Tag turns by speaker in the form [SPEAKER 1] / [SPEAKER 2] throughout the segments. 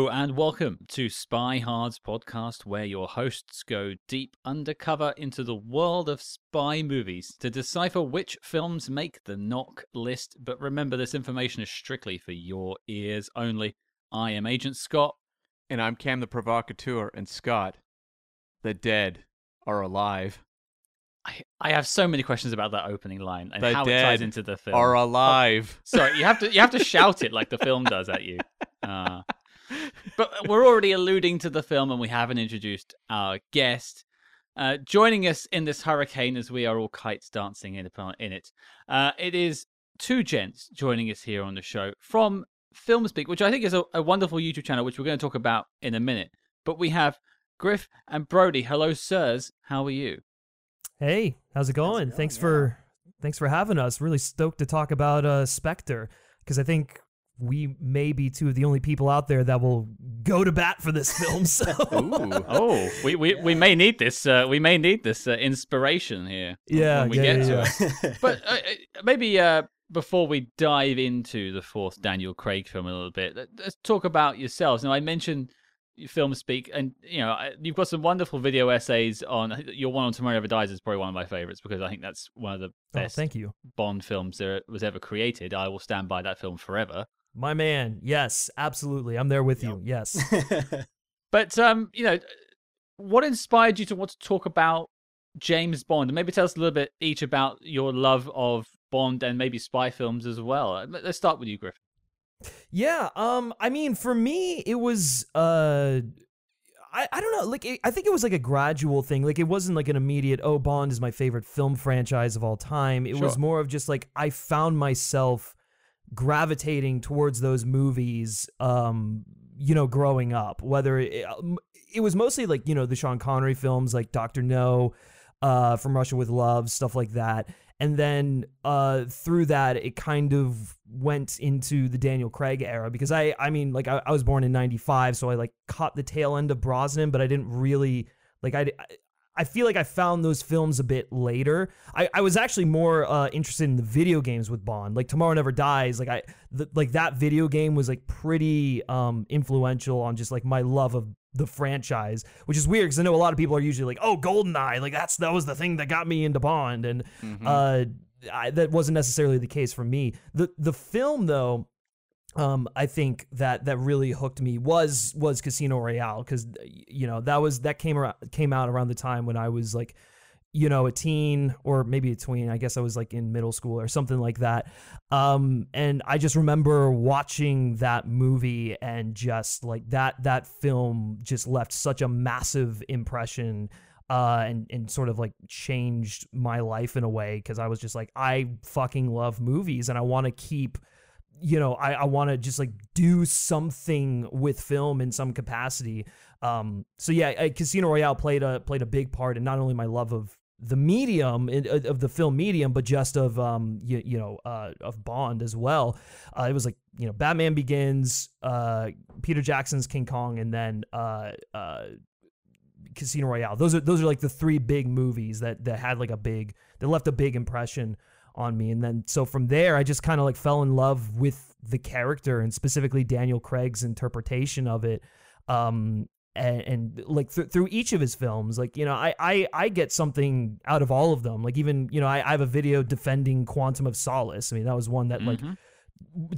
[SPEAKER 1] Hello and welcome to SpyHards podcast, where your hosts go deep undercover into the world of spy movies to decipher which films make the NOC List. But remember, this information is strictly for your ears only. I am Agent Scott.
[SPEAKER 2] And I'm Cam the Provocateur, and Scott, the dead are alive.
[SPEAKER 1] I, I have so many questions about that opening line and
[SPEAKER 2] The
[SPEAKER 1] how it ties into the film.
[SPEAKER 2] Are alive.
[SPEAKER 1] Sorry, you have to you have to shout it like the film does at you. Uh, but we're already alluding to the film, and we haven't introduced our guest. Uh, joining us in this hurricane, as we are all kites dancing in, in it, uh, it is two gents joining us here on the show from FilmSpeak, which I think is a, a wonderful YouTube channel, which we're going to talk about in a minute. But we have Griff and Brody. Hello, sirs. How are you?
[SPEAKER 3] Hey, how's it going?
[SPEAKER 4] going?
[SPEAKER 3] Thanks
[SPEAKER 4] Yeah.
[SPEAKER 3] for thanks for having us. Really stoked to talk about uh Spectre because I think we may be two of the only people out there that will go to bat for this film. So
[SPEAKER 2] Ooh.
[SPEAKER 1] Oh, we, we, we may need this. Uh, we may need this uh, inspiration here.
[SPEAKER 3] Yeah,
[SPEAKER 1] when we
[SPEAKER 3] yeah,
[SPEAKER 1] get
[SPEAKER 3] yeah,
[SPEAKER 1] to
[SPEAKER 3] yeah.
[SPEAKER 1] it. But uh, uh, maybe uh, before we dive into the fourth Daniel Craig film a little bit, let- let's talk about yourselves. Now, I mentioned FilmSpeak, and you know you've got some wonderful video essays on your one on Tomorrow Never Dies is probably one of my favorites because I think that's one of the best.
[SPEAKER 3] Oh,
[SPEAKER 1] best
[SPEAKER 3] thank you,
[SPEAKER 1] Bond films that was ever created. I will stand by that film forever.
[SPEAKER 3] My man. Yes, absolutely. I'm there with you. Yes.
[SPEAKER 1] But um, you know, what inspired you to want to talk about James Bond, and maybe tell us a little bit each about your love of Bond and maybe spy films as well. Uh, Let's start with you, Griffin.
[SPEAKER 3] Yeah, um I mean for me it was uh I, I don't know like it, I think it was like a gradual thing like it wasn't like an immediate oh Bond is my favorite film franchise of all time it was more of just like I found myself gravitating towards those movies um you know growing up whether it, um, it was mostly like you know the Sean Connery films like Doctor No uh from Russia with Love stuff like that. And then uh through that it kind of went into the Daniel Craig era because I I mean like I, I was born in 95 so I like caught the tail end of Brosnan but I didn't really like I I feel like I found those films a bit later. I, I was actually more uh, interested in the video games with Bond, like Tomorrow Never Dies. Like I, the, like that video game was like pretty um, influential on just like my love of the franchise, which is weird because I know a lot of people are usually like, oh, Goldeneye, like that's that was the thing that got me into Bond, and uh, I, that wasn't necessarily the case for me. the The film though, um, I think that that really hooked me was was Casino Royale because you know that was that came around came out around the time when I was like you know a teen or maybe a tween I guess I was like in middle school or something like that. Um and I just remember watching that movie and just like that that film just left such a massive impression uh, and and sort of like changed my life in a way because I was just like I fucking love movies and I want to keep you know I, I want to just like do something with film in some capacity um so yeah uh, Casino Royale played a played a big part in not only my love of the medium uh, of the film medium but just of um you, you know uh of Bond as well uh, it was like you know Batman Begins uh Peter Jackson's King Kong and then uh uh Casino Royale. Those are those are like the three big movies that that had like a big that left a big impression on me. And then so from there, I just kind of like fell in love with the character and specifically Daniel Craig's interpretation of it. Um, and, and like th- through each of his films, like you know, I, I I get something out of all of them. Like even you know, I, I have a video defending Quantum of Solace. I mean, that was one that like
[SPEAKER 1] Mhm.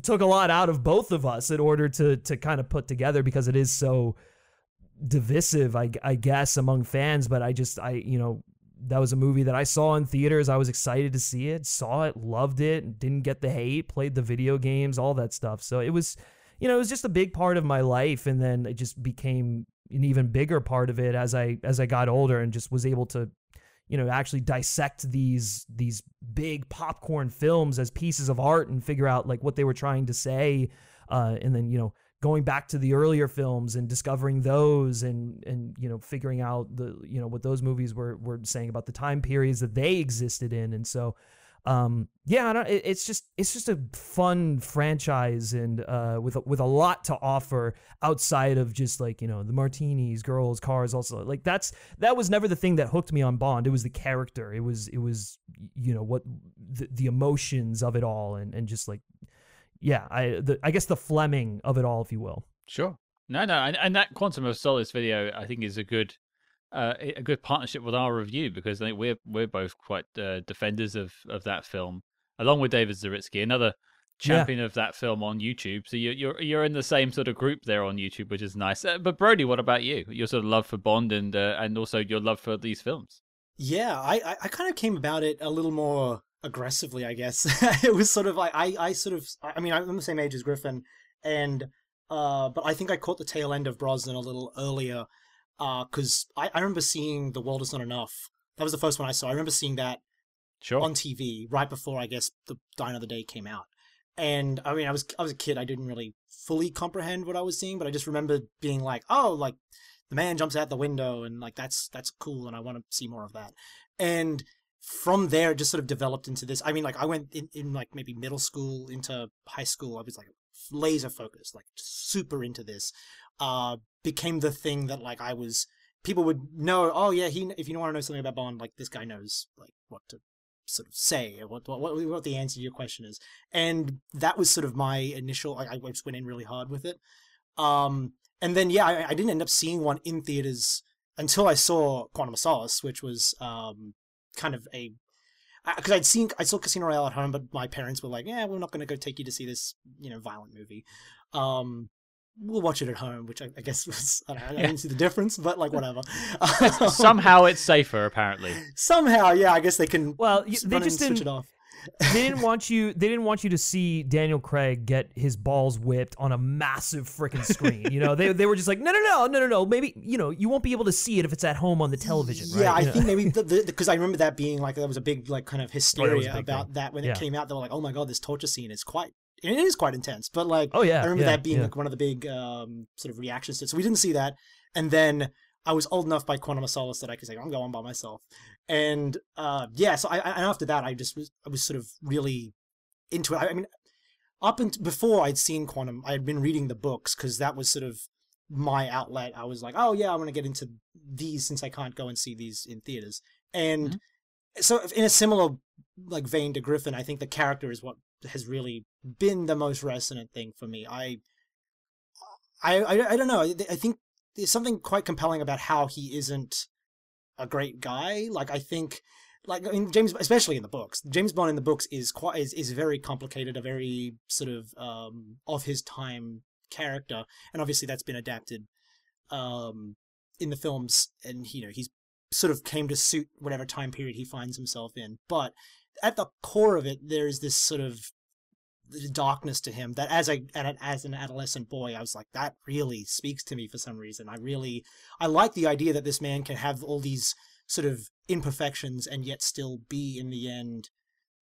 [SPEAKER 3] took a lot out of both of us in order to to kind of put together because it is so divisive I, I guess among fans but I just I you know that was a movie that I saw in theaters. I was excited to see it saw it loved it didn't get the hate played the video games all that stuff. So it was you know it was just a big part of my life and then it just became an even bigger part of it as I as I got older and just was able to you know actually dissect these these big popcorn films as pieces of art and figure out like what they were trying to say uh, and then you know going back to the earlier films and discovering those and and you know figuring out the you know what those movies were were saying about the time periods that they existed in. And so um yeah it, it's just it's just a fun franchise and uh with a, with a lot to offer outside of just like you know the martinis girls cars also like that's that was never the thing that hooked me on bond. It was the character. It was it was you know what the, the emotions of it all and and just like yeah i the, i guess the fleming of it all if you will
[SPEAKER 1] Sure. No, no, and, and that Quantum of Solace video, I think, is a good, uh, a good partnership with our review because I think we're we're both quite uh, defenders of of that film, along with David Zaritsky, another
[SPEAKER 3] Yeah.
[SPEAKER 1] champion of that film on YouTube. So you're you're you're in the same sort of group there on YouTube, which is nice. Uh, but Brody, what about you? Your sort of love for Bond and uh, and also your love for these films.
[SPEAKER 4] Yeah, I, I, I kind of came about it a little more aggressively, I guess. it was sort of like I, I sort of I mean I'm the same age as Griffin, and uh, but I think I caught the tail end of Brosnan a little earlier, because I, I remember seeing The World Is Not Enough. That was the first one I saw. I remember seeing that
[SPEAKER 1] Sure.
[SPEAKER 4] on TV right before I guess the Die Another Day came out. And I mean, I was I was a kid. I didn't really fully comprehend what I was seeing, but I just remember being like, "Oh, like the man jumps out the window, and like that's that's cool, and I want to see more of that." And from there, just sort of developed into this. I mean, like I went in, in like maybe middle school into high school. I was like laser focused, like super into this. Uh, became the thing that like I was. People would know. Oh yeah, he. If you want to know something about Bond, like this guy knows like what to sort of say what, what what the answer to your question is and that was sort of my initial i, I just went in really hard with it um and then yeah I, I didn't end up seeing one in theaters until i saw quantum of solace which was um kind of a because I'd seen I saw Casino Royale at home, but my parents were like, "Yeah, we're not going to go take you to see this, you know, violent movie. Um, we'll watch it at home." Which I, I guess was I, don't know, I didn't see the difference, but like whatever.
[SPEAKER 1] Somehow it's safer, apparently.
[SPEAKER 4] somehow, yeah, I guess they can.
[SPEAKER 3] Well, they just
[SPEAKER 4] switch
[SPEAKER 3] didn't-
[SPEAKER 4] it off.
[SPEAKER 3] They didn't want you they didn't want you to see Daniel Craig get his balls whipped on a massive freaking screen. You know, they they were just like, no, no, no, no, no, no. Maybe you know you won't be able to see it if it's at home on the television.
[SPEAKER 4] Yeah,
[SPEAKER 3] right?
[SPEAKER 4] I
[SPEAKER 3] You know?
[SPEAKER 4] think maybe because I remember that being like there was a big like kind of
[SPEAKER 3] Oh,
[SPEAKER 4] hysteria about
[SPEAKER 3] thing.
[SPEAKER 4] that when
[SPEAKER 3] Yeah.
[SPEAKER 4] it came out. They were like, "Oh my god, this torture scene is quite." It is quite intense, but like
[SPEAKER 3] Oh yeah,
[SPEAKER 4] I remember
[SPEAKER 3] yeah,
[SPEAKER 4] that being
[SPEAKER 3] yeah.
[SPEAKER 4] like one of the big um, sort of reactions to it. So we didn't see that, and then I was old enough by Quantum of Solace that I could say I'm going by myself, and uh, yeah. So I, I and after that I just was I was sort of really into it. I, I mean, up and before I'd seen Quantum, I had been reading the books because that was sort of my outlet. I was like, oh yeah, I'm gonna get into these since I can't go and see these in theaters, and
[SPEAKER 1] Mhm.
[SPEAKER 4] so in a similar like vein to Griffin, I think the character is what has really been the most resonant thing for me. I, I, I, I don't know. I, I think there's something quite compelling about how he isn't a great guy. Like I think, like I mean, James, especially in the books, James Bond in the books is quite is, is very complicated, a very sort of um of his time character, and obviously that's been adapted um in the films, and you know he's sort of came to suit whatever time period he finds himself in. But at the core of it, there's this sort of darkness to him that as I as an adolescent boy, I was like, that really speaks to me for some reason. I really I like the idea that this man can have all these sort of imperfections and yet still be in the end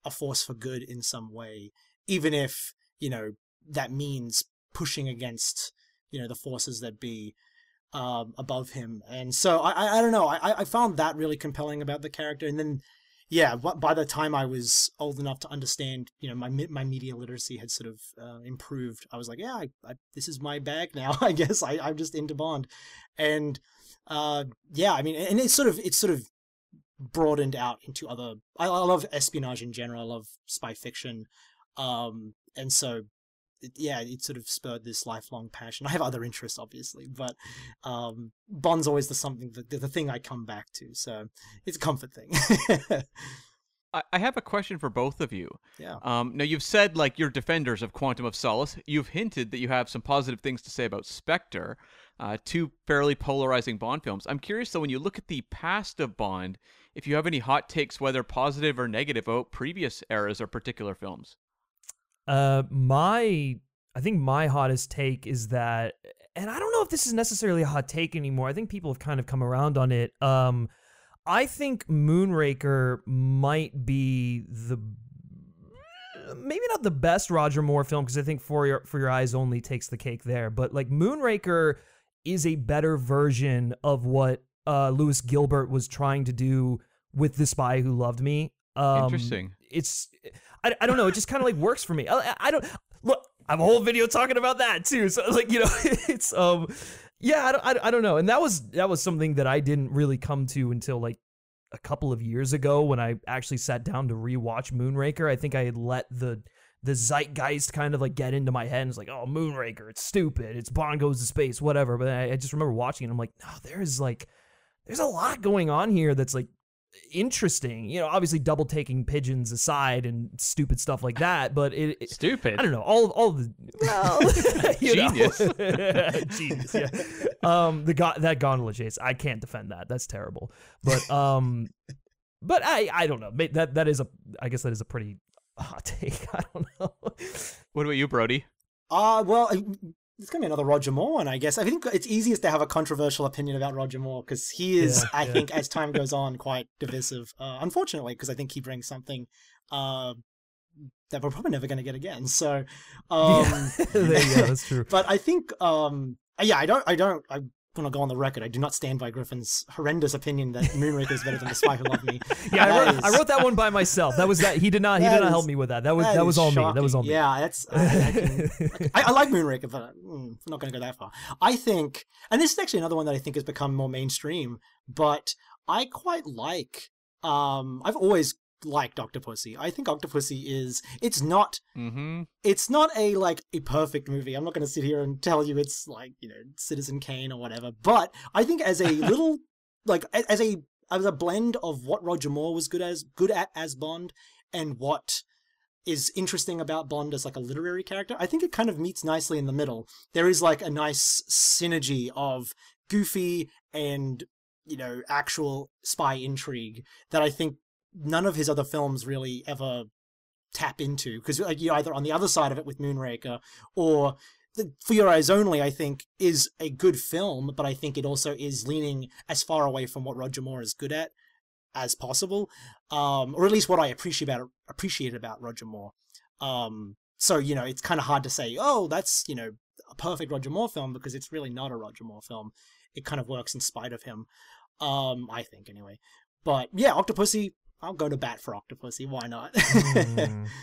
[SPEAKER 4] a force for good in some way, even if you know that means pushing against you know the forces that be um, above him. And so I, I, I don't know. I, I found that really compelling about the character. And then, yeah, by the time I was old enough to understand, you know, my my media literacy had sort of uh, improved. I was like, yeah, I, I, this is my bag now. I guess I, I'm just into Bond, and uh, yeah, I mean, and it's sort of it's sort of broadened out into other. I, I love espionage in general. I love spy fiction, um, and so it, yeah, it sort of spurred this lifelong passion. I have other interests, obviously, but um, Bond's always the something, the, the thing I come back to. So it's a comfort thing.
[SPEAKER 2] I, I have a question for both of you.
[SPEAKER 4] yeah.
[SPEAKER 2] Um, now you've said like you're defenders of Quantum of Solace. You've hinted that you have some positive things to say about Spectre, uh, two fairly polarizing Bond films. I'm curious though, when you look at the past of Bond, if you have any hot takes, whether positive or negative, about previous eras or particular films.
[SPEAKER 3] Uh, my I think my hottest take is that, and I don't know if this is necessarily a hot take anymore. I think people have kind of come around on it. Um, I think Moonraker might be the maybe not the best Roger Moore film because I think For Your For Your Eyes Only takes the cake there, but like Moonraker is a better version of what uh, Lewis Gilbert was trying to do with The Spy Who Loved Me. Um,
[SPEAKER 2] Interesting.
[SPEAKER 3] It's I, I don't know. It just kind of like works for me. I, I don't look. I have a whole video talking about that too. So like you know, it's um, yeah. I don't, I, I don't know. And that was that was something that I didn't really come to until like a couple of years ago when I actually sat down to rewatch Moonraker. I think I had let the the zeitgeist kind of like get into my head and it's like, oh, Moonraker, it's stupid, it's Bond goes to space, whatever. But I, I just remember watching it. I'm like, no, there's like, there's a lot going on here that's like interesting. You know, obviously double taking pigeons aside and stupid stuff like that, but it, it
[SPEAKER 1] Stupid.
[SPEAKER 3] I don't know. All all the well,
[SPEAKER 2] Genius.
[SPEAKER 3] know. genius. Yeah. Um, the go- that gondola chase, I can't defend that. That's terrible. But um, but I I don't know. That that is a I guess that is a pretty hot take. I don't know.
[SPEAKER 2] What about you, Brody?
[SPEAKER 4] Uh, well, It's gonna be another Roger Moore one, I guess. I think it's easiest to have a controversial opinion about Roger Moore because he is,
[SPEAKER 3] Yeah,
[SPEAKER 4] I
[SPEAKER 3] yeah.
[SPEAKER 4] think, as time goes on, quite divisive. Uh, unfortunately, because I think he brings something uh, that we're probably never gonna get again. So, um,
[SPEAKER 3] yeah. There you go, that's true.
[SPEAKER 4] but I think, um, yeah, I don't, I don't, I to go on the record. I do not stand by Griffin's horrendous opinion that Moonraker is better than The Spy Who Loved Me.
[SPEAKER 3] Yeah, I wrote,
[SPEAKER 4] is-
[SPEAKER 3] I wrote that one by myself. That was that. He did not. He
[SPEAKER 4] That
[SPEAKER 3] did not help me with that. That was that, was
[SPEAKER 4] is
[SPEAKER 3] all me. That was all me.
[SPEAKER 4] Yeah, that's. I, I, can, I, I like Moonraker, but mm, I'm not going to go that far. I think, and this is actually another one that I think has become more mainstream, but I quite like. Um, I've always liked Octopussy. I think Octopussy is. It's not.
[SPEAKER 2] Mm-hmm.
[SPEAKER 4] It's not a like a perfect movie. I'm not going to sit here and tell you it's like you know Citizen Kane or whatever. But I think as a little like as a as a blend of what Roger Moore was good as good at as Bond and what is interesting about Bond as like a literary character, I think it kind of meets nicely in the middle. There is like a nice synergy of goofy and you know actual spy intrigue that I think none of his other films really ever tap into because like you're either on the other side of it with Moonraker or the, For Your Eyes Only, I think, is a good film, but I think it also is leaning as far away from what Roger Moore is good at as possible, um, or at least what I appreciate about appreciate about Roger Moore. Um, so you know, it's kind of hard to say, oh, that's you know a perfect Roger Moore film because it's really not a Roger Moore film. It kind of works in spite of him, um, I think anyway. But yeah, Octopussy, I'll go to bat for Octopussy. Why not?
[SPEAKER 3] Mm.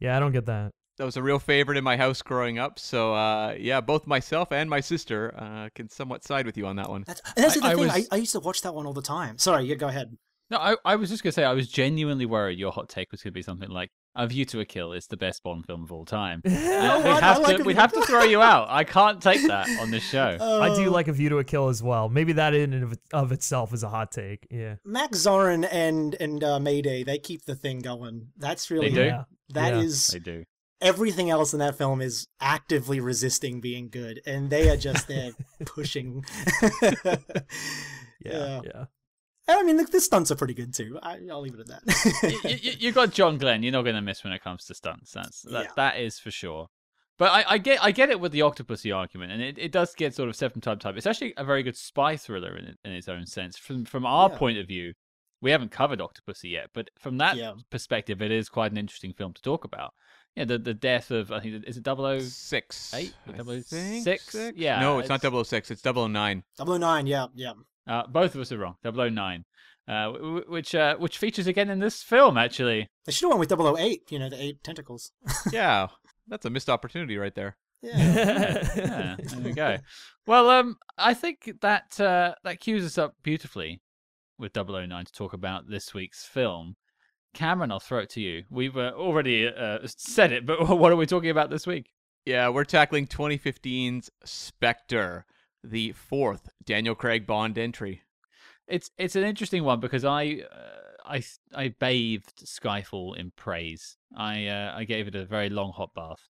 [SPEAKER 3] Yeah, I don't get that.
[SPEAKER 2] That was a real favorite in my house growing up. So uh, yeah, both myself and my sister uh, can somewhat side with you on that one.
[SPEAKER 4] That's, that's
[SPEAKER 1] I-
[SPEAKER 4] the
[SPEAKER 1] I
[SPEAKER 4] thing.
[SPEAKER 1] was-
[SPEAKER 4] I, I used to watch that one all the time. Sorry, yeah, go ahead.
[SPEAKER 1] No, I, I was just gonna say I was genuinely worried your hot take was gonna be something like "A View to a Kill" is the best Bond film of all time. Uh,
[SPEAKER 4] Oh,
[SPEAKER 1] we'd
[SPEAKER 4] what? I
[SPEAKER 1] have
[SPEAKER 4] like
[SPEAKER 1] to
[SPEAKER 4] A
[SPEAKER 1] we'd have to throw you out. I can't take that on this show.
[SPEAKER 3] I do
[SPEAKER 4] Uh,
[SPEAKER 3] like A View to a Kill as well. Maybe that in and of, of itself is a hot take. Yeah.
[SPEAKER 4] Max Zorin and and uh, Mayday. They keep the thing going. That's really
[SPEAKER 1] do?
[SPEAKER 3] Yeah.
[SPEAKER 4] That
[SPEAKER 3] Yeah.
[SPEAKER 4] is
[SPEAKER 1] They do.
[SPEAKER 4] everything else in that film is actively resisting being good, and they are just there pushing.
[SPEAKER 3] Yeah.
[SPEAKER 4] Yeah.
[SPEAKER 3] Yeah.
[SPEAKER 4] I mean, the, the stunts are pretty good too. I, I'll leave it at that.
[SPEAKER 1] you, you, you got John Glen. You're not going to miss when it comes to stunts. That's that,
[SPEAKER 4] Yeah.
[SPEAKER 1] that is for sure. But I, I get I get it with the Octopussy argument, and it, it does get sort of step from time to time. It's actually a very good spy thriller in in its own sense. From from our
[SPEAKER 4] Yeah.
[SPEAKER 1] point of view, we haven't covered Octopussy yet, but from that
[SPEAKER 4] Yeah.
[SPEAKER 1] perspective, it is quite an interesting film to talk about. Yeah, the the death of I think is it Double O
[SPEAKER 2] Six.
[SPEAKER 1] eight, oh
[SPEAKER 2] I
[SPEAKER 1] double
[SPEAKER 2] think?
[SPEAKER 1] six? Yeah,
[SPEAKER 2] No, it's, not
[SPEAKER 1] it's-
[SPEAKER 2] 006. It's 009.
[SPEAKER 4] 009, yeah, yeah.
[SPEAKER 1] Uh, both of us are wrong. 009, uh, w- w- which uh, which features again in this film actually.
[SPEAKER 4] They should have went with 008. You know, the eight tentacles.
[SPEAKER 2] yeah, that's a missed opportunity right there.
[SPEAKER 4] Yeah.
[SPEAKER 1] yeah, there we go. Well, um, I think that uh, that cues us up beautifully with 009 to talk about this week's film. Cameron, I'll throw it to you. We've uh, already uh, said it, but what are we talking about this week?
[SPEAKER 2] Yeah, we're tackling 2015's Spectre, the fourth Daniel Craig Bond entry.
[SPEAKER 1] It's it's an interesting one because I uh, I I bathed Skyfall in praise. I uh, I gave it a very long hot bath.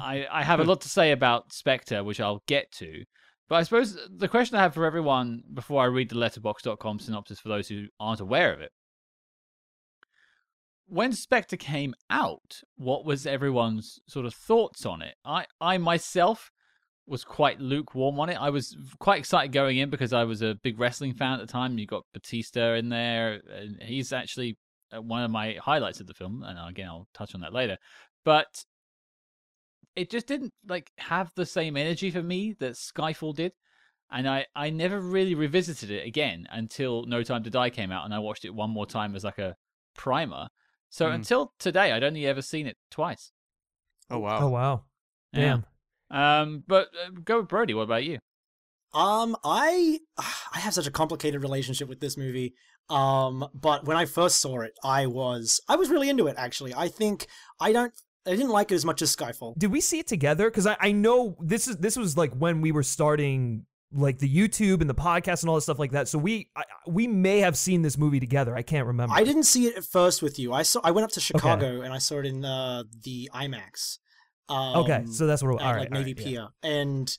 [SPEAKER 1] I I have a lot to say about Spectre, which I'll get to. But I suppose the question I have for everyone before I read the Letterboxd.com synopsis for those who aren't aware of it. When Spectre came out, what was everyone's sort of thoughts on it? I, I myself was quite lukewarm on it. I was quite excited going in because I was a big wrestling fan at the time. You got Batista in there, and he's actually uh, one of my highlights of the film. And again, I'll touch on that later. But it just didn't like have the same energy for me that Skyfall did. And I, I never really revisited it again until No Time to Die came out, and I watched it one more time as like a primer. So
[SPEAKER 2] Mhm.
[SPEAKER 1] until today, I'd only ever seen it twice.
[SPEAKER 2] Oh wow.
[SPEAKER 3] Oh wow.
[SPEAKER 1] Yeah.
[SPEAKER 3] Damn.
[SPEAKER 1] Um, but uh, go with Brody. What about you?
[SPEAKER 4] Um, I I have such a complicated relationship with this movie. Um, but when I first saw it, I was I was really into it. Actually, I think I don't I didn't like it as much as Skyfall.
[SPEAKER 3] Did we see it together? Because I, I know this is this was like when we were starting like the YouTube and the podcast and all this stuff like that. So we I, we may have seen this movie together. I can't remember.
[SPEAKER 4] I didn't see it at first with you. I saw. I went up to Chicago and I saw it in uh, the IMAX. Um,
[SPEAKER 3] okay, so that's what. All right,
[SPEAKER 4] like
[SPEAKER 3] all
[SPEAKER 4] Navy
[SPEAKER 3] right, yeah.
[SPEAKER 4] Pier, and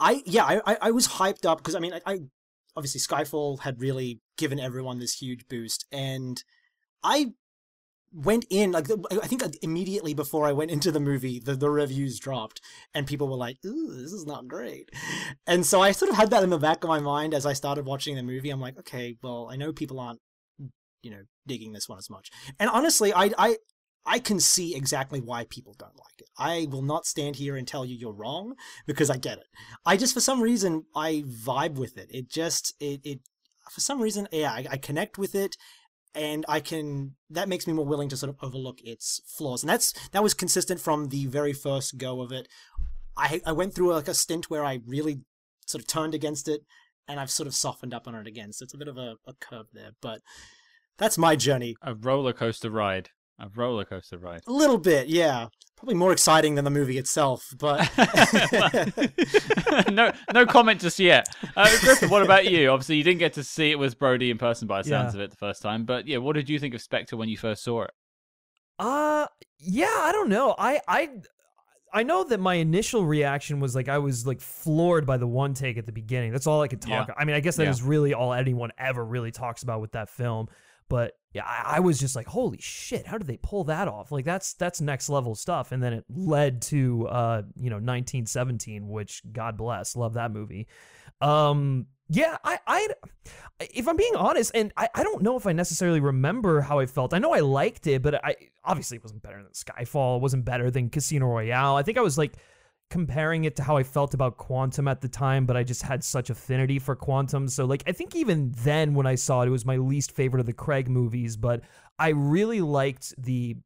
[SPEAKER 4] I yeah, I I, was hyped up because I mean I, I obviously Skyfall had really given everyone this huge boost, and I went in like the- I think immediately before I went into the movie, the the reviews dropped, and people were like, "Ooh, this is not great," and so I sort of had that in the back of my mind as I started watching the movie. I'm like, okay, well, I know people aren't you know digging this one as much, and honestly, I I. I can see exactly why people don't like it. I will not stand here and tell you you're wrong because I get it. I just, for some reason, I vibe with it. It just, it, it for some reason, yeah, I, I connect with it and I can that makes me more willing to sort of overlook its flaws, and that's that was consistent from the very first go of it. I I went through like a stint where I really sort of turned against it, and I've sort of softened up on it again. So it's a bit of a, a curve there, but that's my journey.
[SPEAKER 1] A roller coaster ride. A roller coaster ride.
[SPEAKER 4] A little bit, yeah. Probably more exciting than the movie itself, but
[SPEAKER 1] no, no comment just yet. Uh, Griffin, what about you? Obviously, you didn't get to see it with Brody in person by the sounds
[SPEAKER 3] Yeah.
[SPEAKER 1] of it the first time, but yeah, what did you think of Spectre when you first saw it?
[SPEAKER 3] Uh yeah, I don't know. I I I know that my initial reaction was like I was like floored by the one take at the beginning. That's all I could talk.
[SPEAKER 1] Yeah.
[SPEAKER 3] I mean, I guess that
[SPEAKER 1] Yeah.
[SPEAKER 3] is really all anyone ever really talks about with that film. But yeah, I, I was just like, holy shit, how did they pull that off? Like that's that's next level stuff. And then it led to uh, you know, 1917, which God bless, love that movie. Um yeah, I, I, if I'm being honest, and I, I don't know if I necessarily remember how I felt. I know I liked it, but I obviously it wasn't better than Skyfall. It wasn't better than Casino Royale. I think I was like comparing it to how I felt about Quantum at the time, but I just had such affinity for Quantum. So like I think even then when I saw it, it was my least favorite of the Craig movies, but I really liked the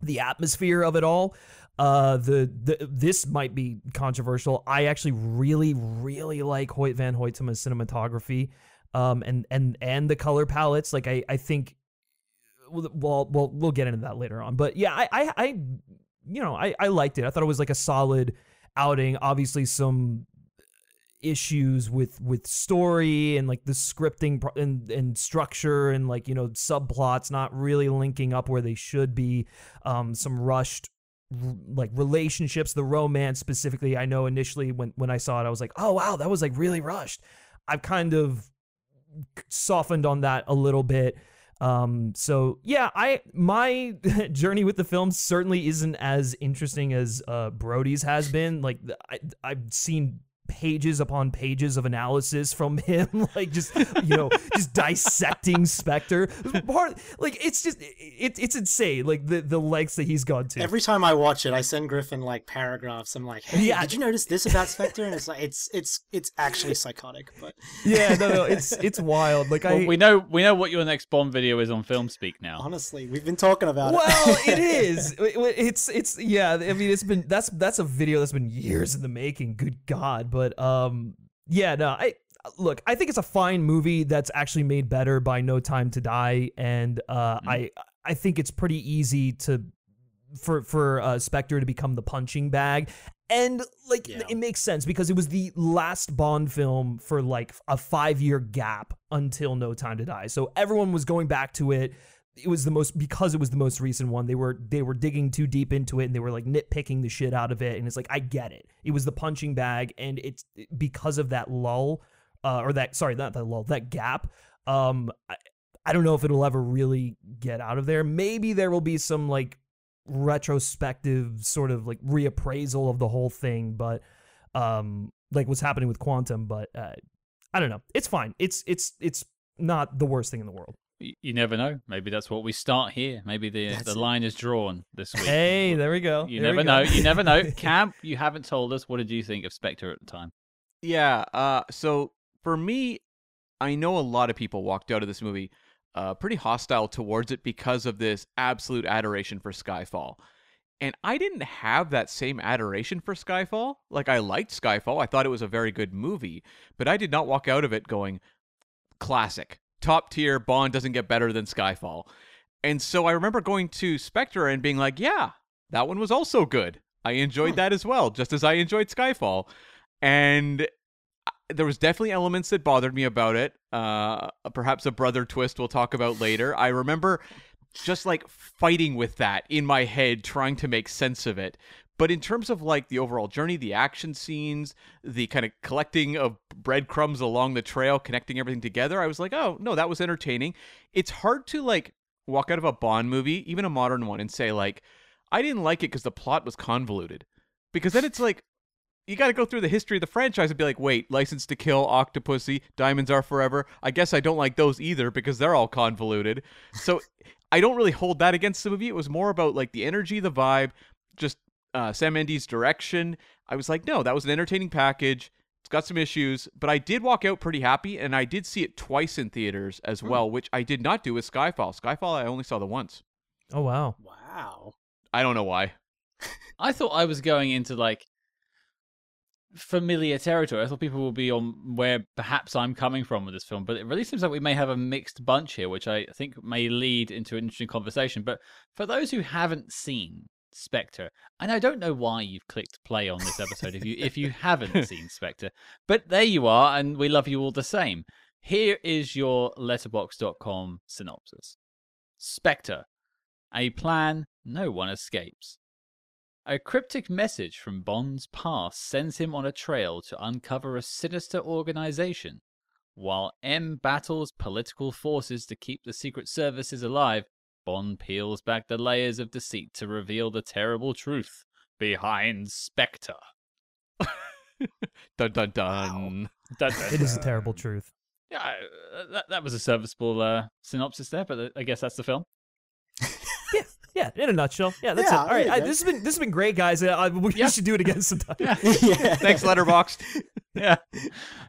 [SPEAKER 3] the atmosphere of it all. Uh, the, the this might be controversial. I actually really, really like Hoyte van Hoytema's cinematography, um, and and and the color palettes. Like I, I think, well, well, we'll get into that later on. But yeah, I, I, I you know, I, I liked it. I thought it was like a solid outing. Obviously, some issues with with story and like the scripting and and structure and like you know subplots not really linking up where they should be. Um some rushed like relationships the romance specifically. I know initially when when i saw it i was like oh wow that was like really rushed. I've kind of softened on that a little bit um so yeah i my journey with the film certainly isn't as interesting as uh brody's has been. Like I, i've seen pages upon pages of analysis from him like just you know just dissecting spectre part like it's just it, it's insane like the the lengths that he's gone to
[SPEAKER 4] every time I watch it, I send Griffin like paragraphs. I'm like, "Hey,
[SPEAKER 3] Yeah.
[SPEAKER 4] did you notice this about Spectre?" And it's like, it's it's it's actually psychotic, but
[SPEAKER 3] yeah no no it's it's wild like i
[SPEAKER 1] we know we know what your next Bond video is on FilmSpeak now.
[SPEAKER 4] honestly, we've been talking about it.
[SPEAKER 3] well it is It- it's it's yeah i mean it's been that's that's a video that's been years in the making good god but um yeah no i look i think it's a fine movie that's actually made better by no time to die and uh i i think it's pretty easy to for for uh spectre to become the punching bag and like
[SPEAKER 4] Yeah.
[SPEAKER 3] it makes sense because it was the last bond film for like a 5 year gap until no time to die so everyone was going back to it it was the most because it was the most recent one they were they were digging too deep into it and they were like nitpicking the shit out of it. And it's like i get it. It was the punching bag and it's because of that lull uh, or that sorry not that lull that gap um I, I don't know if it'll ever really get out of there. Maybe there will be some like retrospective sort of like reappraisal of the whole thing but um like what's happening with quantum but uh i don't know. It's fine. It's it's it's not the worst thing in the world
[SPEAKER 1] You never know. Maybe that's what we start here. Maybe the
[SPEAKER 4] That's
[SPEAKER 1] the
[SPEAKER 4] it.
[SPEAKER 1] line is drawn this week.
[SPEAKER 3] Hey, there we go.
[SPEAKER 1] You
[SPEAKER 3] There we
[SPEAKER 1] never know.
[SPEAKER 3] go.
[SPEAKER 1] You never know. Cam, you haven't told us. What did you think of Spectre at the time?
[SPEAKER 2] Yeah. Uh, so for me, I know a lot of people walked out of this movie uh, pretty hostile towards it because of this absolute adoration for Skyfall. And I didn't have that same adoration for Skyfall. Like, I liked Skyfall. I thought it was a very good movie. But I did not walk out of it going, classic. Top tier. Bond doesn't get better than Skyfall. And so I remember going to Spectre and being like, yeah, That one was also good. I enjoyed that as well, just as I enjoyed Skyfall. And uh, there was definitely elements that bothered me about it. Uh, perhaps a brother twist we'll talk about later. I remember just like fighting with that in my head, trying to make sense of it. But in terms of like the overall journey, the action scenes, the kind of collecting of breadcrumbs along the trail, connecting everything together, I was like, oh, no, that was entertaining. It's hard to like walk out of a Bond movie, even a modern one, and say, like, I didn't like it because the plot was convoluted. Because then it's like, you got to go through the history of the franchise and be like, wait, License to Kill, Octopussy, Diamonds Are Forever. I guess I don't like those either because they're all convoluted. So I don't really hold that against the movie. It was more about like the energy, the vibe, just uh, Sam Mendes' direction. I was like, no, that was an entertaining package. It's got some issues, but I did walk out pretty happy, and I did see it twice in theaters as well, which I did not do with Skyfall. Skyfall, I only saw the once.
[SPEAKER 3] Oh wow.
[SPEAKER 4] Wow.
[SPEAKER 2] I don't know why.
[SPEAKER 1] I thought I was going into like familiar territory. I thought people would be on where perhaps I'm coming from with this film, but it really seems like we may have a mixed bunch here, which I think may lead into an interesting conversation. But for those who haven't seen Spectre, and I don't know why you've clicked play on this episode if you if you haven't seen Spectre, but there you are, and we love you all the same. Here is your Letterboxd.com synopsis. Spectre, a plan no one escapes. A cryptic message from Bond's past sends him on a trail to uncover a sinister organization. While M battles political forces to keep the Secret Services alive, Bond peels back the layers of deceit to reveal the terrible truth behind Spectre.
[SPEAKER 2] dun dun dun.
[SPEAKER 1] Dun, dun,
[SPEAKER 3] It is a terrible truth.
[SPEAKER 1] Yeah, that, that was a serviceable uh, synopsis there, but uh, I guess that's the film.
[SPEAKER 3] Yeah, yeah, in a nutshell. Yeah, that's
[SPEAKER 4] Yeah,
[SPEAKER 3] it. All right, I, this has been this has been great, guys. Uh, we
[SPEAKER 1] Yeah.
[SPEAKER 3] should do it again sometime.
[SPEAKER 4] yeah.
[SPEAKER 2] Thanks, Letterboxd.
[SPEAKER 1] Yeah.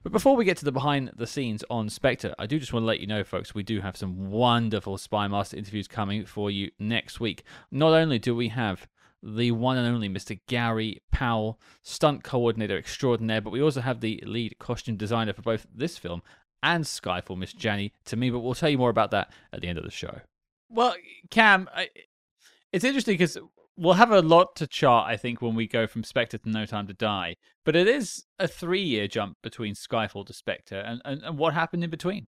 [SPEAKER 1] But before we get to the behind the scenes on Spectre, I do just want to let you know, folks, we do have some wonderful Spy Master interviews coming for you next week. Not only do we have the one and only Mr. Gary Powell, stunt coordinator extraordinaire, but we also have the lead costume designer for both this film and Skyfall, Miss Janny, to me. But we'll tell you more about that at the end of the show. Well, Cam, I, it's interesting because we'll have a lot to chart, I think, when we go from Spectre to No Time to Die. But it is a three year jump between Skyfall to Spectre, and, and, and what happened in between?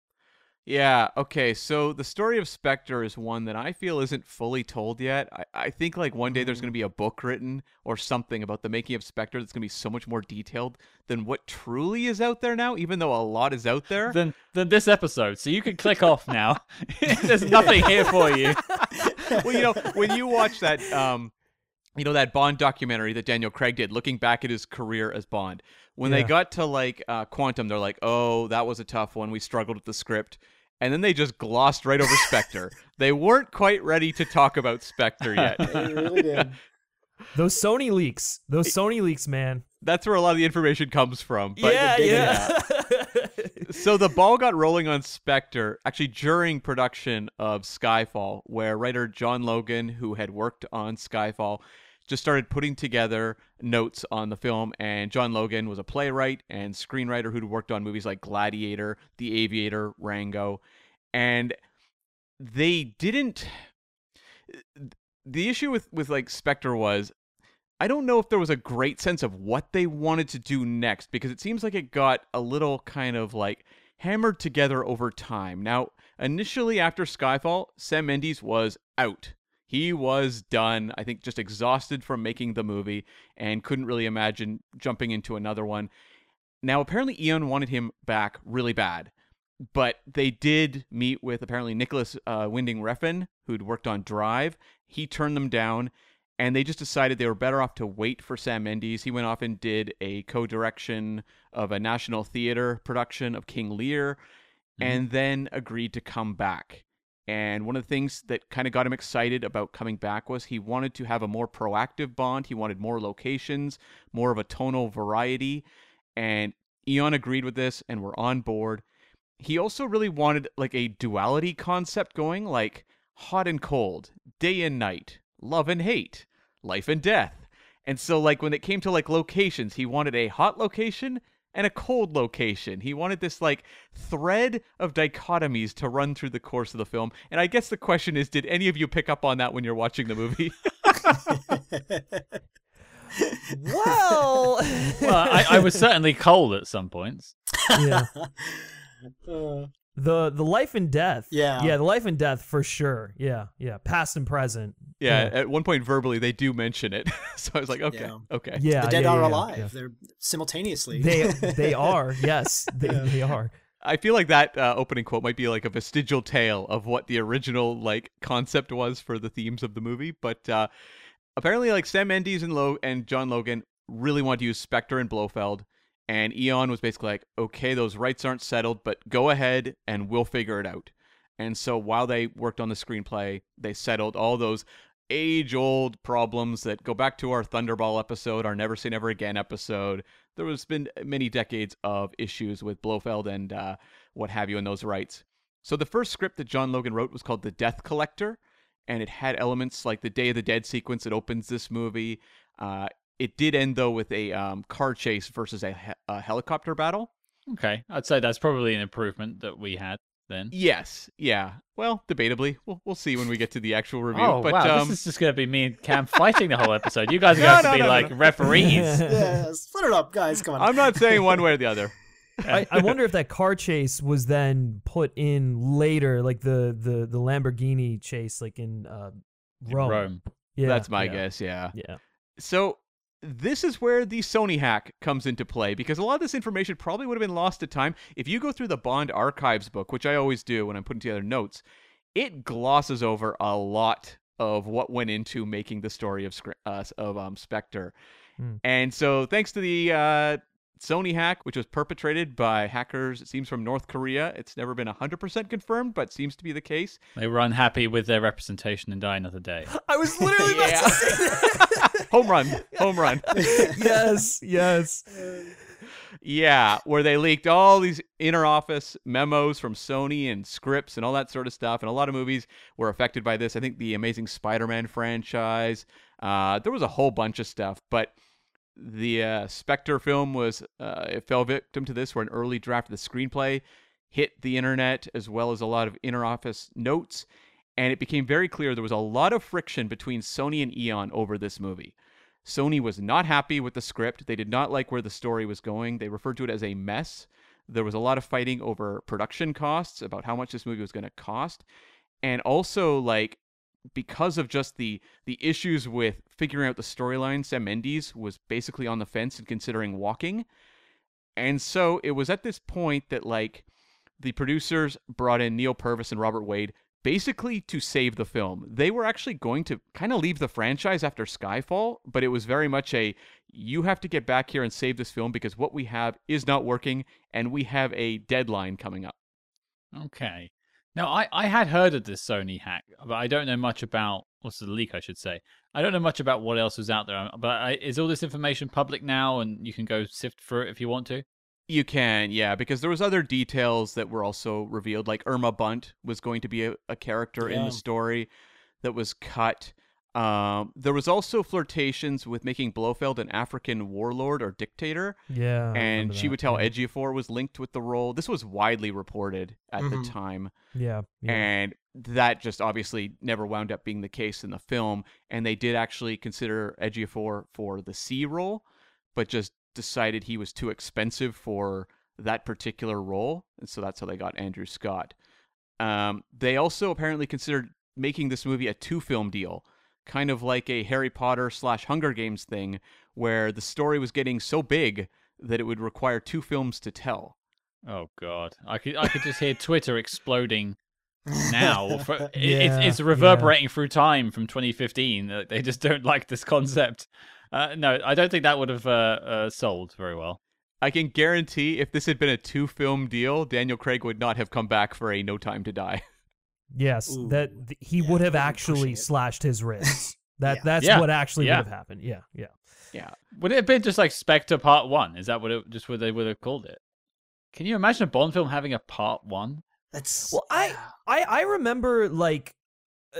[SPEAKER 2] Yeah, okay. So the story of Spectre is one that I feel isn't fully told yet. I, I think like one day there's mm-hmm. going to be a book written or something about the making of Spectre that's going to be so much more detailed than what truly is out there now, even though a lot is out there.
[SPEAKER 1] Than, than this episode. So you can click off now. There's nothing here for you.
[SPEAKER 2] well, you know, when you watch that um you know that Bond documentary that Daniel Craig did looking back at his career as Bond. When they got to like uh, Quantum, they're like, "Oh, that was a tough one. We struggled with the script." And then they just glossed right over Spectre. they weren't quite ready to talk about Spectre yet.
[SPEAKER 4] They really did.
[SPEAKER 3] Those Sony leaks, those Sony leaks, man.
[SPEAKER 2] That's where a lot of the information comes from. But
[SPEAKER 3] yeah, yeah.
[SPEAKER 2] So the ball got rolling on Spectre actually during production of Skyfall, where writer John Logan, who had worked on Skyfall, just started putting together notes on the film. And John Logan was a playwright and screenwriter who'd worked on movies like Gladiator, The Aviator, Rango. And they didn't. The issue with, with like Spectre was I don't know if there was a great sense of what they wanted to do next because it seems like it got a little kind of like hammered together over time. Now, initially after Skyfall, Sam Mendes was out. He was done, I think just exhausted from making the movie and couldn't really imagine jumping into another one. Now, apparently Eon wanted him back really bad. But they did meet with apparently Nicolas uh, Winding Refn, who'd worked on Drive. He turned them down and they just decided they were better off to wait for Sam Mendes. He went off and did a co-direction of a National Theater production of King Lear, mm-hmm. and then agreed to come back. And one of the things that kind of got him excited about coming back was he wanted to have a more proactive Bond. He wanted more locations, more of a tonal variety, and Eon agreed with this and were on board. He also really wanted like a duality concept going, like hot and cold, day and night, love and hate, life and death. And so like when it came to like locations, he wanted a hot location and a cold location. He wanted this like thread of dichotomies to run through the course of the film. And I guess the question is did any of you pick up on that when you're watching the movie?
[SPEAKER 3] well,
[SPEAKER 1] well, I, I was certainly cold at some points.
[SPEAKER 3] yeah.
[SPEAKER 4] Uh,
[SPEAKER 3] The the life and death.
[SPEAKER 4] Yeah.
[SPEAKER 3] Yeah, the life and death for sure. Yeah. Yeah. Past and present.
[SPEAKER 2] Yeah, at one point verbally they do mention it. so I was like, okay,
[SPEAKER 4] Yeah.
[SPEAKER 2] okay.
[SPEAKER 3] Yeah.
[SPEAKER 4] the dead
[SPEAKER 3] yeah,
[SPEAKER 4] are
[SPEAKER 3] yeah,
[SPEAKER 4] alive.
[SPEAKER 3] yeah.
[SPEAKER 4] They're simultaneously.
[SPEAKER 3] They they are. Yes. They
[SPEAKER 4] Yeah.
[SPEAKER 3] they are.
[SPEAKER 2] I feel like that uh, opening quote might be like a vestigial tale of what the original like concept was for the themes of the movie, but uh, apparently like Sam Mendes and Lo and John Logan really wanted to use Spectre and Blofeld, and Eon was basically like, okay, those rights aren't settled, but go ahead and we'll figure it out. And so while they worked on the screenplay, they settled all those age-old problems that go back to our Thunderball episode, our Never Say Never Again episode. There was been many decades of issues with Blofeld and uh, what have you in those rights. So the first script that John Logan wrote was called The Death Collector, and it had elements like the Day of the Dead sequence that opens this movie. Uh, it did end though with a um, car chase versus a, he- a helicopter battle.
[SPEAKER 1] Okay, I'd say that's probably an improvement that we had then.
[SPEAKER 2] Yes, yeah. Well, debatably, we'll we'll see when we get to the actual review.
[SPEAKER 1] Oh
[SPEAKER 2] but
[SPEAKER 1] wow,
[SPEAKER 2] um,
[SPEAKER 1] this is just gonna be me and Cam fighting the whole episode. You guys are
[SPEAKER 2] No,
[SPEAKER 1] going to
[SPEAKER 2] no,
[SPEAKER 1] be
[SPEAKER 2] no, no,
[SPEAKER 1] like
[SPEAKER 2] no.
[SPEAKER 1] referees.
[SPEAKER 4] yeah, split it up, guys. Come on.
[SPEAKER 2] I'm not saying one way or the other.
[SPEAKER 3] I, I wonder if that car chase was then put in later, like the the the Lamborghini chase, like in uh, Rome.
[SPEAKER 1] Rome.
[SPEAKER 3] Yeah,
[SPEAKER 2] That's my
[SPEAKER 3] yeah,
[SPEAKER 2] guess. Yeah.
[SPEAKER 3] Yeah.
[SPEAKER 2] So this is where the Sony hack comes into play because a lot of this information probably would have been lost to time. If you go through the Bond archives book, which I always do when I'm putting together notes, it glosses over a lot of what went into making the story of uh, of um, Spectre.
[SPEAKER 3] Hmm.
[SPEAKER 2] And so, thanks to the uh, Sony hack, which was perpetrated by hackers, it seems from North Korea. It's never been 100% confirmed, but seems to be the case.
[SPEAKER 1] They were unhappy with their representation in Die Another Day.
[SPEAKER 3] I was literally about to say that.
[SPEAKER 2] home run, home run.
[SPEAKER 3] yes, yes.
[SPEAKER 2] Yeah, where they leaked all these inner office memos from Sony and scripts and all that sort of stuff. And a lot of movies were affected by this. I think the Amazing Spider Man franchise. Uh, there was a whole bunch of stuff. But the uh, Spectre film was, uh, it fell victim to this, where an early draft of the screenplay hit the internet, as well as a lot of inner office notes. And it became very clear there was a lot of friction between Sony and Eon over this movie. Sony was not happy with the script. They did not like where the story was going. They referred to it as a mess. There was a lot of fighting over production costs, about how much this movie was going to cost. And also like because of just the the issues with figuring out the storyline, Sam Mendes was basically on the fence and considering walking. And so it was at this point that like the producers brought in Neal Purvis and Robert Wade basically to save the film. They were actually going to kind of leave the franchise after Skyfall, but it was very much a you have to get back here and save this film because what we have is not working and we have a deadline coming up.
[SPEAKER 1] Okay. Now, I, I had heard of this Sony hack, but I don't know much about what's the leak, I should say. I don't know much about what else was out there. Um, but I, is all this information public now, and you can go sift through it if you want to?
[SPEAKER 2] You can, yeah, because there was other details that were also revealed, like Irma Bunt was going to be a, a character in the story that was cut. Um, there was also flirtations with making Blofeld an African warlord or dictator,
[SPEAKER 3] Yeah.
[SPEAKER 2] And Chiwetel
[SPEAKER 3] yeah.
[SPEAKER 2] Ejiofor was linked with the role. This was widely reported at the
[SPEAKER 4] Mhm.
[SPEAKER 2] time,
[SPEAKER 3] Yeah. yeah.
[SPEAKER 2] and that just obviously never wound up being the case in the film. And they did actually consider Ejiofor for the C role, but just decided he was too expensive for that particular role, and so that's how they got Andrew Scott. Um, they also apparently considered making this movie a two-film deal, kind of like a Harry Potter slash Hunger Games thing, where the story was getting so big that it would require two films to tell.
[SPEAKER 1] Oh God, I could I could just hear Twitter exploding now. For, it-
[SPEAKER 3] Yeah,
[SPEAKER 1] it's, it's
[SPEAKER 3] yeah.
[SPEAKER 1] reverberating through time from 2015. Uh, They just don't like this concept. Uh, no, I don't think that would have uh, uh, sold very well.
[SPEAKER 2] I can guarantee if this had been a two-film deal, Daniel Craig would not have come back for a No Time to Die.
[SPEAKER 3] Yes,
[SPEAKER 4] Ooh,
[SPEAKER 3] that th- he
[SPEAKER 4] yeah,
[SPEAKER 3] would have actually slashed his wrists. That
[SPEAKER 4] Yeah.
[SPEAKER 3] that's
[SPEAKER 1] Yeah,
[SPEAKER 3] what actually
[SPEAKER 1] yeah.
[SPEAKER 3] would have happened. Yeah, yeah.
[SPEAKER 2] yeah.
[SPEAKER 1] Would it have been just like Spectre Part One? Is that what it just what they would have called it? Can you imagine a Bond film having a Part One?
[SPEAKER 4] That's
[SPEAKER 3] Well, I- I I remember like uh,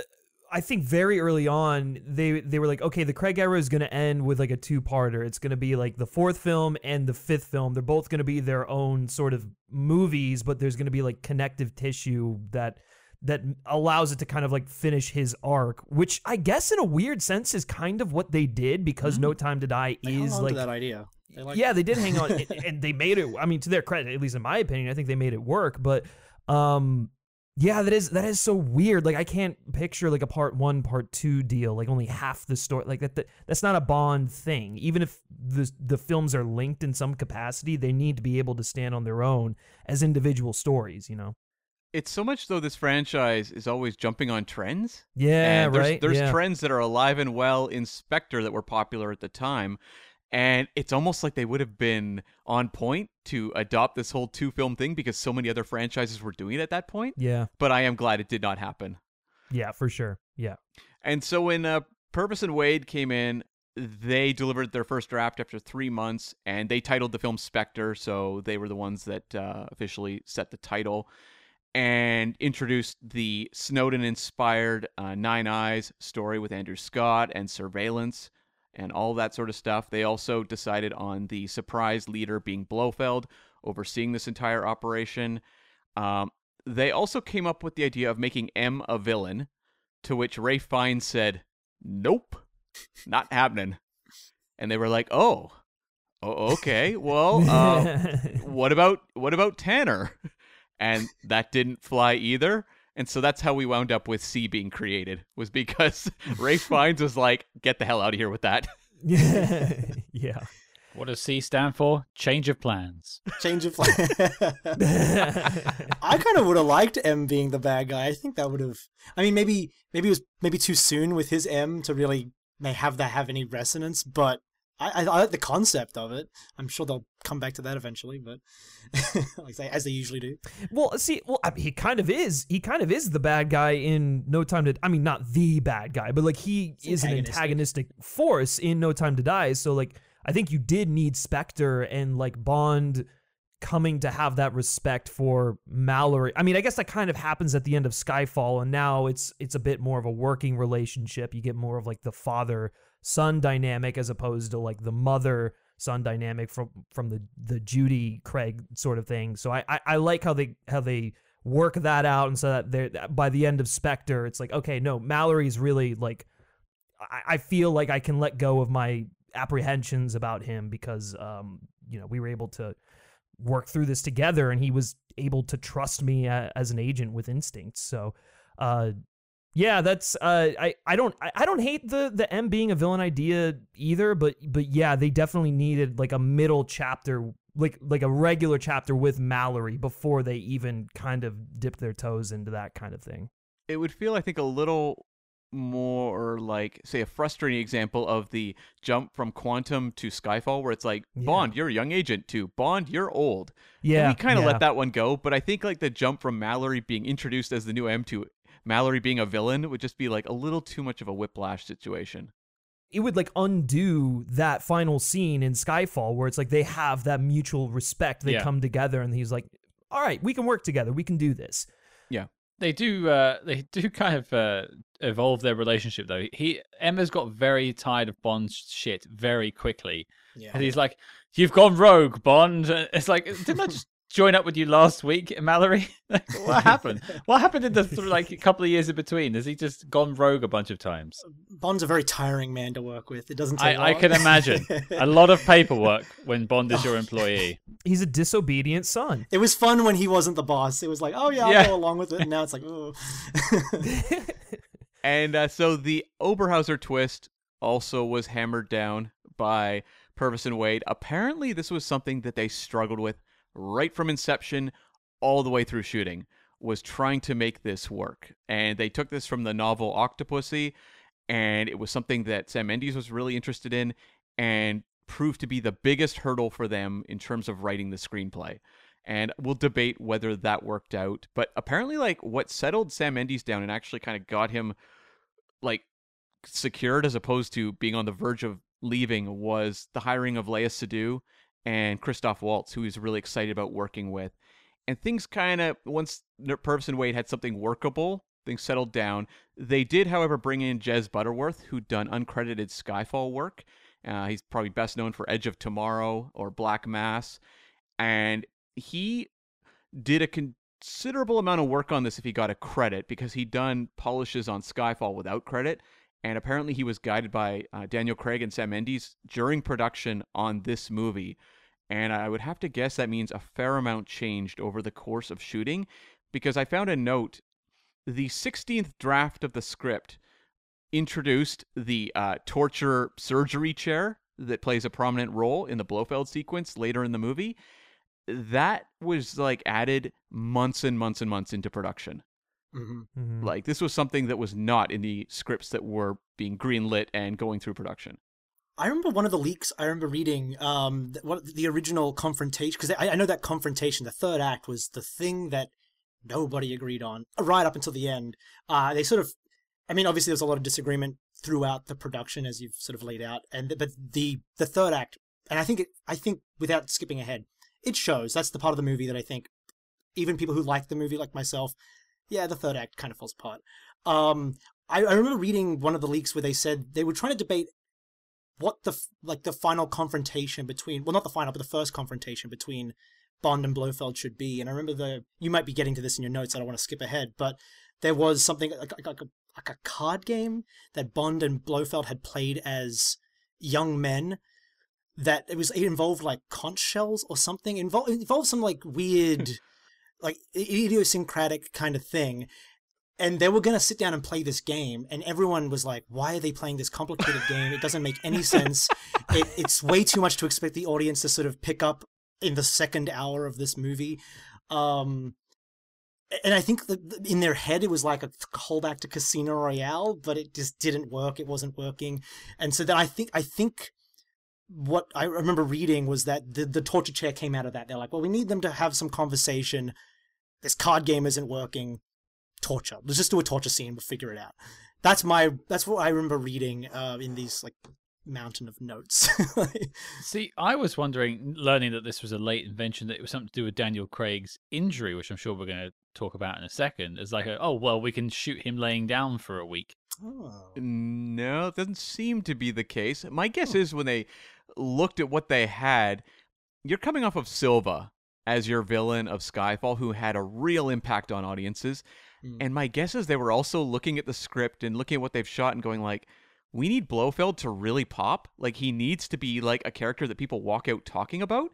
[SPEAKER 3] I think very early on they they were like okay the Craig era is going to end with like a two-parter. It's going to be like the fourth film and the fifth film. They're both going to be their own sort of movies, but there's going to be like connective tissue that that allows it to kind of like finish his arc, which I guess in a weird sense is kind of what they did because No Time to Die
[SPEAKER 4] They
[SPEAKER 3] is like
[SPEAKER 4] that idea. They like-
[SPEAKER 3] yeah, they did hang on, and- and they made it. I mean, to their credit, at least in my opinion, I think they made it work. But, um, yeah, that is that is so weird. Like, I can't picture like a part one, part two deal. Like, only half the story. Like that, that that's not a Bond thing. Even if the the films are linked in some capacity, they need to be able to stand on their own as individual stories. You know?
[SPEAKER 2] It's so much though this franchise is always jumping on trends.
[SPEAKER 3] Yeah,
[SPEAKER 2] and there's,
[SPEAKER 3] right.
[SPEAKER 2] There's
[SPEAKER 3] yeah.
[SPEAKER 2] trends that are alive and well in Spectre that were popular at the time. And it's almost like they would have been on point to adopt this whole two film thing because so many other franchises were doing it at that point.
[SPEAKER 3] yeah,
[SPEAKER 2] But I am glad it did not happen.
[SPEAKER 3] yeah, for sure. Yeah.
[SPEAKER 2] And so when uh, Purvis and Wade came in, they delivered their first draft after three months, and they titled the film Spectre. So they were the ones that uh, officially set the title and introduced the Snowden-inspired uh, Nine Eyes story with Andrew Scott and surveillance and all that sort of stuff. They also decided on the surprise leader being Blofeld, overseeing this entire operation. Um, they also came up with the idea of making M a villain, to which Ralph Fiennes said, "Nope, not happening." And they were like, "Oh, oh okay. Well, uh, what about what about Tanner?" And that didn't fly either. And so that's how we wound up with C being created was because Ralph Fiennes was like, "Get the hell out of here with that."
[SPEAKER 3] yeah. yeah.
[SPEAKER 1] What does C stand for? Change of plans.
[SPEAKER 4] Change of plan. I kind of would have liked M being the bad guy. I think that would have. I mean, maybe maybe it was maybe too soon with his M to really may have that have any resonance. But I, I, I like the concept of it. I'm sure they'll come back to that eventually. But like they, as they usually do.
[SPEAKER 3] Well, see, well, I mean, he kind of is. He kind of is the bad guy in No Time to. I mean, not the bad guy, but like he
[SPEAKER 4] It's
[SPEAKER 3] is an
[SPEAKER 4] antagonistic.
[SPEAKER 3] antagonistic force in No Time to Die. So like, I think you did need Spectre and like Bond coming to have that respect for Mallory. I mean, I guess that kind of happens at the end of Skyfall, and now it's it's a bit more of a working relationship. You get more of like the father son dynamic as opposed to like the mother son dynamic from from the the Judy Craig sort of thing. So I I, I like how they how they work that out, and so that they by the end of Spectre, it's like okay, no, Mallory's really like I, I feel like I can let go of my apprehensions about him because um you know we were able to work through this together and he was able to trust me as an agent with instincts so uh yeah that's uh i i don't I, I don't hate the the m being a villain idea either but but yeah they definitely needed like a middle chapter like like a regular chapter with mallory before they even kind of dip their toes into that kind of thing
[SPEAKER 2] It would feel, I think, a little more like, say, a frustrating example of the jump from Quantum to Skyfall, where it's like,
[SPEAKER 3] Yeah.
[SPEAKER 2] Bond, you're a young agent, to Bond, you're old.
[SPEAKER 3] yeah
[SPEAKER 2] And we kind of
[SPEAKER 3] yeah.
[SPEAKER 2] let that one go, but I think like the jump from Mallory being introduced as the new M to Mallory being a villain would just be like a little too much of a whiplash situation.
[SPEAKER 3] it would like undo that final scene in Skyfall where it's like they have that mutual respect. They
[SPEAKER 1] Yeah.
[SPEAKER 3] come together and he's like, "All right, we can work together. We can do this." Yeah.
[SPEAKER 1] They do. Uh, they do kind of uh, evolve their relationship though. He M's got very tired of Bond's shit very quickly,
[SPEAKER 4] Yeah.
[SPEAKER 1] and he's like, "You've gone rogue, Bond." It's like, didn't I just join up with you last week, Mallory? like, what happened? What happened in the th- like a couple of years in between? Has he just gone rogue a bunch of times?
[SPEAKER 4] Bond's a very tiring man to work with. It doesn't take
[SPEAKER 1] I, I can imagine a lot of paperwork when Bond is your employee.
[SPEAKER 3] He's a disobedient son.
[SPEAKER 4] It was fun when he wasn't the boss. It was like, oh yeah, I'll
[SPEAKER 1] Yeah.
[SPEAKER 4] go along with it. And now it's like, oh.
[SPEAKER 2] And uh, so the Oberhauser twist also was hammered down by Purvis and Wade. Apparently, this was something that they struggled with right from inception all the way through shooting. Was trying to make this work, and they took this from the novel Octopussy, and it was something that Sam Mendes was really interested in, and proved to be the biggest hurdle for them in terms of writing the screenplay. And we'll debate whether that worked out. But apparently, like what settled Sam Mendes down and actually kind of got him like secured as opposed to being on the verge of leaving was the hiring of Léa Seydoux and Christoph Waltz, who he's really excited about working with. And things kind of once Purvis and Wade had something workable, things settled down. They did, however, bring in Jez Butterworth, who'd done uncredited Skyfall work. Uh, he's probably best known for Edge of Tomorrow or Black Mass, and he did a considerable amount of work on this if he got a credit because he'd done polishes on Skyfall without credit. And apparently, he was guided by uh, Daniel Craig and Sam Mendes during production on this movie. And I would have to guess that means a fair amount changed over the course of shooting because I found a note. The 16th draft of the script introduced the uh, torture surgery chair that plays a prominent role in the Blofeld sequence later in the movie. That was like added months and months and months into production.
[SPEAKER 4] hmm
[SPEAKER 3] Mhm.
[SPEAKER 2] Like this was something that was not in the scripts that were being greenlit and going through production.
[SPEAKER 4] I remember one of the leaks I remember reading um th- what the original confrontation because I, I know that confrontation the third act was the thing that nobody agreed on right up until the end. Uh they sort of I mean obviously there was a lot of disagreement throughout the production as you've sort of laid out and but the the third act and I think it I think without skipping ahead it shows that's the part of the movie that I think even people who like the movie like myself yeah the third act kind of falls apart. Um I, I remember reading one of the leaks where they said they were trying to debate what the like the final confrontation between well not the final but the first confrontation between Bond and Blofeld should be. And I remember the you might be getting to this in your notes I don't want to skip ahead but there was something like, like, like a like a card game that Bond and Blofeld had played as young men that it was it involved like conch shells or something. Involved involved some like weird like idiosyncratic kind of thing and they were going to sit down and play this game and everyone was like why are they playing this complicated game it doesn't make any sense it, it's way too much to expect the audience to sort of pick up in the second hour of this movie um and I think that in their head it was like a callback to Casino Royale, but it just didn't work. It wasn't working, and so then I think I think what I remember reading was that the the torture chair came out of that. They're like, well, we need them to have some conversation. This card game isn't working. Torture. Let's just do a torture scene. We'll figure it out. That's my. That's what I remember reading uh, in these like mountain of notes.
[SPEAKER 1] See, I was wondering, learning that this was a late invention, that it was something to do with Daniel Craig's injury, which I'm sure we're going to talk about in a second. As like, a, oh well, we can shoot him laying down for a week.
[SPEAKER 4] oh.
[SPEAKER 2] No, it doesn't seem to be the case. My guess is when they looked at what they had, you're coming off of Silva as your villain of Skyfall, who had a real impact on audiences.
[SPEAKER 4] Mm.
[SPEAKER 2] And my guess is they were also looking at the script and looking at what they've shot and going like, we need Blofeld to really pop. Like he needs to be like a character that people walk out talking about,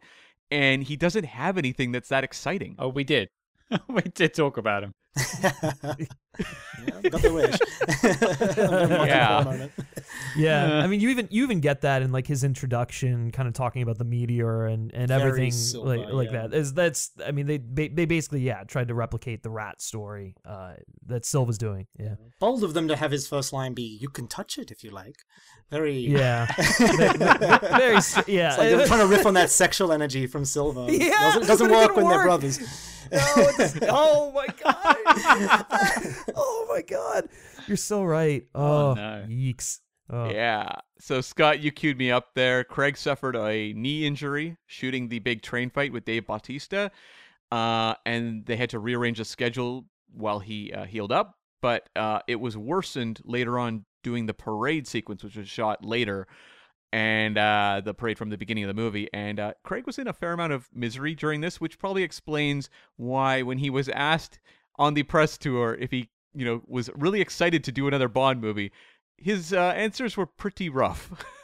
[SPEAKER 2] and he doesn't have anything that's that exciting.
[SPEAKER 1] Oh, we did. we did talk about him.
[SPEAKER 4] Yeah, got the wish. I'm gonna mock
[SPEAKER 2] Yeah.
[SPEAKER 4] for a moment.
[SPEAKER 3] Yeah. I mean, you even you even get that in like his introduction, kind of talking about the meteor and and
[SPEAKER 4] Very
[SPEAKER 3] everything
[SPEAKER 4] Silva,
[SPEAKER 3] like like
[SPEAKER 4] yeah.
[SPEAKER 3] that. Is that's I mean they ba- they basically yeah tried to replicate the rat story uh, that Silva's doing. Yeah,
[SPEAKER 4] Bold of them to have his first line be, "You can touch it if you like." Very.
[SPEAKER 3] yeah, very s- yeah.
[SPEAKER 4] It's like they're trying to riff on that sexual energy from Silva.
[SPEAKER 3] Yeah,
[SPEAKER 4] doesn't, doesn't
[SPEAKER 3] but it
[SPEAKER 4] work when they're brothers.
[SPEAKER 3] It's, oh my god! oh my god! You're so right.
[SPEAKER 1] Oh,
[SPEAKER 3] Oh,
[SPEAKER 1] no.
[SPEAKER 3] yeeks. Oh.
[SPEAKER 2] Yeah. So Scott, you queued me up there. Craig suffered a knee injury shooting the big train fight with Dave Bautista, uh, and they had to rearrange the schedule while he uh, healed up. But uh, it was worsened later on doing the parade sequence, which was shot later, and uh, the parade from the beginning of the movie. And uh, Craig was in a fair amount of misery during this, which probably explains why, when he was asked on the press tour if he, you know, was really excited to do another Bond movie, his uh, answers were pretty rough.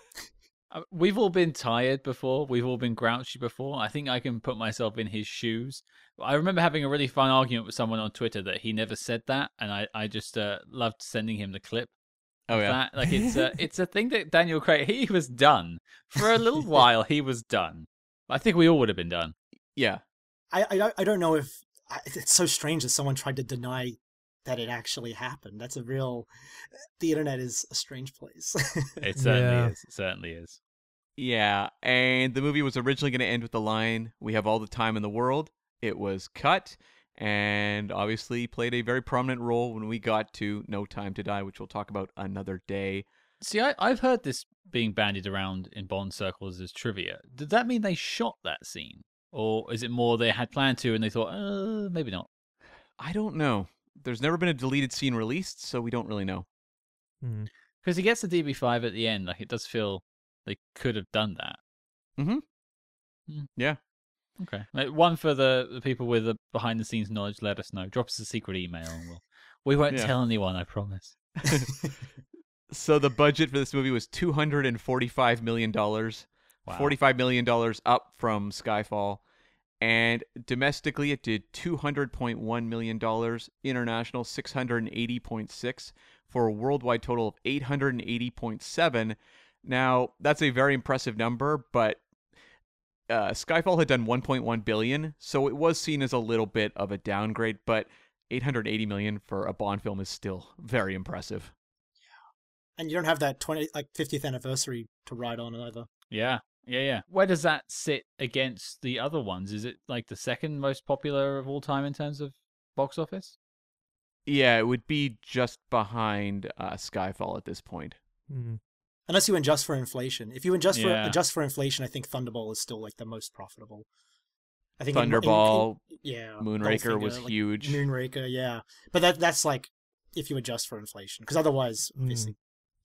[SPEAKER 1] Uh, We've all been tired before. We've all been grouchy before. I think I can put myself in his shoes. I remember having a really fun argument with someone on Twitter that he never said that, and I, I just uh, loved sending him the clip.
[SPEAKER 2] Oh yeah.
[SPEAKER 1] that. Like it's a it's a thing that Daniel Craig he was done for a little while. He was done. I think we all would have been done.
[SPEAKER 2] Yeah.
[SPEAKER 4] I, I don't- I don't know if I- it's so strange that someone tried to deny that it actually happened. That's a real. The internet is a strange place.
[SPEAKER 1] It certainly
[SPEAKER 3] Yeah.
[SPEAKER 1] is. It certainly is.
[SPEAKER 2] Yeah. And the movie was originally going to end with the line, We have all the time in the world. It was cut and obviously played a very prominent role when we got to No Time to Die, which we'll talk about another day.
[SPEAKER 1] See, I, I've heard this being bandied around in Bond circles as trivia. Did that mean they shot that scene, or is it more they had planned to and they thought, uh, maybe not?
[SPEAKER 2] I don't know. There's never been a deleted scene released, so we don't really know.
[SPEAKER 1] Because he gets the DB5 at the end. Like it does feel they could have done that. Mm-hmm.
[SPEAKER 2] Yeah.
[SPEAKER 1] Okay. Uh, one for the, the people with the behind the scenes knowledge. Let us know. Drop us a secret email, and we'll we won't
[SPEAKER 2] Yeah.
[SPEAKER 1] tell anyone. I promise.
[SPEAKER 2] So the budget for this movie was two hundred and forty-five million dollars.
[SPEAKER 1] Wow.
[SPEAKER 2] $45 million up from Skyfall. And domestically, it did $200.1 million. International, 680.6 for a worldwide total of 880.7. Now, that's a very impressive number, but uh, Skyfall had done 1.1 billion, so it was seen as a little bit of a downgrade, but 880 million for a Bond film is still very impressive.
[SPEAKER 4] And you don't have that 20 like 50th anniversary to ride on either.
[SPEAKER 1] Yeah. Yeah, yeah. Where does that sit against the other ones? Is it like the second most popular of all time in terms of box office?
[SPEAKER 2] Yeah, it would be just behind uh, Skyfall at this point.
[SPEAKER 3] Mhm.
[SPEAKER 4] Unless you adjust for inflation. If you adjust for
[SPEAKER 1] Yeah.
[SPEAKER 4] adjust for inflation, I think Thunderball is still like the most profitable. I think in- in- in-
[SPEAKER 2] Thunderball,
[SPEAKER 4] yeah,
[SPEAKER 2] Moonraker was
[SPEAKER 4] like,
[SPEAKER 2] huge.
[SPEAKER 4] Moonraker, yeah, but that that's like if you adjust for inflation, because otherwise,
[SPEAKER 3] Mm.
[SPEAKER 4] obviously,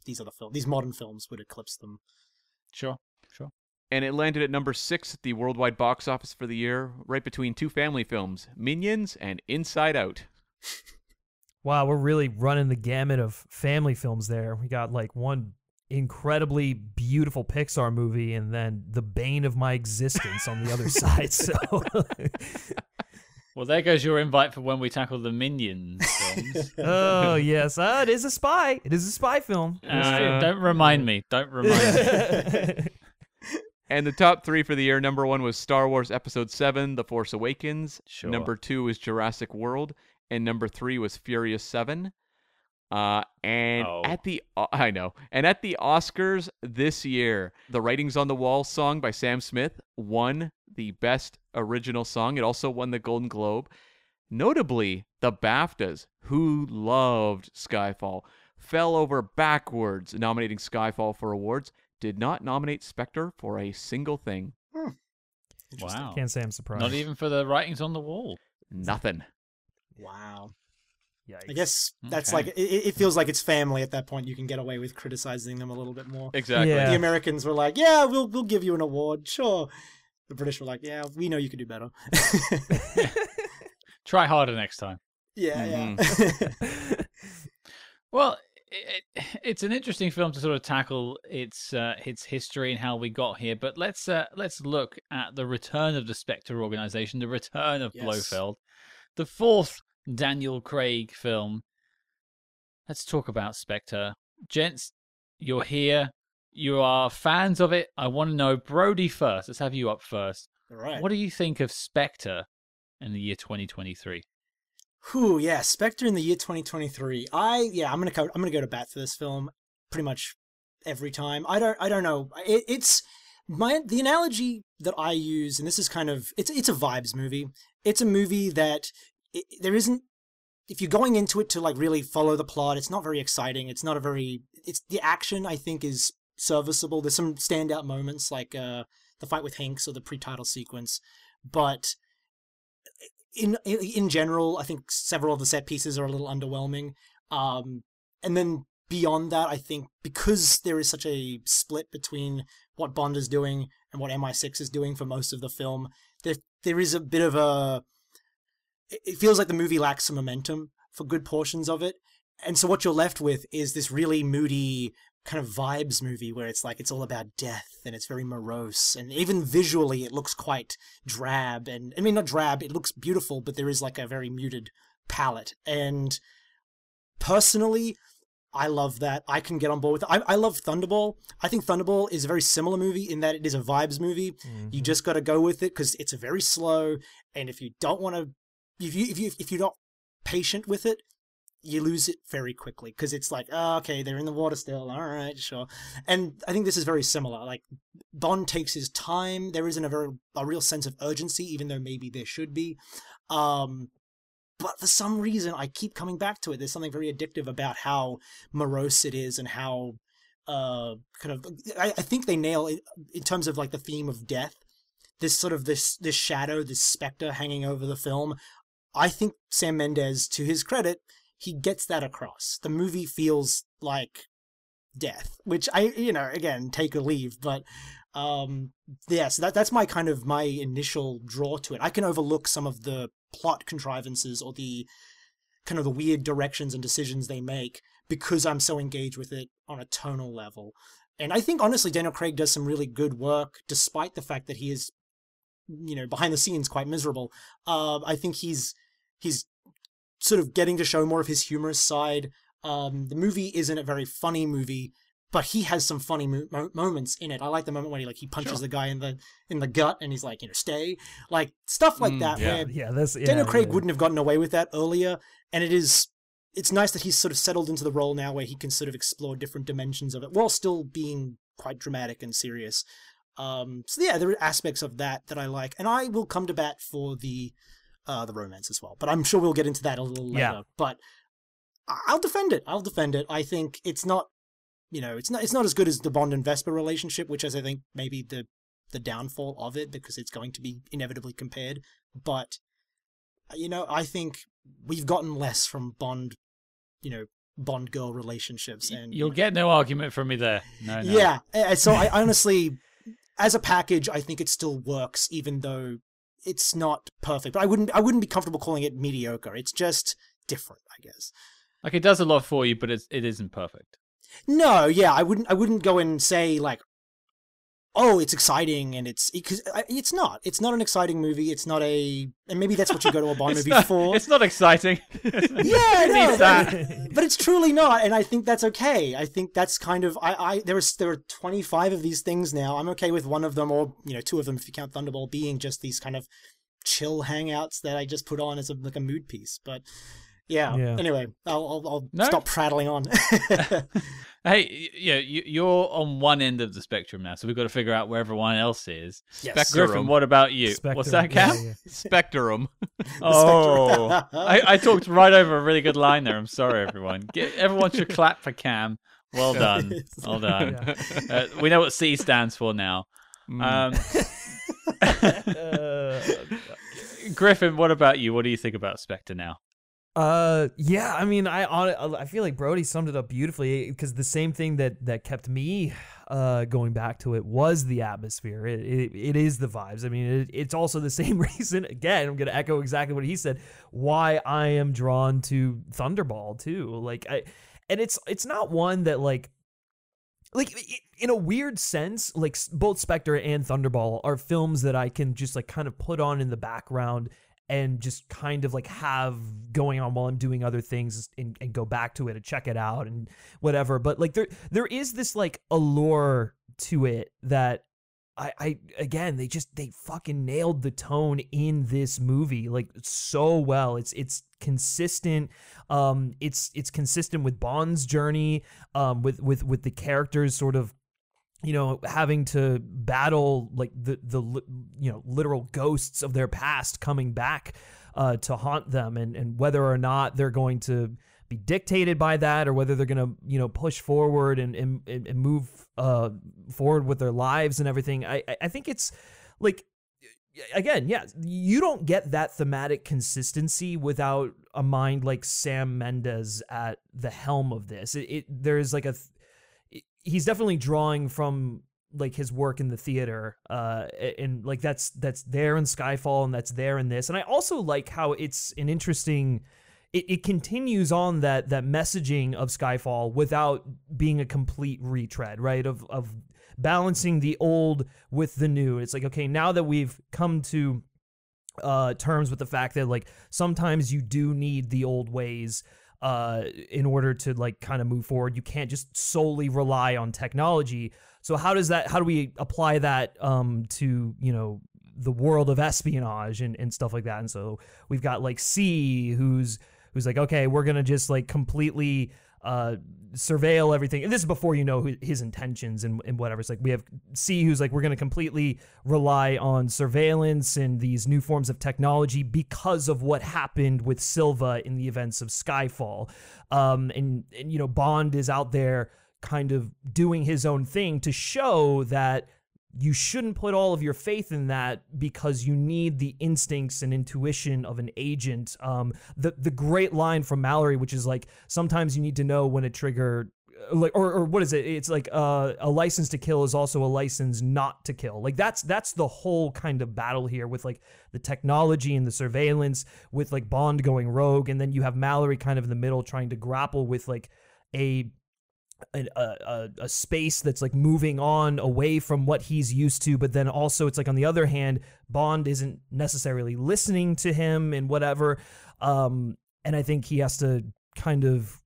[SPEAKER 4] these other film, these modern films would eclipse them.
[SPEAKER 1] Sure. Sure.
[SPEAKER 2] and it landed at number six at the worldwide box office for the year, right between two family films, Minions and Inside Out.
[SPEAKER 3] Wow, we're really running the gamut of family films there. We got like one incredibly beautiful Pixar movie and then the bane of my existence on the other side. So
[SPEAKER 1] Well, there goes your invite for when we tackle the Minions films.
[SPEAKER 3] Oh yes, uh, it is a spy. It is a spy film.
[SPEAKER 1] Uh, don't remind me. Don't remind me.
[SPEAKER 2] And the top three for the year number one was Star Wars Episode 7, The Force Awakens.
[SPEAKER 1] Sure.
[SPEAKER 2] Number two was Jurassic World. And number three was Furious 7. Uh, and
[SPEAKER 1] Oh.
[SPEAKER 2] at the I know, and at the Oscars this year, the "Writings on the Wall" song by Sam Smith won the best original song. It also won the Golden Globe. Notably, the BAFTAs, who loved Skyfall, fell over backwards nominating Skyfall for awards. Did not nominate Spectre for a single thing.
[SPEAKER 4] Interesting.
[SPEAKER 1] Wow.
[SPEAKER 3] Can't say I'm surprised.
[SPEAKER 1] Not even for the writings on the wall.
[SPEAKER 2] Nothing.
[SPEAKER 4] Wow.
[SPEAKER 3] Yikes.
[SPEAKER 4] I guess that's
[SPEAKER 1] Okay.
[SPEAKER 4] like it, it feels like it's family at that point. You can get away with criticizing them a little bit more.
[SPEAKER 2] Exactly.
[SPEAKER 3] Yeah.
[SPEAKER 4] The Americans were like, "Yeah, we'll we'll give you an award, sure." The British were like, "Yeah, we know you could do better."
[SPEAKER 1] Try harder next time.
[SPEAKER 4] yeah, yeah.
[SPEAKER 3] Mm-hmm.
[SPEAKER 1] Well, it, it, it's an interesting film to sort of tackle its uh, its history and how we got here. But let's uh, let's look at the return of the Spectre organization, the return of
[SPEAKER 4] Yes.
[SPEAKER 1] Blofeld, the fourth Daniel Craig film. Let's talk about Spectre, gents. You're here. You are fans of it. I want to know, Brody first. Let's have you up first.
[SPEAKER 4] All right.
[SPEAKER 1] What do you think of Spectre in the year 2023?
[SPEAKER 4] Whew, yeah, Spectre in the year 2023. I yeah, I'm gonna co- I'm gonna go to bat for this film pretty much every time. I don't I don't know. It, it's my the analogy that I use, and this is kind of it's it's a vibes movie. It's a movie that it, there isn't. If you're going into it to like really follow the plot, it's not very exciting. It's not a very. It's the action I think is serviceable. There's some standout moments like uh the fight with Hinx or the pre-title sequence, but in in in general, I think several of the set pieces are a little underwhelming. Um, and then beyond that, I think because there is such a split between what Bond is doing and what MI6 is doing for most of the film, there there is a bit of a. It feels like the movie lacks some momentum for good portions of it, and so what you're left with is this really moody kind of vibes movie where it's like it's all about death and it's very morose. And even visually it looks quite drab. And I mean not drab it looks beautiful but there is like a very muted palette. And personally I love that. I can get on board with it. I, I love Thunderball. I think Thunderball is a very similar movie in that it is a vibes movie. You
[SPEAKER 3] Mhm.
[SPEAKER 4] just got to go with it because it's very slow. And if you don't want to if you if you if you're not patient with it you lose it very quickly because it's like oh, okay they're in the water still all right sure. And i think this is very similar like bond takes his time. There isn't a very a real sense of urgency even though maybe there should be. Um but for some reason i keep coming back to it. There's something very addictive about how morose it is and how uh kind of i, I think they nail it in terms of like the theme of death. This sort of this this shadow this specter hanging over the film i think sam mendes to his credit he gets that across. The movie feels like death, which I, you know, again, take or leave, but Um, yeah, so that that's my kind of my initial draw to it. I can overlook some of the plot contrivances or the kind of the weird directions and decisions they make because I'm so engaged with it on a tonal level. And I think honestly, Daniel Craig does some really good work, despite the fact that he is, you know, behind the scenes quite miserable. Uh, I think he's he's sort of getting to show more of his humorous side. Um, the movie isn't a very funny movie, but he has some funny mo- moments in it. I like the moment when he like he punches
[SPEAKER 2] Sure.
[SPEAKER 4] the guy in the in the gut and he's like, you know, stay, like stuff like
[SPEAKER 2] Mm,
[SPEAKER 4] that.
[SPEAKER 2] yeah.
[SPEAKER 4] Where
[SPEAKER 3] Yeah, that's yeah,
[SPEAKER 4] Daniel Craig
[SPEAKER 3] yeah.
[SPEAKER 4] wouldn't have gotten away with that earlier, and it is it's nice that he's sort of settled into the role now where he can sort of explore different dimensions of it while still being quite dramatic and serious. Um, so yeah, there are aspects of that that I like, and I will come to bat for the uh, the romance as well. But I'm sure we'll get into that a little later.
[SPEAKER 3] Yeah.
[SPEAKER 4] But I'll defend it. I'll defend it. I think it's not, you know, it's not it's not as good as the Bond and Vesper relationship, which is I think maybe the the downfall of it because it's going to be inevitably compared. But you know, I think we've gotten less from Bond, you know, Bond girl relationships, and
[SPEAKER 1] You'll get no argument from me there. No, no.
[SPEAKER 4] yeah. uh, So I honestly, as a package, I think it still works, even though it's not perfect. But I wouldn't I wouldn't be comfortable calling it mediocre. It's just different, I guess.
[SPEAKER 1] Like it does a lot for you, but it's, it isn't perfect.
[SPEAKER 4] No, yeah, I wouldn't. I wouldn't go and say like, "Oh, it's exciting," and it's because it's not. It's not an exciting movie. It's not a, and maybe that's what you go to a Bond movie
[SPEAKER 1] not,
[SPEAKER 4] for.
[SPEAKER 1] it's not exciting.
[SPEAKER 4] yeah,
[SPEAKER 1] It
[SPEAKER 4] no,
[SPEAKER 1] that.
[SPEAKER 4] but it's truly not, and I think that's okay. I think that's kind of I. I there is there are twenty five of these things now. I'm okay with one of them, or you know, two of them if you count Thunderball, being just these kind of chill hangouts that I just put on as a like a mood piece. But yeah.
[SPEAKER 3] Yeah.
[SPEAKER 4] Anyway, I'll I'll, I'll
[SPEAKER 1] No.
[SPEAKER 4] stop prattling on.
[SPEAKER 1] Hey, y- yeah, you, you're on one end of the spectrum now, so we've got to figure out where everyone else is.
[SPEAKER 4] Yes.
[SPEAKER 2] Spectrum.
[SPEAKER 1] Griffin, what about you? What's
[SPEAKER 3] Spectre,
[SPEAKER 1] that,
[SPEAKER 3] yeah,
[SPEAKER 1] Cam?
[SPEAKER 3] yeah.
[SPEAKER 2] Spectrum.
[SPEAKER 1] Oh, I, I talked right over a really good line there. I'm sorry, everyone. Get, everyone should clap for Cam. Well done. Well done. Uh, we know what C stands for now.
[SPEAKER 2] Mm.
[SPEAKER 1] Um, Griffin, what about you? What do you think about Spectre now?
[SPEAKER 3] Uh, yeah. I mean, I hon- I feel like Brody summed it up beautifully because the same thing that that kept me uh going back to it was the atmosphere. It it, it is the vibes. I mean, it, it's also the same reason. Again, I'm gonna echo exactly what he said. Why I am drawn to Thunderball too. Like I, and it's it's not one that like like in a weird sense like both spectre and thunderball are films that i can just like kind of put on in the background and just kind of like have going on while i'm doing other things and, and go back to it and check it out and whatever. But like there there is this like allure to it that I, I again they just they fucking nailed the tone in this movie like so well. It's it's consistent um it's it's consistent with Bond's journey um with with with the characters sort of you know having to battle like the the you know literal ghosts of their past coming back uh to haunt them and and whether or not they're going to be dictated by that or whether they're going to you know push forward and and, and move uh forward with their lives and everything. I I- think it's like again yeah you don't get that thematic consistency without a mind like sam mendes at the helm of this. It, it there's like a he's definitely drawing from like his work in the theater uh and like that's that's there in skyfall and that's there in this and i also like how it's an interesting it, it continues on that that messaging of Skyfall without being a complete retread, right? Of of balancing the old with the new. It's like okay, now that we've come to uh terms with the fact that like sometimes you do need the old ways uh in order to like kind of move forward. You can't just solely rely on technology. So how does that how do we apply that um to, you know, the world of espionage and, and stuff like that. And so we've got like C who's who's like, okay, we're gonna just like completely uh surveil everything. And this is before you know his intentions and, and whatever. It's like we have C who's like, we're gonna completely rely on surveillance and these new forms of technology because of what happened with Silva in the events of Skyfall. Um and, and you know, Bond is out there kind of doing his own thing to show that you shouldn't put all of your faith in that because you need the instincts and intuition of an agent. Um, the the great line from Mallory, which is like sometimes you need to know when a trigger like or, or what is it? It's like uh, a license to kill is also a license not to kill. Like that's that's the whole kind of battle here with like the technology and the surveillance with like bond going rogue. And then you have mallory kind of in the middle trying to grapple with like a a, a, a space that's like moving on away from what he's used to but then also it's like on the other hand bond isn't necessarily listening to him and whatever um and i think he has to kind of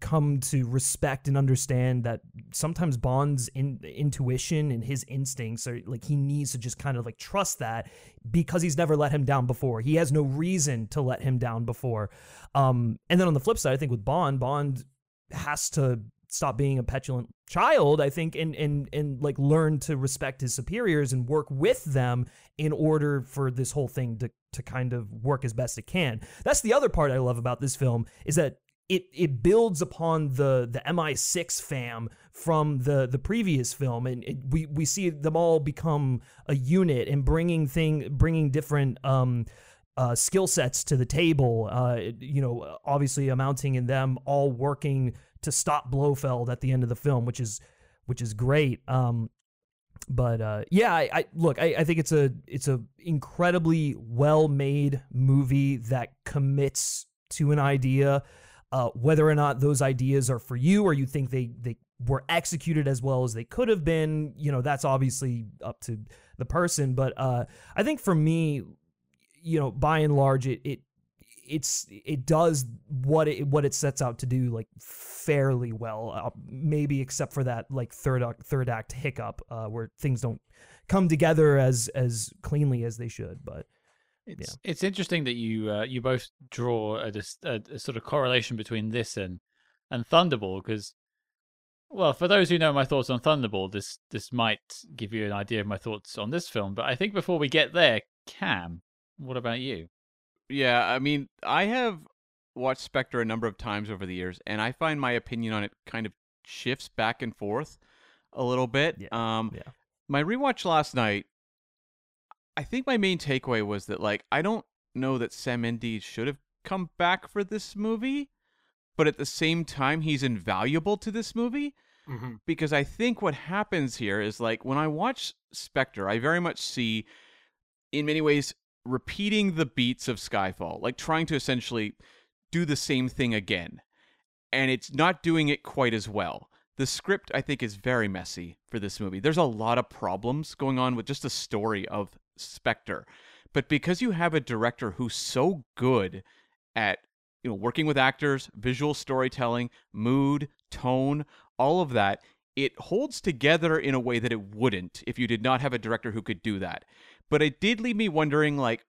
[SPEAKER 3] come to respect and understand that sometimes Bond's in, intuition and his instincts are like he needs to just kind of like trust that because he's never let him down before. He has no reason to let him down before. Um, and then on the flip side, I think with Bond, Bond has to stop being a petulant child i think and and and like learn to respect his superiors and work with them in order for this whole thing to to kind of work as best it can that's the other part i love about this film is that it it builds upon the the MI6 fam from the the previous film, and it, we we see them all become a unit and bringing thing bringing different um uh, skill sets to the table. Uh, you know, obviously amounting in them all working to stop Blofeld at the end of the film, which is which is great. Um, but uh, yeah, I, I look. I, I think it's a it's a incredibly well made movie that commits to an idea uh, whether or not those ideas are for you or you think they they were executed as well as they could have been, you know, that's obviously up to the person. But uh, I think for me, you know, by and large, it it it's it does what it what it sets out to do like fairly well uh, maybe except for that like third act, third act hiccup uh, where things don't come together as as cleanly as they should but
[SPEAKER 1] it's yeah. it's interesting that you uh, you both draw a, a, a, sort of correlation between this and and Thunderball because well for those who know my thoughts on Thunderball this this might give you an idea of my thoughts on this film but I think before we get there Cam what about you
[SPEAKER 2] Yeah I mean I have watched Spectre a number of times over the years and I find my opinion on it kind of shifts back and forth a little bit
[SPEAKER 3] yeah.
[SPEAKER 2] um
[SPEAKER 3] yeah.
[SPEAKER 2] my rewatch last night I think my main takeaway was that like I don't know that Sam Mendes should have come back for this movie, but at the same time he's invaluable to this movie
[SPEAKER 4] mm-hmm.
[SPEAKER 2] because I think what happens here is like when I watch Spectre, I very much see in many ways repeating the beats of Skyfall, like trying to essentially do the same thing again. And it's not doing it quite as well. The script, I think, is very messy for this movie. There's a lot of problems going on with just the story of Spectre. But because you have a director who's so good at you know working with actors, visual storytelling, mood, tone, all of that, it holds together in a way that it wouldn't if you did not have a director who could do that. But it did leave me wondering like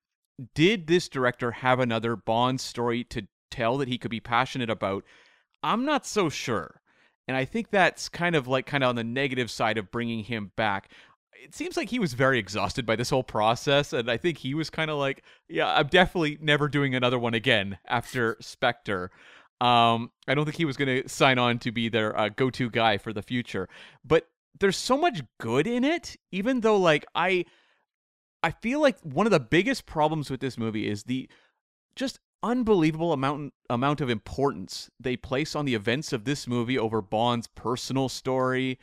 [SPEAKER 2] did this director have another Bond story to tell that he could be passionate about? I'm not so sure. And I think that's kind of like kind of on the negative side of bringing him back it seems like he was very exhausted by this whole process and i think he was kind of like yeah i'm definitely never doing another one again after spectre um i don't think he was going to sign on to be their uh, go-to guy for the future but there's so much good in it even though like i i feel like one of the biggest problems with this movie is the just unbelievable amount amount of importance they place on the events of this movie over bond's personal story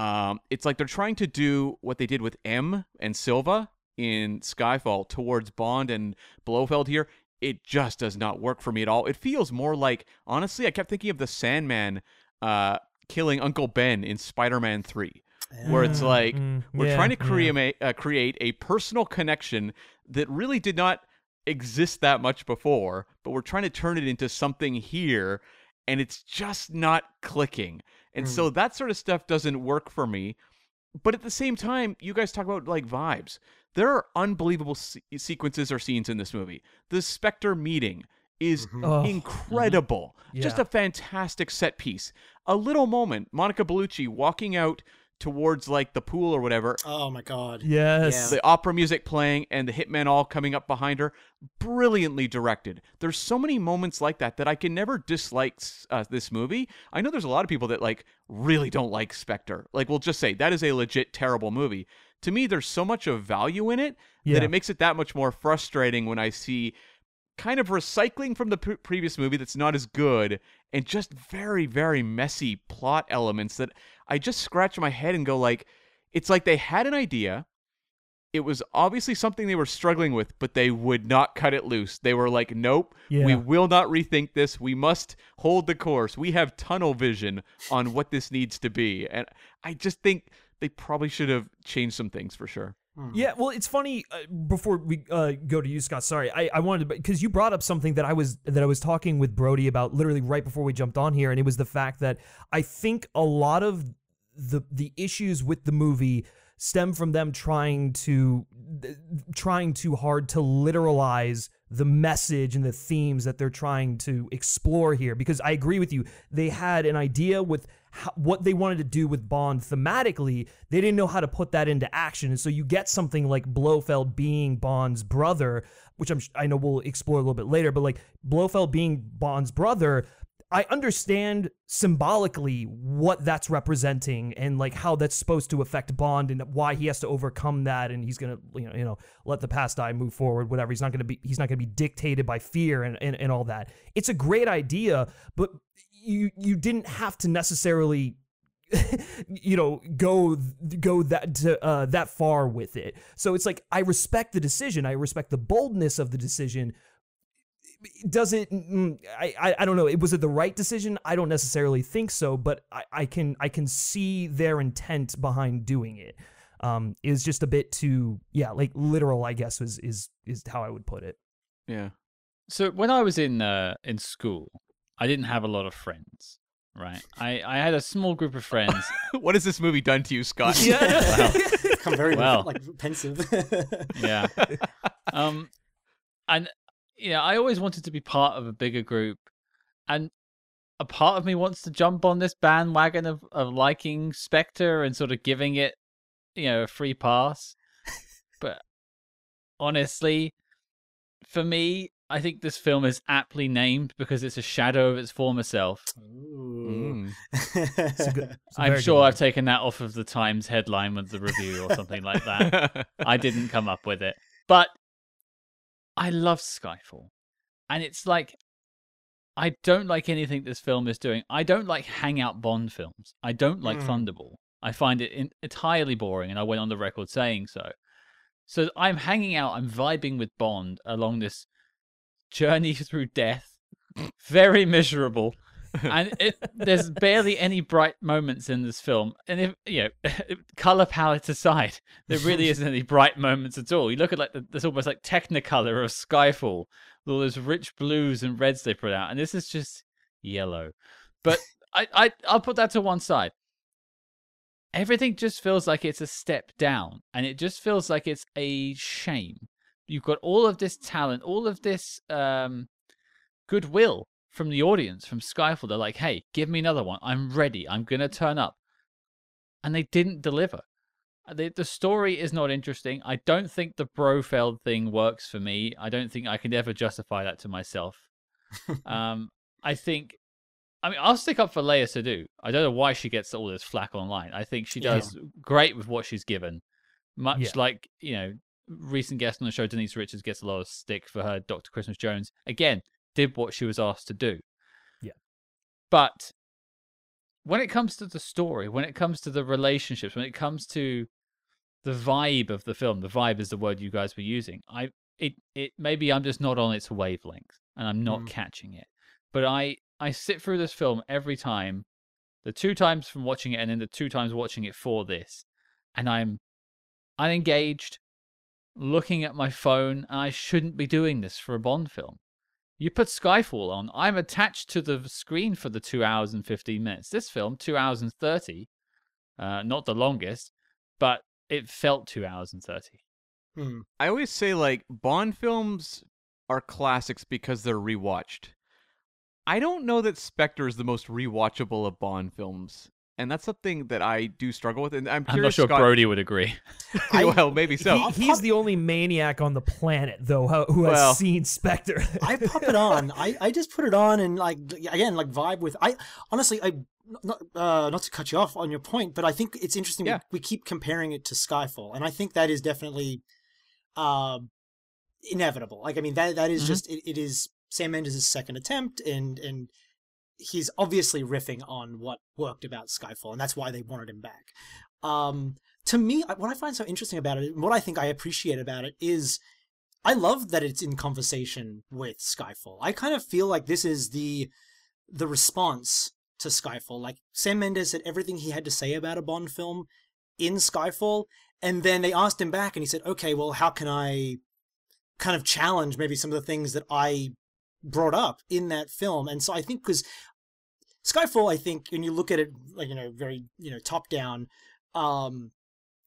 [SPEAKER 2] um, it's like they're trying to do what they did with M and Silva in Skyfall towards Bond and Blofeld here. It just does not work for me at all. It feels more like, honestly, I kept thinking of the Sandman uh, killing Uncle Ben in Spider-Man Three, where it's like
[SPEAKER 3] Mm,
[SPEAKER 2] we're
[SPEAKER 3] yeah,
[SPEAKER 2] trying to
[SPEAKER 3] yeah.
[SPEAKER 2] create a, uh, create a personal connection that really did not exist that much before, but we're trying to turn it into something here, and it's just not clicking. And so that sort of stuff doesn't work for me. But at the same time, you guys talk about like vibes. There are unbelievable se- sequences or scenes in this movie. The Spectre meeting is
[SPEAKER 4] Mhm.
[SPEAKER 3] Oh,
[SPEAKER 2] incredible. Just
[SPEAKER 3] Yeah.
[SPEAKER 2] a fantastic set piece. A little moment, Monica Bellucci walking out towards like the pool or whatever,
[SPEAKER 4] Oh my god.
[SPEAKER 3] yes.
[SPEAKER 2] The opera music playing and the hitmen all coming up behind her. Brilliantly directed. There's so many moments like that that i can never dislike uh, this movie. I know there's a lot of people that like really don't like spectre. Like we'll just say that is a legit terrible movie. To me there's so much of value in it
[SPEAKER 3] yeah.
[SPEAKER 2] that it makes it that much more frustrating when i see kind of recycling from the p- previous movie that's not as good and just very very messy plot elements that I just scratch my head and go like it's like they had an idea it was obviously something they were struggling with but they would not cut it loose they were like nope we will not rethink this we must hold the course we have tunnel vision on what this needs to be and I just think they probably should have changed some things for sure
[SPEAKER 4] Hmm.
[SPEAKER 3] Yeah, well, it's funny. Uh, before we uh, go to you, Scott. Sorry, I, I wanted to because you brought up something that I was that I was talking with Brody about literally right before we jumped on here, and it was the fact that I think a lot of the the issues with the movie stem from them trying to trying too hard to literalize the message and the themes that they're trying to explore here. Because I agree with you they had an idea with how, what they wanted to do with Bond thematically. They didn't know how to put that into action. And so you get something like Blofeld being Bond's brother which I'm I know we'll explore a little bit later but like Blofeld being Bond's brother I understand symbolically what that's representing and like how that's supposed to affect Bond and why he has to overcome that and he's gonna you know you know let the past die move forward whatever. He's not gonna be he's not gonna be dictated by fear and, and, and all that. It's a great idea but you you didn't have to necessarily you know go go that to, uh, that far with it. So it's like I respect the decision. I respect the boldness of the decision does it mm, I, I i don't know it was it the right decision i don't necessarily think so but i, I can i can see their intent behind doing it um is just a bit too yeah like literal i guess is is is how i would put it
[SPEAKER 2] yeah
[SPEAKER 1] So when I was in uh, in school, I didn't have a lot of friends. Right, I, I had a small group of friends.
[SPEAKER 2] what has this movie done to you Scott
[SPEAKER 1] Well,
[SPEAKER 4] Become very
[SPEAKER 1] Well.
[SPEAKER 4] like pensive.
[SPEAKER 1] yeah. Um, and yeah, I always wanted to be part of a bigger group, and a part of me wants to jump on this bandwagon of of liking Spectre and sort of giving it, you know, a free pass. but honestly, for me, I think this film is aptly named because it's a shadow of its former self.
[SPEAKER 4] Ooh.
[SPEAKER 2] Mm.
[SPEAKER 3] It's a good- it's a
[SPEAKER 1] I'm sure. I've taken that off of the Times headline with the review or something like that. I didn't come up with it. But I love Skyfall. And it's like I don't like anything this film is doing. I don't like hangout Bond films. I don't like
[SPEAKER 4] Mm.
[SPEAKER 1] Thunderball. I find it in- entirely boring and I went on the record saying so. So I'm hanging out, I'm vibing with Bond along this journey through death. Very miserable and it, there's barely any bright moments in this film. And if you know, color palette aside, there really isn't any bright moments at all. You look at like the, this almost like Technicolor of Skyfall, with all those rich blues and reds they put out, and this is just yellow. But I, I, I'll put that to one side. Everything just feels like it's a step down, and it just feels like it's a shame. You've got all of this talent, all of this um, goodwill from the audience, from Skyfall. They're like, hey, give me another one. I'm ready. I'm going to turn up. And they didn't deliver. Uh, The, the story is not interesting. I don't think the Brofeld thing works for me. I don't think I can ever justify that to myself. um, I think, I mean, I'll stick up for Léa Seydoux. I don't know why she gets all this flack online. I think she
[SPEAKER 4] Yeah.
[SPEAKER 1] does great with what she's given. Much
[SPEAKER 3] Yeah.
[SPEAKER 1] like, you know, recent guest on the show, Denise Richards gets a lot of stick for her Dr. Christmas Jones. Again, did what she was asked to do.
[SPEAKER 3] Yeah.
[SPEAKER 1] But when it comes to the story, when it comes to the relationships, when it comes to the vibe of the film, the vibe is the word you guys were using. I it it maybe I'm just not on its wavelength and I'm not
[SPEAKER 4] Mm.
[SPEAKER 1] catching it. But I I sit through this film every time, the two times from watching it and then the two times watching it for this, and I'm unengaged, looking at my phone, and I shouldn't be doing this for a Bond film. You put Skyfall on, I'm attached to the screen for the two hours and 15 minutes. This film, two hours and 30, uh, not the longest, but it felt two hours and 30.
[SPEAKER 4] Hmm.
[SPEAKER 2] I always say like Bond films are classics because they're rewatched. I don't know that Spectre is the most rewatchable of Bond films, and that's something that I do struggle with. And I'm
[SPEAKER 1] I'm not sure
[SPEAKER 2] Scott,
[SPEAKER 1] Brody would agree.
[SPEAKER 4] I-
[SPEAKER 2] well, maybe so.
[SPEAKER 3] He- he's the only maniac on the planet, though, who- who has
[SPEAKER 2] Well-
[SPEAKER 3] seen Spectre.
[SPEAKER 4] I pop it on. I, I just put it on and like again like vibe with. I honestly I not uh, not to cut you off on your point, but I think it's interesting.
[SPEAKER 2] Yeah.
[SPEAKER 4] We, we keep comparing it to Skyfall, and I think that is definitely, uh, inevitable. Like I mean that that is
[SPEAKER 1] Mhm.
[SPEAKER 4] just it, it is Sam Mendes' second attempt and and he's obviously riffing on what worked about Skyfall and that's why they wanted him back. Um to me what I find so interesting about it and what I think I appreciate about it is I love that it's in conversation with Skyfall. I kind of feel like this is the the response to Skyfall. Like Sam Mendes said everything he had to say about a Bond film in Skyfall, and then they asked him back, and he said, "Okay, well, how can I kind of challenge maybe some of the things that I brought up in that film?" And so I think because Skyfall, I think when you look at it, like you know, very you know, top down, um,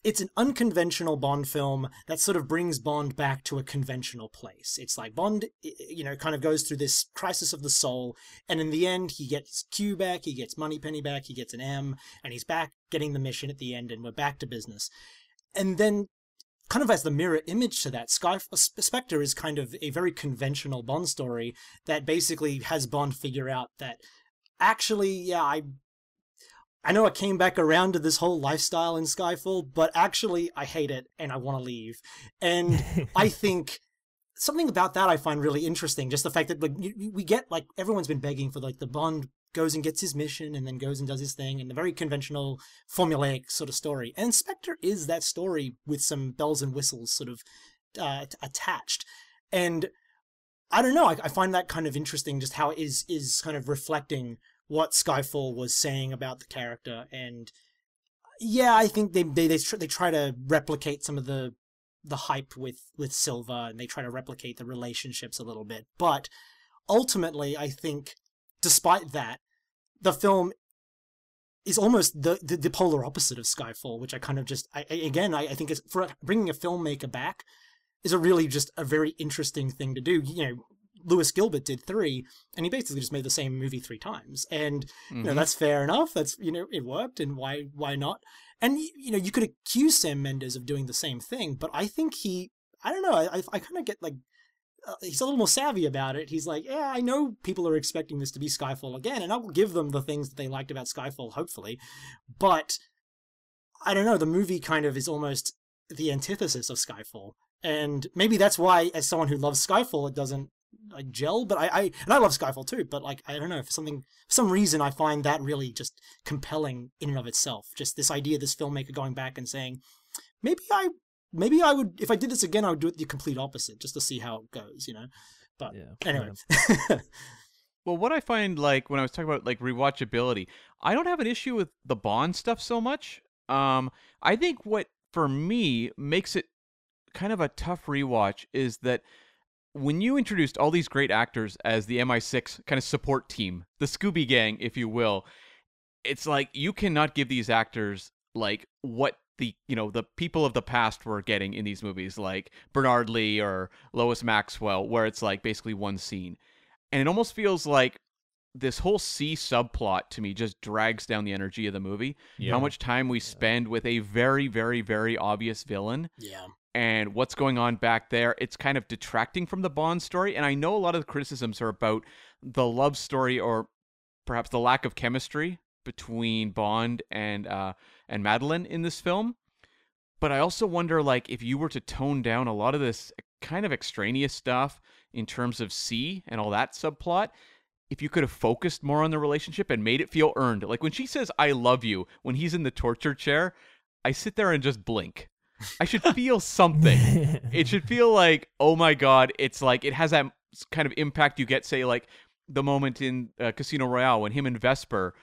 [SPEAKER 4] it's an unconventional Bond film that sort of brings Bond back to a conventional place. It's like Bond, you know, kind of goes through this crisis of the soul, and in the end, he gets Q back, he gets Moneypenny back, he gets an M, and he's back getting the mission at the end, and we're back to business. And then, kind of as the mirror image to that, Sky Spectre is kind of a very conventional Bond story that basically has Bond figure out that actually, yeah, I I know I came back around to this whole lifestyle in Skyfall, but actually I hate it and I want to leave. And I think something about that I find really interesting. Just the fact that like we get like everyone's been begging for like the Bond goes and gets his mission and then goes and does his thing and the very conventional formulaic sort of story. And Spectre is that story with some bells and whistles sort of uh, attached. And I don't know. I, I find that kind of interesting, just how it is is kind of reflecting what Skyfall was saying about the character. And yeah, I think they they they, tr- they try to replicate some of the the hype with with Silva, and they try to replicate the relationships a little bit. But ultimately, I think, despite that, the film is almost the, the, the polar opposite of Skyfall, which I kind of just I- again I, I think it's for bringing a filmmaker back is a really just a very interesting thing to do. You know, Lewis Gilbert did three, and he basically just made the same movie three times, and you know
[SPEAKER 2] Mhm.
[SPEAKER 4] that's fair enough. That's you know it worked, and why why not? And you know you could accuse Sam Mendes of doing the same thing, but I think he I don't know I I, I kind of get like. Uh, he's a little more savvy about it. He's like, yeah, I know people are expecting this to be Skyfall again, and I will give them the things that they liked about Skyfall, hopefully. But I don't know. The movie kind of is almost the antithesis of Skyfall, and maybe that's why, as someone who loves Skyfall, it doesn't like gel. But I, I and I love Skyfall too. But like, I don't know for something, for some reason, I find that really just compelling in and of itself. Just this idea, of this filmmaker going back and saying, maybe I, maybe I would, if I did this again, I would do it the complete opposite, just to see how it goes. You know. But
[SPEAKER 3] Yeah,
[SPEAKER 4] anyway,
[SPEAKER 2] Well, what I find like when I was talking about like rewatchability, I don't have an issue with the Bond stuff so much. Um, I think what for me makes it kind of a tough rewatch is that when you introduced all these great actors as the MI6 kind of support team, the Scooby Gang, if you will, it's like you cannot give these actors like what the you know the people of the past were getting in these movies, like Bernard Lee or Lois Maxwell, where it's like basically one scene, and it almost feels like this whole C subplot to me just drags down the energy of the movie. How much time we spend with a very, very, very obvious villain
[SPEAKER 4] yeah,
[SPEAKER 2] and what's going on back there. It's kind of detracting from the Bond story. And I know a lot of the criticisms are about the love story or perhaps the lack of chemistry between Bond and uh, and Madeline in this film. But I also wonder, like, if you were to tone down a lot of this kind of extraneous stuff in terms of C and all that subplot, if you could have focused more on the relationship and made it feel earned. Like when she says "I love you" when he's in the torture chair, I sit there and just blink. I should feel something. it should feel like, oh my god, it's like it has that kind of impact you get, say, like the moment in uh, Casino Royale when him and Vesper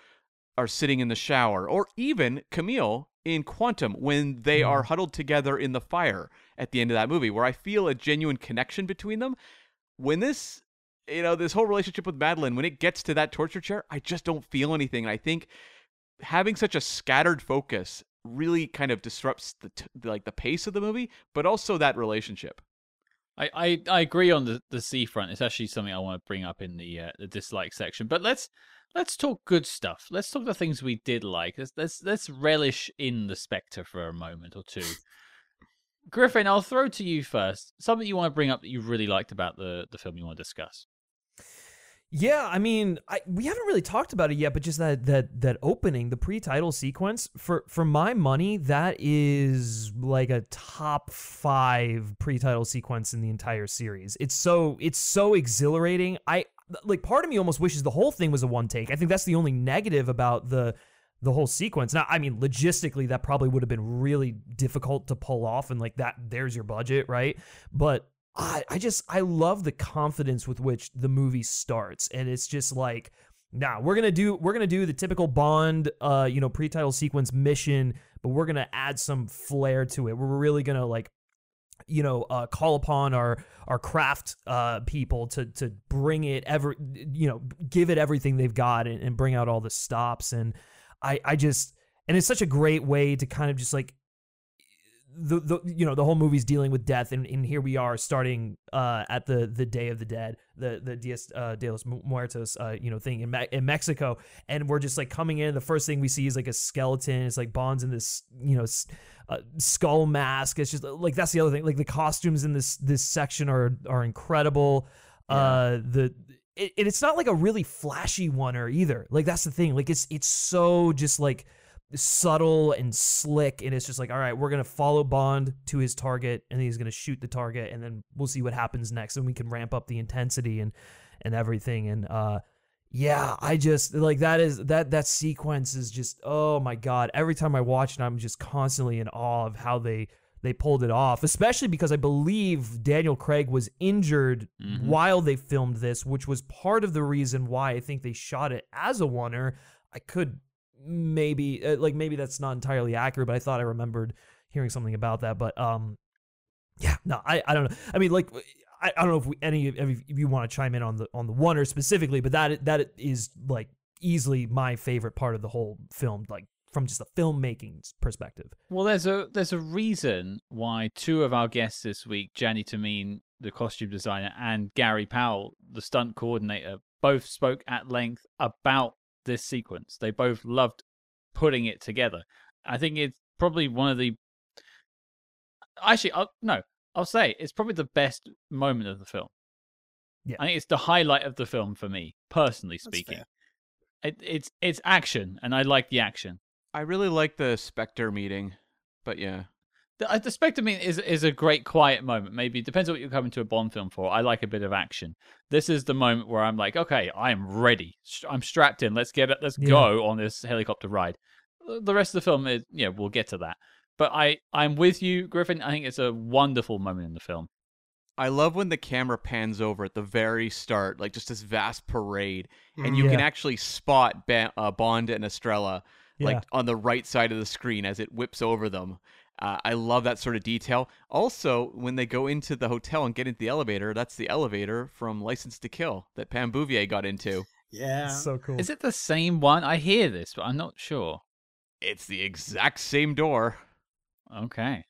[SPEAKER 2] are sitting in the shower, or even Camille in Quantum when they are huddled together in the fire at the end of that movie, where I feel a genuine connection between them. When this, you know, this whole relationship with Madeline, when it gets to that torture chair, I just don't feel anything. I think having such a scattered focus really kind of disrupts the t- like the pace of the movie, but also that relationship.
[SPEAKER 1] I, I, I agree on the the C front. It's actually something I want to bring up in the uh, the dislike section. But let's let's talk good stuff. Let's talk the things we did like. Let's let's, let's relish in the Spectre for a moment or two. Griffin, I'll throw to you first. Something you want to bring up that you really liked about the the film you want to discuss.
[SPEAKER 3] Yeah, I mean, I, we haven't really talked about it yet, but just that that that opening, the pre-title sequence, for for my money, that is like a top five pre-title sequence in the entire series. It's so it's so exhilarating. I like part of me almost wishes the whole thing was a one take. I think that's the only negative about the the whole sequence. Now, I mean, logistically, that probably would have been really difficult to pull off, and like that, there's your budget, right? But I, I just I love the confidence with which the movie starts, and it's just like, now nah, we're gonna do we're gonna do the typical Bond, uh, you know, pre-title sequence mission, but we're gonna add some flair to it. We're really gonna like you know uh, call upon our our craft uh, people to to bring it ever you know give it everything they've got and, and, bring out all the stops and I I just and it's such a great way to kind of just like the, the you know the whole movie's dealing with death and, and here we are starting uh, at the the Day of the Dead the the Dias uh, de los Muertos uh, you know thing in, Me- in Mexico. And we're just like coming in the first thing we see is like a skeleton it's like Bond's in this you know uh, skull mask. It's just like that's the other thing like the costumes in this this section are are incredible. Yeah. uh the it, it's not like a really flashy one or either. Like that's the thing like it's it's so just like subtle and slick and it's just like all right we're gonna follow bond to his target and he's gonna shoot the target and then we'll see what happens next and we can ramp up the intensity and and everything. And uh yeah i just like that is that that sequence is just oh my god. Every time i watch it i'm just constantly in awe of how they they pulled it off especially because i believe daniel craig was injured mm-hmm. while they filmed this which was part of the reason why i think they shot it as a oner. I could maybe uh, like maybe that's not entirely accurate, but I thought I remembered hearing something about that. But um, yeah, no, I I don't know. I mean, like I, I don't know if we, any if you want to chime in on the on the one or specifically, but that that is like easily my favorite part of the whole film, like from just a filmmaking perspective.
[SPEAKER 1] Well, there's a there's a reason why two of our guests this week, Jany Temime, the costume designer, and Gary Powell, the stunt coordinator, both spoke at length about this sequence. They both loved putting it together. I think it's probably one of the. Actually, I'll, no, I'll say it's probably the best moment of the film. Yeah, I think it's the highlight of the film for me, personally speaking. It, it's it's action, and I like the action.
[SPEAKER 2] I really like the Spectre meeting, but yeah,
[SPEAKER 1] the, the Spectre mean is is a great quiet moment. Maybe it depends on what you're coming to a Bond film for. I like a bit of action. This is the moment where I'm like, okay, I am ready. I'm strapped in. Let's get it. Let's yeah. go on this helicopter ride. The rest of the film is, yeah, we'll get to that. But I I'm with you, Griffin. I think it's a wonderful moment in the film.
[SPEAKER 2] I love when the camera pans over at the very start, like just this vast parade, and you yeah. can actually spot ba- uh, Bond and Estrella like yeah. on the right side of the screen as it whips over them. Uh, I love that sort of detail. Also, when they go into the hotel and get into the elevator, that's the elevator from License to Kill that Pam Bouvier got into.
[SPEAKER 4] Yeah.
[SPEAKER 3] so cool.
[SPEAKER 1] Is it the same one? I hear this, but I'm not sure.
[SPEAKER 2] It's the exact same door.
[SPEAKER 1] Okay.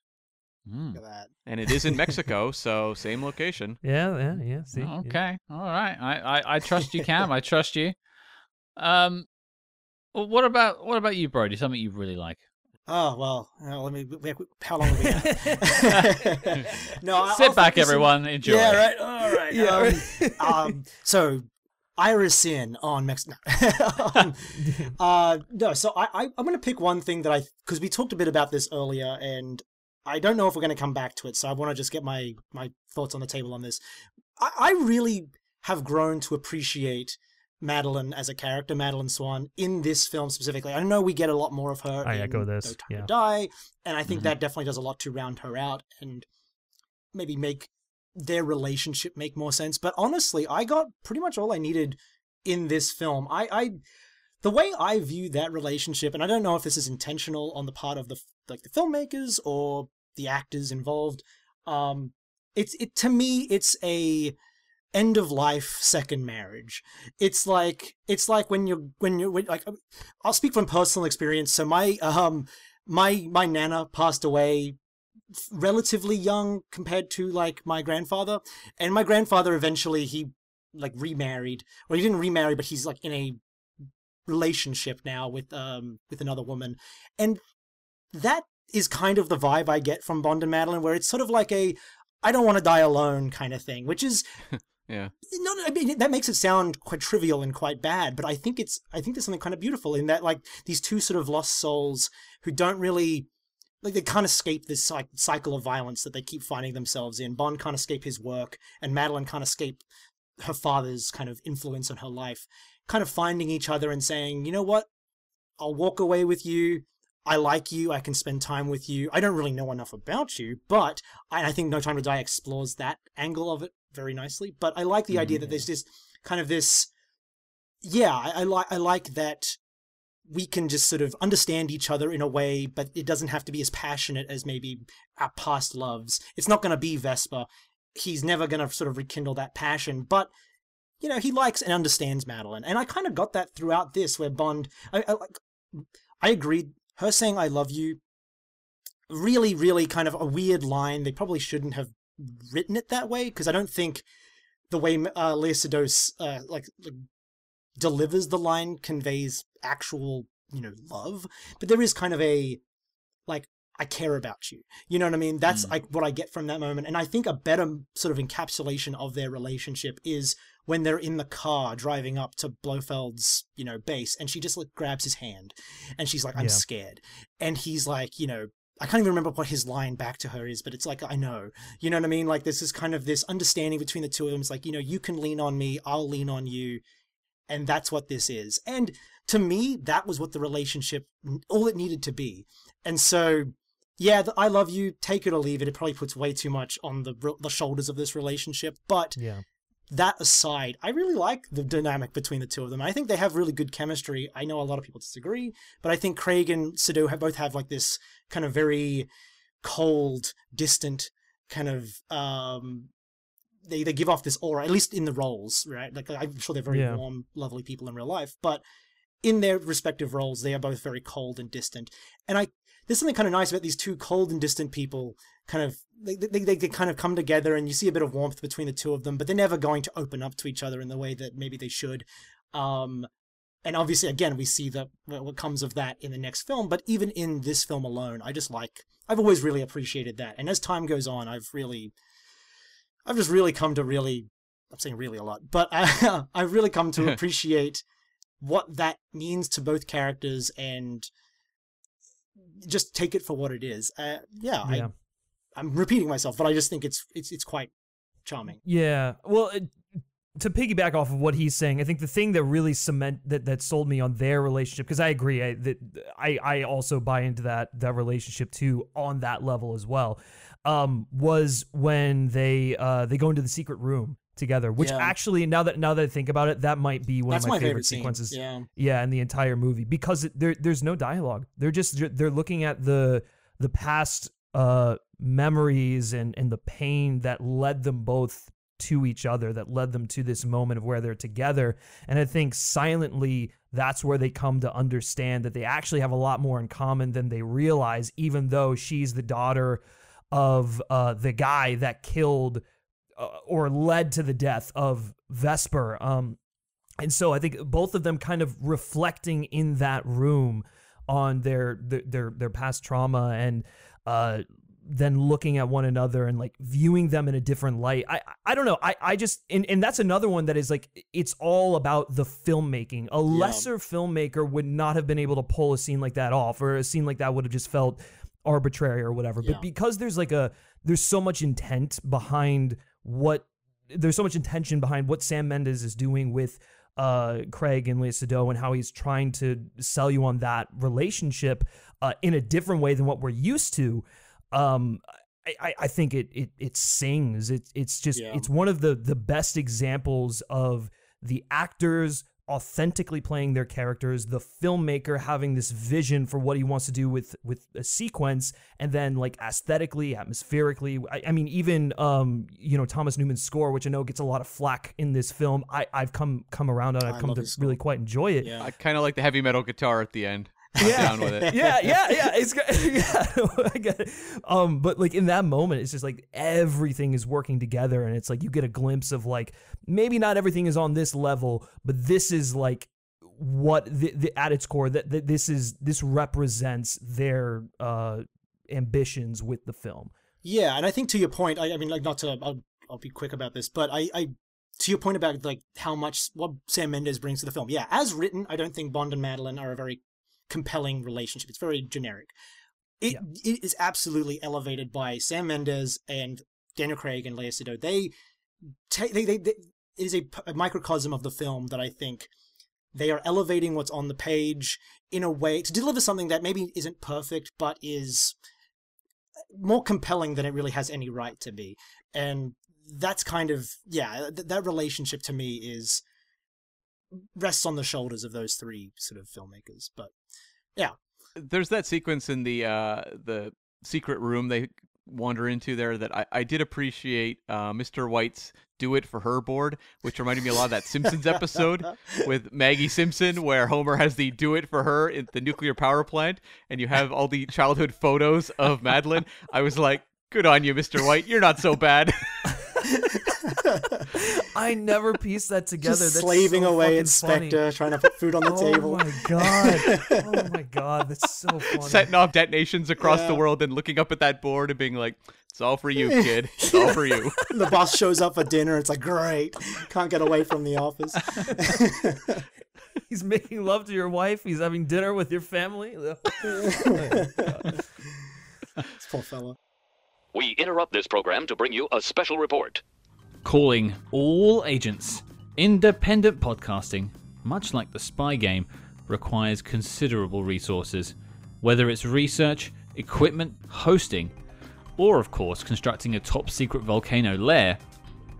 [SPEAKER 4] Mm. Look at that.
[SPEAKER 2] And it is in Mexico, so same location.
[SPEAKER 3] Yeah, yeah, yeah. See.
[SPEAKER 1] Okay. Yeah. All right. I, I, I trust you, Cam. I trust you. Um, what about what about you, Brody? Something you really like?
[SPEAKER 4] Oh well, uh, let me. How long have we?
[SPEAKER 1] no, I'll, sit I'll back, everyone. Enjoy.
[SPEAKER 4] Yeah, right. All right. Yeah. Um, um, so, Irisin on Mexico. um, uh, no, so I, I I'm going to pick one thing that I because we talked a bit about this earlier, and I don't know if we're going to come back to it. So I want to just get my my thoughts on the table on this. I, I really have grown to appreciate Madeleine as a character, Madeline Swan, in this film specifically. I know we get a lot more of her.
[SPEAKER 3] I
[SPEAKER 4] in
[SPEAKER 3] echo this.
[SPEAKER 4] No Time
[SPEAKER 3] yeah.
[SPEAKER 4] to Die, and I think mm-hmm. that definitely does a lot to round her out and maybe make their relationship make more sense. But honestly, I got pretty much all I needed in this film. I, I the way I view that relationship, and I don't know if this is intentional on the part of the like the filmmakers or the actors involved. Um, it's it to me, it's a end of life second marriage. It's like it's like when you're when you're like i'll speak from personal experience. So my um my my nana passed away relatively young compared to like my grandfather. And my grandfather eventually he like remarried. Or he didn't remarry but he's like in a relationship now with um with another woman. And that is kind of the vibe I get from Bond and Madeleine, where it's sort of like a I don't want to die alone kind of thing, which is
[SPEAKER 2] Yeah.
[SPEAKER 4] No, I mean that makes it sound quite trivial and quite bad, but I think it's I think there's something kind of beautiful in that, like these two sort of lost souls who don't really like they can't escape this cy- cycle of violence that they keep finding themselves in. Bond can't escape his work, and Madeline can't escape her father's kind of influence on her life. Kind of finding each other and saying, you know what, I'll walk away with you. I like you. I can spend time with you. I don't really know enough about you, but I, I think No Time to Die explores that angle of it very nicely. But I like the idea that there's mm-hmm. this kind of this, yeah, I, I like I like that we can just sort of understand each other in a way, but it doesn't have to be as passionate as maybe our past loves. It's not going to be Vesper. He's never going to sort of rekindle that passion, but you know he likes and understands Madeline, and I kind of got that throughout this, where Bond, I, I like, I agreed. Her saying "I love you," really, really kind of a weird line. They probably shouldn't have written it that way because I don't think the way uh, Léa Seydoux uh, like, like delivers the line conveys actual you know love but there is kind of a like i care about you you know what i mean that's
[SPEAKER 1] Mm.
[SPEAKER 4] like what i get from that moment and i think a better sort of encapsulation of their relationship is when they're in the car driving up to blofeld's you know base and she just like grabs his hand and she's like i'm
[SPEAKER 3] Yeah.
[SPEAKER 4] scared and he's like you know I can't even remember what his line back to her is, but it's like, I know. You know what I mean? Like, there's this kind of this understanding between the two of them. It's like, you know, you can lean on me, I'll lean on you and that's what this is and to me that was what the relationship all it needed to be and so yeah the, i love you take it or leave it it probably puts way too much on the the shoulders of this relationship but
[SPEAKER 3] Yeah.
[SPEAKER 4] That aside i really like the dynamic between the two of them i think they have really good chemistry i know a lot of people disagree but i think craig and Seydoux have both have like this kind of very cold distant kind of um they, they give off this aura, at least in the roles, right? Like I'm sure they're very
[SPEAKER 3] Yeah.
[SPEAKER 4] warm, lovely people in real life, but in their respective roles, they are both very cold and distant. And I there's something kind of nice about these two cold and distant people. Kind of they they, they, they kind of come together, and you see a bit of warmth between the two of them, but they're never going to open up to each other in the way that maybe they should. Um, and obviously, again, we see that what comes of that in the next film. But even in this film alone, I just like I've always really appreciated that. And as time goes on, I've really I've just really come to really I'm saying really a lot, but I, I've really come to appreciate what that means to both characters and just take it for what it is. Uh, yeah,
[SPEAKER 3] Yeah.
[SPEAKER 4] I, I'm repeating myself, but I just think it's it's it's quite charming.
[SPEAKER 3] Yeah. Well, it, to piggyback off of what he's saying, I think the thing that really cement that that sold me on their relationship because I agree, I that I I also buy into that that relationship too on that level as well. Um, was when they uh they go into the secret room together, which
[SPEAKER 4] Yeah.
[SPEAKER 3] actually now that now that I think about it, that might be one
[SPEAKER 4] That's
[SPEAKER 3] of my,
[SPEAKER 4] my favorite,
[SPEAKER 3] sequences.
[SPEAKER 4] Yeah,
[SPEAKER 3] Yeah, in the entire movie because it, there there's no dialogue. They're just they're looking at the the past uh memories and and the pain that led them both to each other that led them to this moment of where they're together and I think silently that's where they come to understand that they actually have a lot more in common than they realize even though she's the daughter of uh the guy that killed or led to the death of Vesper um and so I think both of them kind of reflecting in that room on their their their, their past trauma and uh then looking at one another and like viewing them in a different light. I I don't know. I I just and, and that's another one that is like it's all about the filmmaking. A lesser filmmaker would not have been able to pull a scene like that off or a scene like that would have just felt arbitrary or whatever.
[SPEAKER 4] Yeah.
[SPEAKER 3] But because there's like a there's so much intent behind what there's so much intention behind what Sam Mendes is doing with uh, Craig and Léa Seydoux and how he's trying to sell you on that relationship uh, in a different way than what we're used to. Um, I, I- I think it it it sings. It's it's just
[SPEAKER 4] Yeah.
[SPEAKER 3] it's one of the the best examples of the actors authentically playing their characters, the filmmaker having this vision for what he wants to do with with a sequence, and then like aesthetically, atmospherically. I, I mean, even um, you know Thomas Newman's score, which I know gets a lot of flack in this film. I I've come come around on. it. I've
[SPEAKER 4] I
[SPEAKER 3] come to really quite enjoy it.
[SPEAKER 4] yeah.
[SPEAKER 2] I kind of like the heavy metal guitar at the end. I'm
[SPEAKER 3] Yeah.
[SPEAKER 2] down with it.
[SPEAKER 3] yeah, yeah, yeah. It's good. yeah, I get it. Um, but like in that moment, it's just like everything is working together, and it's like you get a glimpse of like maybe not everything is on this level, but this is like what the, the at its core that, that this is this represents their uh ambitions with the film.
[SPEAKER 4] Yeah, and I think to your point, I, I mean, like not to, I'll, I'll be quick about this, but I, I, to your point about like how much what Sam Mendes brings to the film, yeah, as written, I don't think Bond and Madeline are a very compelling relationship. It's very generic. It
[SPEAKER 3] Yeah.
[SPEAKER 4] it is absolutely elevated by Sam Mendes and Daniel Craig and Lea Seydoux. They take they, they, they It is a microcosm of the film that I think they are elevating what's on the page in a way to deliver something that maybe isn't perfect but is more compelling than it really has any right to be and that's kind of yeah th- that relationship to me is rests on the shoulders of those three sort of filmmakers but yeah,
[SPEAKER 2] There's that sequence in the uh, the secret room they wander into there that I, I did appreciate uh, Mr. White's "Do It for Her" board, which reminded me a lot of that Simpsons episode with Maggie Simpson, where Homer has the "Do It for Her" at the nuclear power plant, and you have all the childhood photos of Madeline. I was like, "Good on you, Mr. White. You're not so bad."
[SPEAKER 3] I never pieced that together.
[SPEAKER 4] just
[SPEAKER 3] That's
[SPEAKER 4] slaving
[SPEAKER 3] so
[SPEAKER 4] away
[SPEAKER 3] fucking
[SPEAKER 4] at Spectre,
[SPEAKER 3] funny.
[SPEAKER 4] trying to put food on the
[SPEAKER 3] oh
[SPEAKER 4] table.
[SPEAKER 3] Oh my god! Oh my god! That's so funny.
[SPEAKER 2] Setting off detonations across the world and looking up at that board and being like, "It's all for you, kid. It's all for you."
[SPEAKER 4] the boss shows up for dinner. It's like great, can't get away from the office.
[SPEAKER 3] He's making love to your wife. He's having dinner with your family.
[SPEAKER 4] Oh this poor fella.
[SPEAKER 5] We interrupt this program to bring you a special report.
[SPEAKER 1] Calling all agents. Independent podcasting, much like the spy game, requires considerable resources. Whether it's research, equipment, hosting, or of course constructing a top secret volcano lair,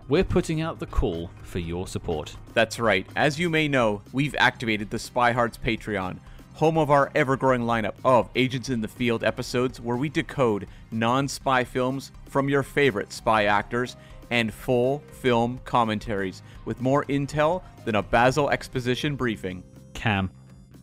[SPEAKER 1] we're putting out the call for your support.
[SPEAKER 2] That's right. As you may know, we've activated the SpyHards Patreon, home of our ever growing lineup of Agents in the Field episodes where we decode non spy films from your favorite spy actors and full film commentaries with more intel than a Basil exposition briefing.
[SPEAKER 1] Cam,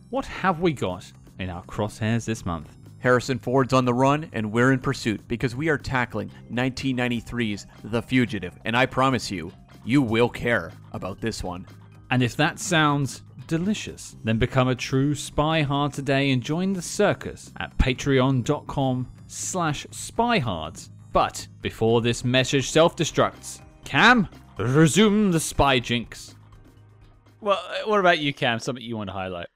[SPEAKER 1] what have we got in our crosshairs this month?
[SPEAKER 2] Harrison Ford's on the run, and we're in pursuit because we are tackling 1993's The Fugitive, and I promise you, you will care about this one.
[SPEAKER 1] And if that sounds delicious, then become a true spy hard today and join the circus at patreon.com slash spyhards. But before this message self-destructs, Cam, resume the spy jinx. Well, uh, what about you, Cam? Something you want to highlight?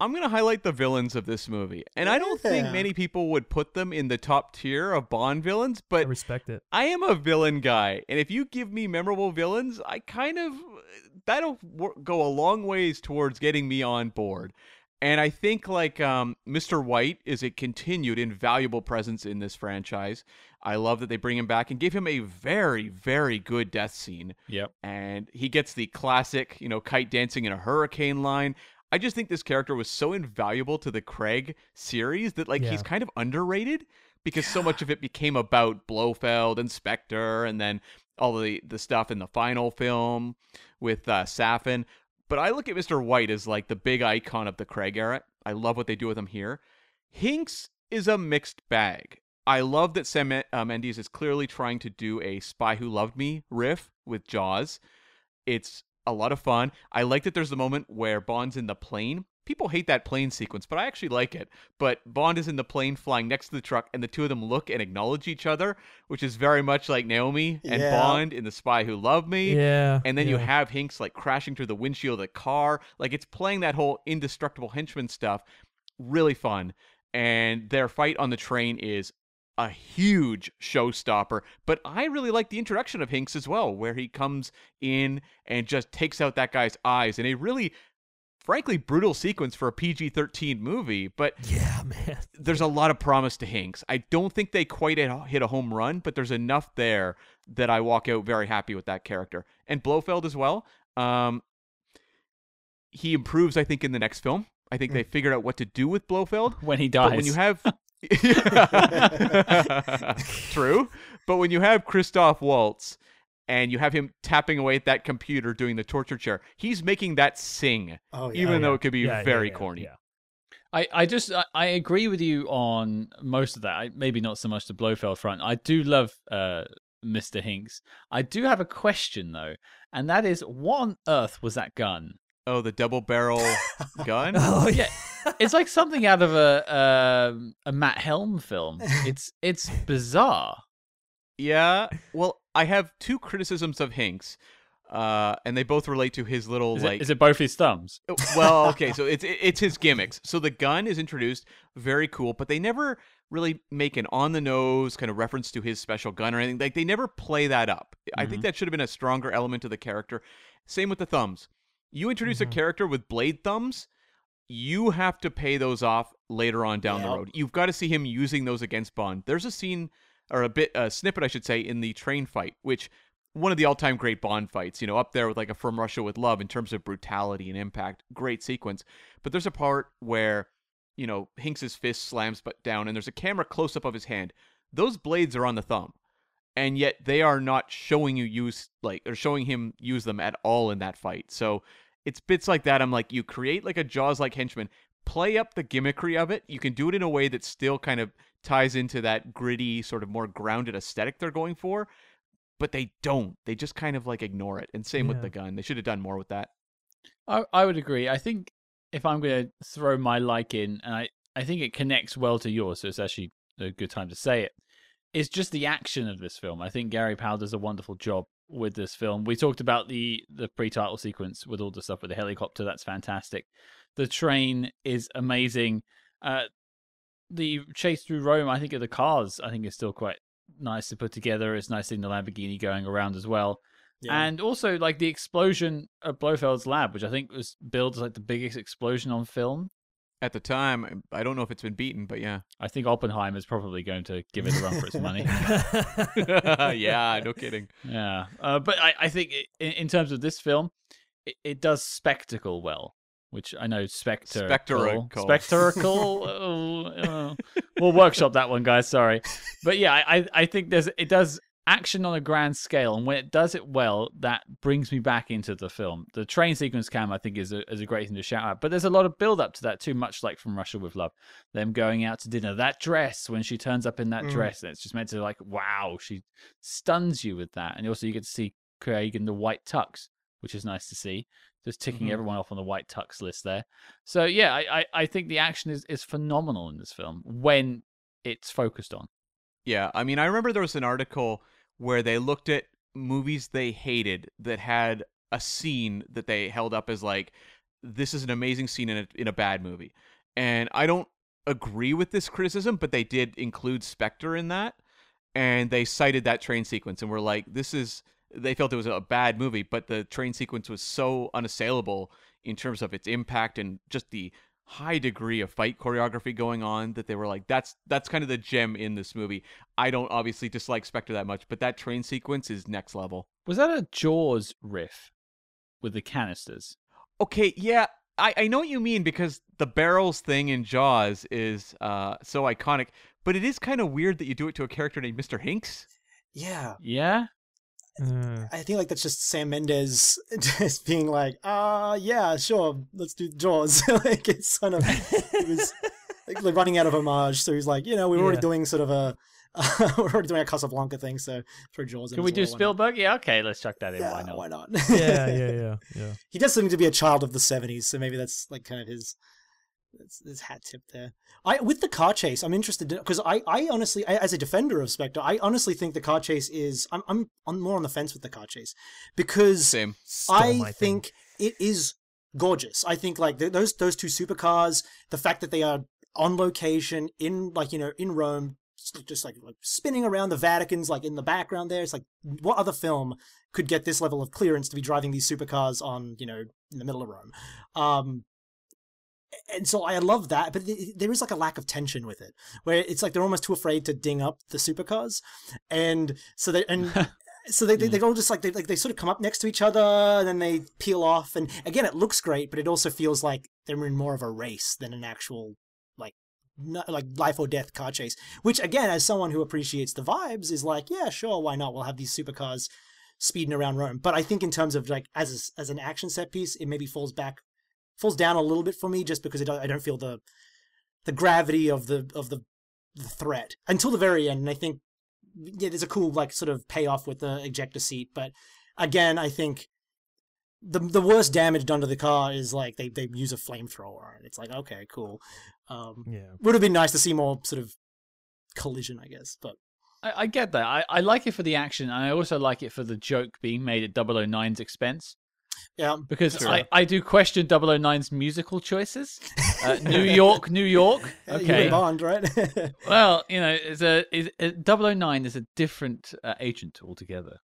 [SPEAKER 2] I'm going to highlight the villains of this movie. And I don't think many people would put them in the top tier of Bond villains,
[SPEAKER 3] I
[SPEAKER 2] but
[SPEAKER 3] respect it.
[SPEAKER 2] I am a villain guy. And if you give me memorable villains, I kind of that'll go a long ways towards getting me on board. And I think like um, Mr. White is a continued invaluable presence in this franchise. I love that they bring him back and give him a very, very good death scene
[SPEAKER 1] Yep.
[SPEAKER 2] and he gets the classic, you know, kite dancing in a hurricane line. I just think this character was so invaluable to the Craig series that like
[SPEAKER 3] Yeah.
[SPEAKER 2] he's kind of underrated because so much of it became about Blofeld and Spectre and then all the the stuff in the final film with uh, Safin. But I look at Mr. White as like the big icon of the Craig era. I love what they do with him here. Hinx is a mixed bag. I love that Sam uh, Mendes is clearly trying to do a Spy Who Loved Me riff with Jaws. It's a lot of fun. I like that there's the moment where Bond's in the plane. People hate that plane sequence, but I actually like it. But Bond is in the plane flying next to the truck, and the two of them look and acknowledge each other, which is very much like Naomi and
[SPEAKER 4] Yeah.
[SPEAKER 2] Bond in The Spy Who Loved Me.
[SPEAKER 3] Yeah.
[SPEAKER 2] And then you have Hinx like crashing through the windshield of the car. Like it's playing that whole indestructible henchman stuff. Really fun. And their fight on the train is a huge showstopper. But I really like the introduction of Hinx as well, where he comes in and just takes out that guy's eyes in a really, frankly, brutal sequence for a PG 13 movie. But
[SPEAKER 3] Yeah, man.
[SPEAKER 2] there's a lot of promise to Hinx. I don't think they quite hit hit a home run, but there's enough there that I walk out very happy with that character. And Blofeld as well. Um, he improves, I think, in the next film. I think they figured out what to do with Blofeld.
[SPEAKER 1] When he dies.
[SPEAKER 2] But when you have True. But when you have Christoph Waltz and you have him tapping away at that computer doing the torture chair, he's making that sing,
[SPEAKER 4] Oh yeah.
[SPEAKER 2] even though
[SPEAKER 3] yeah.
[SPEAKER 2] it could be
[SPEAKER 3] Yeah, yeah,
[SPEAKER 2] very
[SPEAKER 3] yeah,
[SPEAKER 2] corny.
[SPEAKER 3] yeah.
[SPEAKER 1] I, I just I, I agree with you on most of that. I, maybe not so much the Blofeld front. I do love uh, Mr. Hinx. I do have a question though, and that is, what on earth was that gun?
[SPEAKER 2] Oh, the double barrel gun?
[SPEAKER 3] Oh
[SPEAKER 1] Yeah, it's like something out of a um, a Matt Helm film. It's it's bizarre.
[SPEAKER 2] Yeah. Well, I have two criticisms of Hinx. uh, and they both relate to his little
[SPEAKER 1] Is,
[SPEAKER 2] like
[SPEAKER 1] it, is it both his thumbs?
[SPEAKER 2] Uh, well, okay, so it's it's his gimmicks. So the gun is introduced, very cool, but they never really make an on the nose kind of reference to his special gun or anything. Like they never play that up. I think
[SPEAKER 1] Mhm.
[SPEAKER 2] that should have been a stronger element of the character. Same with the thumbs. You introduce
[SPEAKER 3] Mhm.
[SPEAKER 2] a character with blade thumbs, you have to pay those off later on down the road. You've got to see him using those against Bond. There's a scene or a bit a snippet I should say in the train fight, which one of the all-time great Bond fights, you know, up there with like a From Russia with Love in terms of brutality and impact. Great sequence. But there's a part where, you know, Hinx's fist slams but down and there's a camera close up of his hand. Those blades are on the thumb. And yet they are not showing you use like or showing him use them at all in that fight. So it's bits like that. I'm like, you create like a Jaws like henchman, play up the gimmickry of it. You can do it in a way that still kind of ties into that gritty, sort of more grounded aesthetic they're going for. But they don't. They just kind of like ignore it. And same with the gun. They should have done more with that.
[SPEAKER 1] I, I would agree. I think if I'm going to throw my like in, and I, I think it connects well to yours, so it's actually a good time to say it. it, is just the action of this film. I think Gary Powell does a wonderful job with this film. We talked about the the pre-title sequence with all the stuff with the helicopter. That's fantastic. The train is amazing. Uh, the chase through Rome, I think, of the cars, I think is still quite nice to put together. It's nice seeing the Lamborghini going around as well.
[SPEAKER 4] Yeah.
[SPEAKER 1] And also like the explosion of Blofeld's lab, which I think was billed as like the biggest explosion on film.
[SPEAKER 2] At the time, I don't know if it's been beaten, but yeah.
[SPEAKER 1] I think Oppenheimer's probably going to give it a run for its money.
[SPEAKER 2] yeah, no kidding.
[SPEAKER 1] yeah, uh, but I, I think i in, in terms of this film, it, it does spectacle well, which I know spectacle,
[SPEAKER 2] Spectacle.
[SPEAKER 1] spectacle. oh, oh. We'll workshop that one, guys. Sorry, but yeah, I, I I think there's it does action on a grand scale, and when it does it well, that brings me back into the film. The train sequence cam, I think, is a, is a great thing to shout out. But there's a lot of build up to that too, much like from Russia with Love. Them going out to dinner, that dress when she turns up in that
[SPEAKER 4] Mm.
[SPEAKER 1] dress, and it's just meant to like, wow, she stuns you with that. And also you get to see Craig in the white tux, which is nice to see. Just ticking
[SPEAKER 4] Mhm.
[SPEAKER 1] everyone off on the white tux list there. So yeah, I, I, I think the action is, is phenomenal in this film when it's focused on.
[SPEAKER 2] Yeah, I mean, I remember there was an article where they looked at movies they hated that had a scene that they held up as like, this is an amazing scene in a, in a bad movie. And I don't agree with this criticism, but they did include Spectre in that. And they cited that train sequence and were like, this is, they felt it was a bad movie, but the train sequence was so unassailable in terms of its impact and just the high degree of fight choreography going on that they were like that's that's kind of the gem in this movie i don't obviously dislike spectre that much but that train sequence is next level
[SPEAKER 1] Was that a Jaws riff with the canisters?
[SPEAKER 2] okay yeah i i know what you mean because the barrels thing in jaws is uh so iconic but it is kind of weird that you do it to a character named mr hinx
[SPEAKER 4] yeah.
[SPEAKER 1] Yeah.
[SPEAKER 3] Uh,
[SPEAKER 4] I think like that's just Sam Mendes just being like, ah, yeah, sure, let's do Jaws. like it's kind of it was like, like running out of homage. So he's like, you know, we we're already doing sort of a we're already doing a Casablanca thing, so throw Jaws.
[SPEAKER 1] Can we do
[SPEAKER 4] well, why?
[SPEAKER 1] Spielberg? Yeah, okay, let's chuck that in.
[SPEAKER 4] Yeah,
[SPEAKER 1] why not?
[SPEAKER 4] Why not?
[SPEAKER 3] yeah, yeah, yeah, yeah.
[SPEAKER 4] he does seem to be a child of the '70s, so maybe that's like kind of his his, his hat tip there. I with the car chase, I'm interested because I, I honestly, I, as a defender of Spectre, I honestly think the car chase is. I'm, I'm, I'm more on the fence with the car chase because
[SPEAKER 2] same
[SPEAKER 3] Stole
[SPEAKER 4] I
[SPEAKER 3] my thing.
[SPEAKER 4] think it is gorgeous. I think like th- those those two supercars, the fact that they are on location in like you know in Rome, just like, like spinning around the Vatican's like in the background there. It's like what other film could get this level of clearance to be driving these supercars on you know in the middle of Rome? Um, and so I love that, but there is like a lack of tension with it, where it's like they're almost too afraid to ding up the supercars, and so they and so they, they, mm. they all just like they like they sort of come up next to each other and then they peel off and again it looks great but it also feels like they're in more of a race than an actual like not, like life or death car chase which again as someone who appreciates the vibes is like yeah sure why not? We'll have these supercars speeding around Rome. But I think in terms of like as a, as an action set piece it maybe falls back falls down a little bit for me just because it, I don't feel the the gravity of the of the the threat until the very end and I think yeah, there's a cool like sort of payoff with the ejector seat, but again, I think the the worst damage done to the car is like they, they use a flamethrower, and it's like okay, cool. Um,
[SPEAKER 3] Yeah.
[SPEAKER 4] would have been nice to see more sort of collision, I guess, but
[SPEAKER 1] I, I get that. I, I like it for the action, and I also like it for the joke being made at 009's expense.
[SPEAKER 4] Yeah,
[SPEAKER 1] Because I. I do question 009's musical choices. Uh, New York, New York.
[SPEAKER 4] You
[SPEAKER 1] Okay.
[SPEAKER 4] Bond, right?
[SPEAKER 1] Well, you know, it's a, is a 009 is a different uh, agent altogether.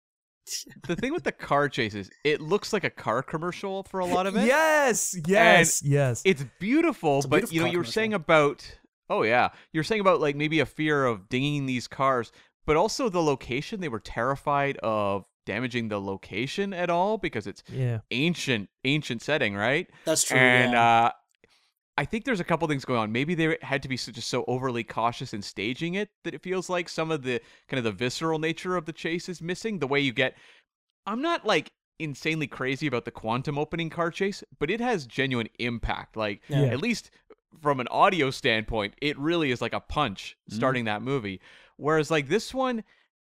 [SPEAKER 2] the thing with the car chases, it looks like a car commercial for a lot of it.
[SPEAKER 3] Yes, yes, yes.
[SPEAKER 2] It's beautiful,
[SPEAKER 4] It's
[SPEAKER 2] but
[SPEAKER 4] beautiful
[SPEAKER 2] you know, you were
[SPEAKER 4] commercial.
[SPEAKER 2] saying about oh yeah, you're saying about like maybe a fear of dinging these cars, but also the location. They were terrified of damaging the location at all because it's
[SPEAKER 3] yeah.
[SPEAKER 2] ancient, ancient setting, right?
[SPEAKER 4] That's true.
[SPEAKER 2] and
[SPEAKER 4] yeah.
[SPEAKER 2] uh, I think there's a couple things going on. Maybe they had to be just so overly cautious in staging it that it feels like some of the kind of the visceral nature of the chase is missing. The way you get, I'm not like insanely crazy about the quantum opening car chase, but it has genuine impact. Like
[SPEAKER 4] Yeah.
[SPEAKER 3] Yeah.
[SPEAKER 2] at least from an audio standpoint, it really is like a punch starting that movie. Whereas like this one.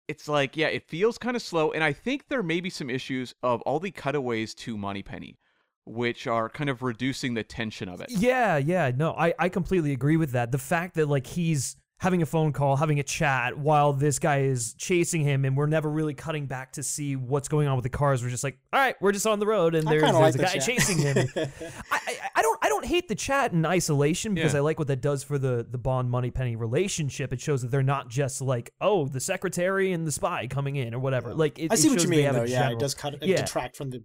[SPEAKER 2] It's like, yeah, it feels kind of slow, and I think there may be some issues of all the cutaways to Moneypenny, which are kind of reducing the tension of it.
[SPEAKER 3] Yeah, yeah. No, I, I completely agree with that. The fact that like he's having a phone call, having a chat while this guy is chasing him, and we're never really cutting back to see what's going on with the cars. We're just like, all right, we're just on the road, and there's, there's
[SPEAKER 4] like
[SPEAKER 3] a
[SPEAKER 4] the
[SPEAKER 3] guy
[SPEAKER 4] chat.
[SPEAKER 3] chasing him. I, I, I don't I don't hate the chat in isolation because
[SPEAKER 2] Yeah.
[SPEAKER 3] I like what that does for the the Bond Moneypenny relationship. It shows that they're not just like oh the secretary and the spy coming in or whatever. Like it,
[SPEAKER 4] I see
[SPEAKER 3] it
[SPEAKER 4] what
[SPEAKER 3] shows
[SPEAKER 4] you
[SPEAKER 3] they
[SPEAKER 4] mean,
[SPEAKER 3] have a
[SPEAKER 4] though. Yeah,
[SPEAKER 3] general-
[SPEAKER 4] it does cut, it
[SPEAKER 3] Yeah.
[SPEAKER 4] detract from the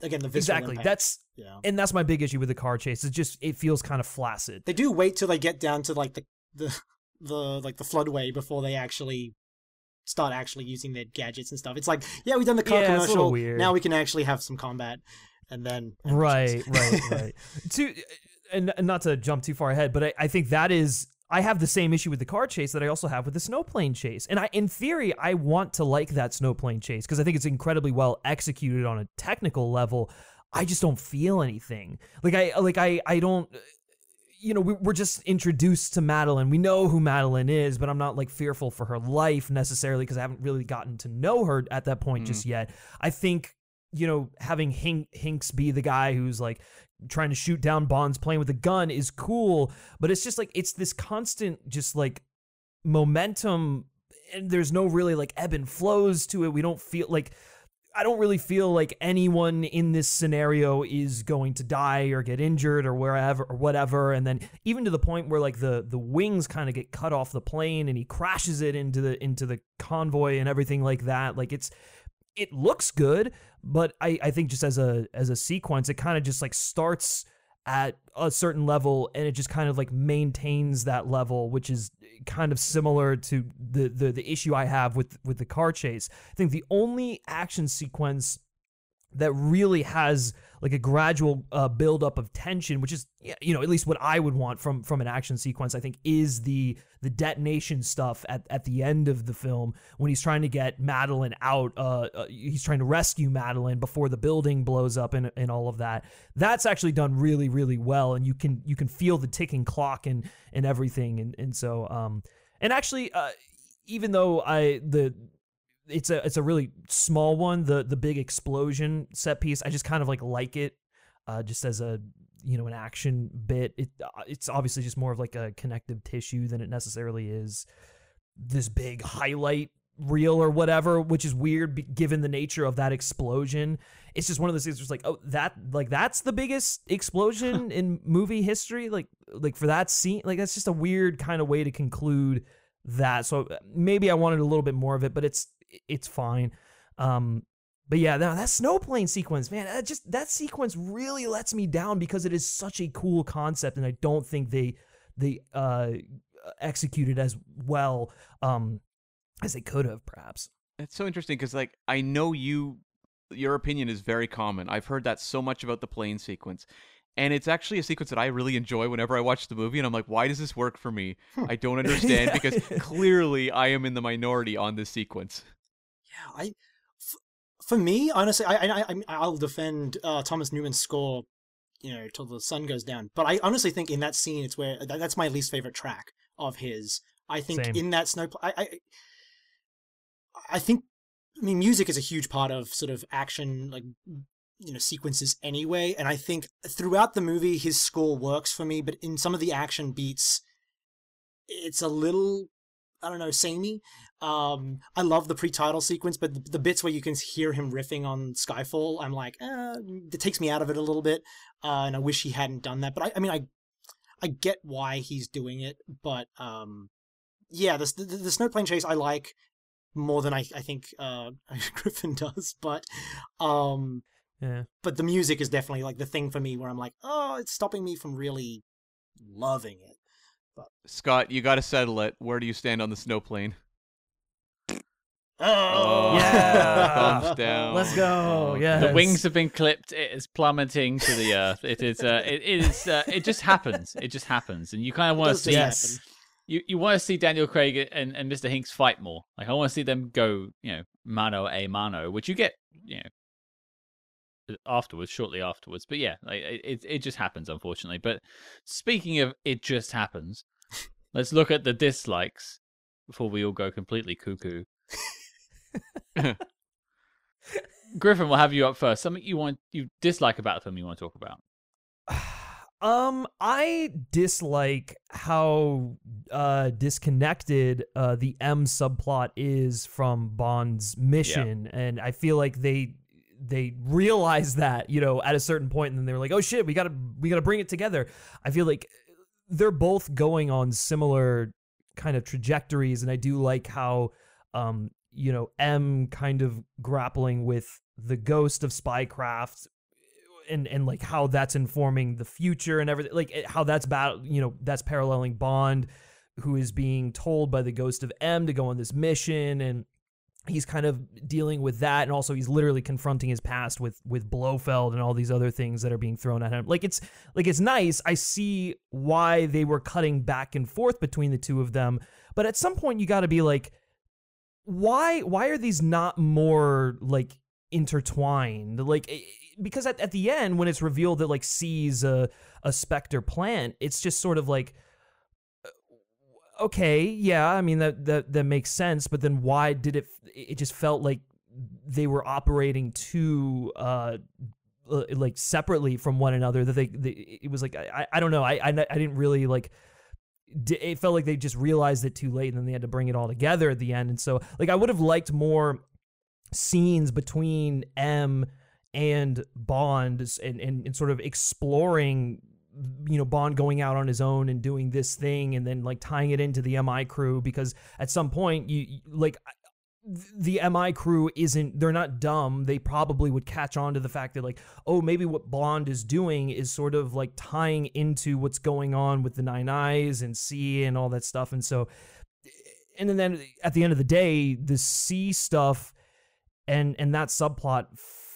[SPEAKER 4] again the visceral
[SPEAKER 3] exactly.
[SPEAKER 4] impact.
[SPEAKER 3] That's
[SPEAKER 4] yeah.
[SPEAKER 3] and that's my big issue with the car chase. It's just it feels kind of flaccid.
[SPEAKER 4] They do wait till they get down to like the the the like the floodway before they actually start actually using their gadgets and stuff. It's like, yeah, we've done the car
[SPEAKER 3] Yeah, it's a little
[SPEAKER 4] commercial. Now we can actually have some combat, and then
[SPEAKER 3] right right right. To and and not to jump too far ahead but I, I think that is i have the same issue with the car chase that i also have with the snowplane chase. And i in theory i want to like that snowplane chase because i think it's incredibly well executed on a technical level. I just don't feel anything. Like i like i i don't you know, we- we're just introduced to Madeline. We know who Madeline is, but I'm not like fearful for her life necessarily because I haven't really gotten to know her at that point just mm. yet. I think, you know, having Hink, Hinx be the guy who's like trying to shoot down Bond's plane with a gun is cool, but it's just like, it's this constant, just like momentum. And there's no really like ebb and flows to it. We don't feel like I don't really feel like anyone in this scenario is going to die or get injured or wherever or whatever. And then even to the point where like the the wings kind of get cut off the plane and he crashes it into the into the convoy and everything like that. Like it's it looks good, but I I think just as a as a sequence, it kind of just like starts at a certain level and it just kind of like maintains that level which is kind of similar to the the, the issue I have with with the car chase. I think the only action sequence that really has like a gradual uh, buildup of tension, which is you know at least what I would want from from an action sequence. I think is the the detonation stuff at, at the end of the film when he's trying to get Madeline out. Uh, uh, he's trying to rescue Madeline before the building blows up and and all of that. That's actually done really really well, and you can you can feel the ticking clock and and everything, and and so um and actually uh, even though I the it's a it's a really small one. The the big explosion set piece, I just kind of like like it, uh, just as a you know an action bit. It uh, it's obviously just more of like a connective tissue than it necessarily is this big highlight reel or whatever, which is weird given the nature of that explosion. It's just one of those things. Where it's like, oh, that like that's the biggest explosion in movie history. Like like for that scene, like that's just a weird kind of way to conclude that. So uh, maybe I wanted a little bit more of it, but it's it's fine. Um, but yeah, now that, that snowplane sequence, man, that just that sequence really lets me down because it is such a cool concept, and I don't think they they uh, executed as well um, as they could have, perhaps.
[SPEAKER 2] It's so interesting because, like, I know you, your opinion is very common. I've heard that so much about the plane sequence. And it's actually a sequence that I really enjoy whenever I watch the movie. And I'm like, why does this work for me? I don't understand because clearly I am in the minority on this sequence.
[SPEAKER 4] Yeah, I. f- For me, honestly, I, I, I I'll defend uh, Thomas Newman's score, you know, till the sun goes down. But I honestly think in that scene, it's where that, that's my least favorite track of his. I think
[SPEAKER 3] Same.
[SPEAKER 4] in that snow, I, I, I think, I mean, music is a huge part of sort of action, like you know, sequences anyway. And I think throughout the movie, his score works for me. But in some of the action beats, it's a little I don't know, samey. Um, I love the pre-title sequence, but the, the bits where you can hear him riffing on Skyfall, I'm like, eh, it takes me out of it a little bit, uh, and I wish he hadn't done that. But I, I mean, I, I get why he's doing it, but um, yeah, the the, the snow plane chase I like more than I I think uh Griffin does, but um,
[SPEAKER 3] Yeah.
[SPEAKER 4] but the music is definitely like the thing for me where I'm like, oh, it's stopping me from really loving it.
[SPEAKER 2] Scott, you got to settle it. Where do you stand on the snow plane?
[SPEAKER 4] Oh,
[SPEAKER 3] Yeah.
[SPEAKER 2] thumbs down.
[SPEAKER 3] Let's go.
[SPEAKER 2] Oh,
[SPEAKER 3] Yeah.
[SPEAKER 1] The wings have been clipped. It is plummeting to the earth. It is. Uh, it, it is. Uh, it just happens. It just happens, and you kind of want to see.
[SPEAKER 3] Yes.
[SPEAKER 1] You you want to see Daniel Craig and, and Mr. Hinx fight more. Like I want to see them go. You know, mano a mano, which you get. You know, afterwards, shortly afterwards. But yeah, like it it, just happens, unfortunately. But speaking of it just happens, let's look at the dislikes before we all go completely cuckoo. Griffin, we'll have you up first. Something you want you dislike about the film you want to talk about.
[SPEAKER 3] Um, I dislike how uh disconnected uh the M subplot is from Bond's mission, and I feel like they they realized that you know at a certain point, and then they were like, oh shit, we gotta we gotta bring it together. I feel like they're both going on similar kind of trajectories, and I do like how um you know M kind of grappling with the ghost of spycraft and and like how that's informing the future and everything like how that's about you know that's paralleling bond who is being told by the ghost of m to go on this mission and he's kind of dealing with that and also he's literally confronting his past with with blofeld and all these other things that are being thrown at him. Like it's like it's nice. I see why they were cutting back and forth between the two of them but at some point you got to be like why why are these not more like intertwined? Like eh, because at, at the end when it's revealed that like c's a, a Spectre plant it's just sort of like okay yeah i mean that that that makes sense but then why did it it just felt like they were operating too uh like separately from one another that they, they it was like I, I don't know I, I I didn't really like it felt like they just realized it too late and then they had to bring it all together at the end and so like i would have liked more scenes between m and bond and, and, and sort of exploring you know bond going out on his own and doing this thing and then like tying it into the mi crew because at some point you like the MI crew isn't they're not dumb. They probably would catch on to the fact that like, oh, maybe what Bond is doing is sort of like tying into what's going on with the Nine Eyes and C and all that stuff. And so and then at the end of the day, the C stuff and and that subplot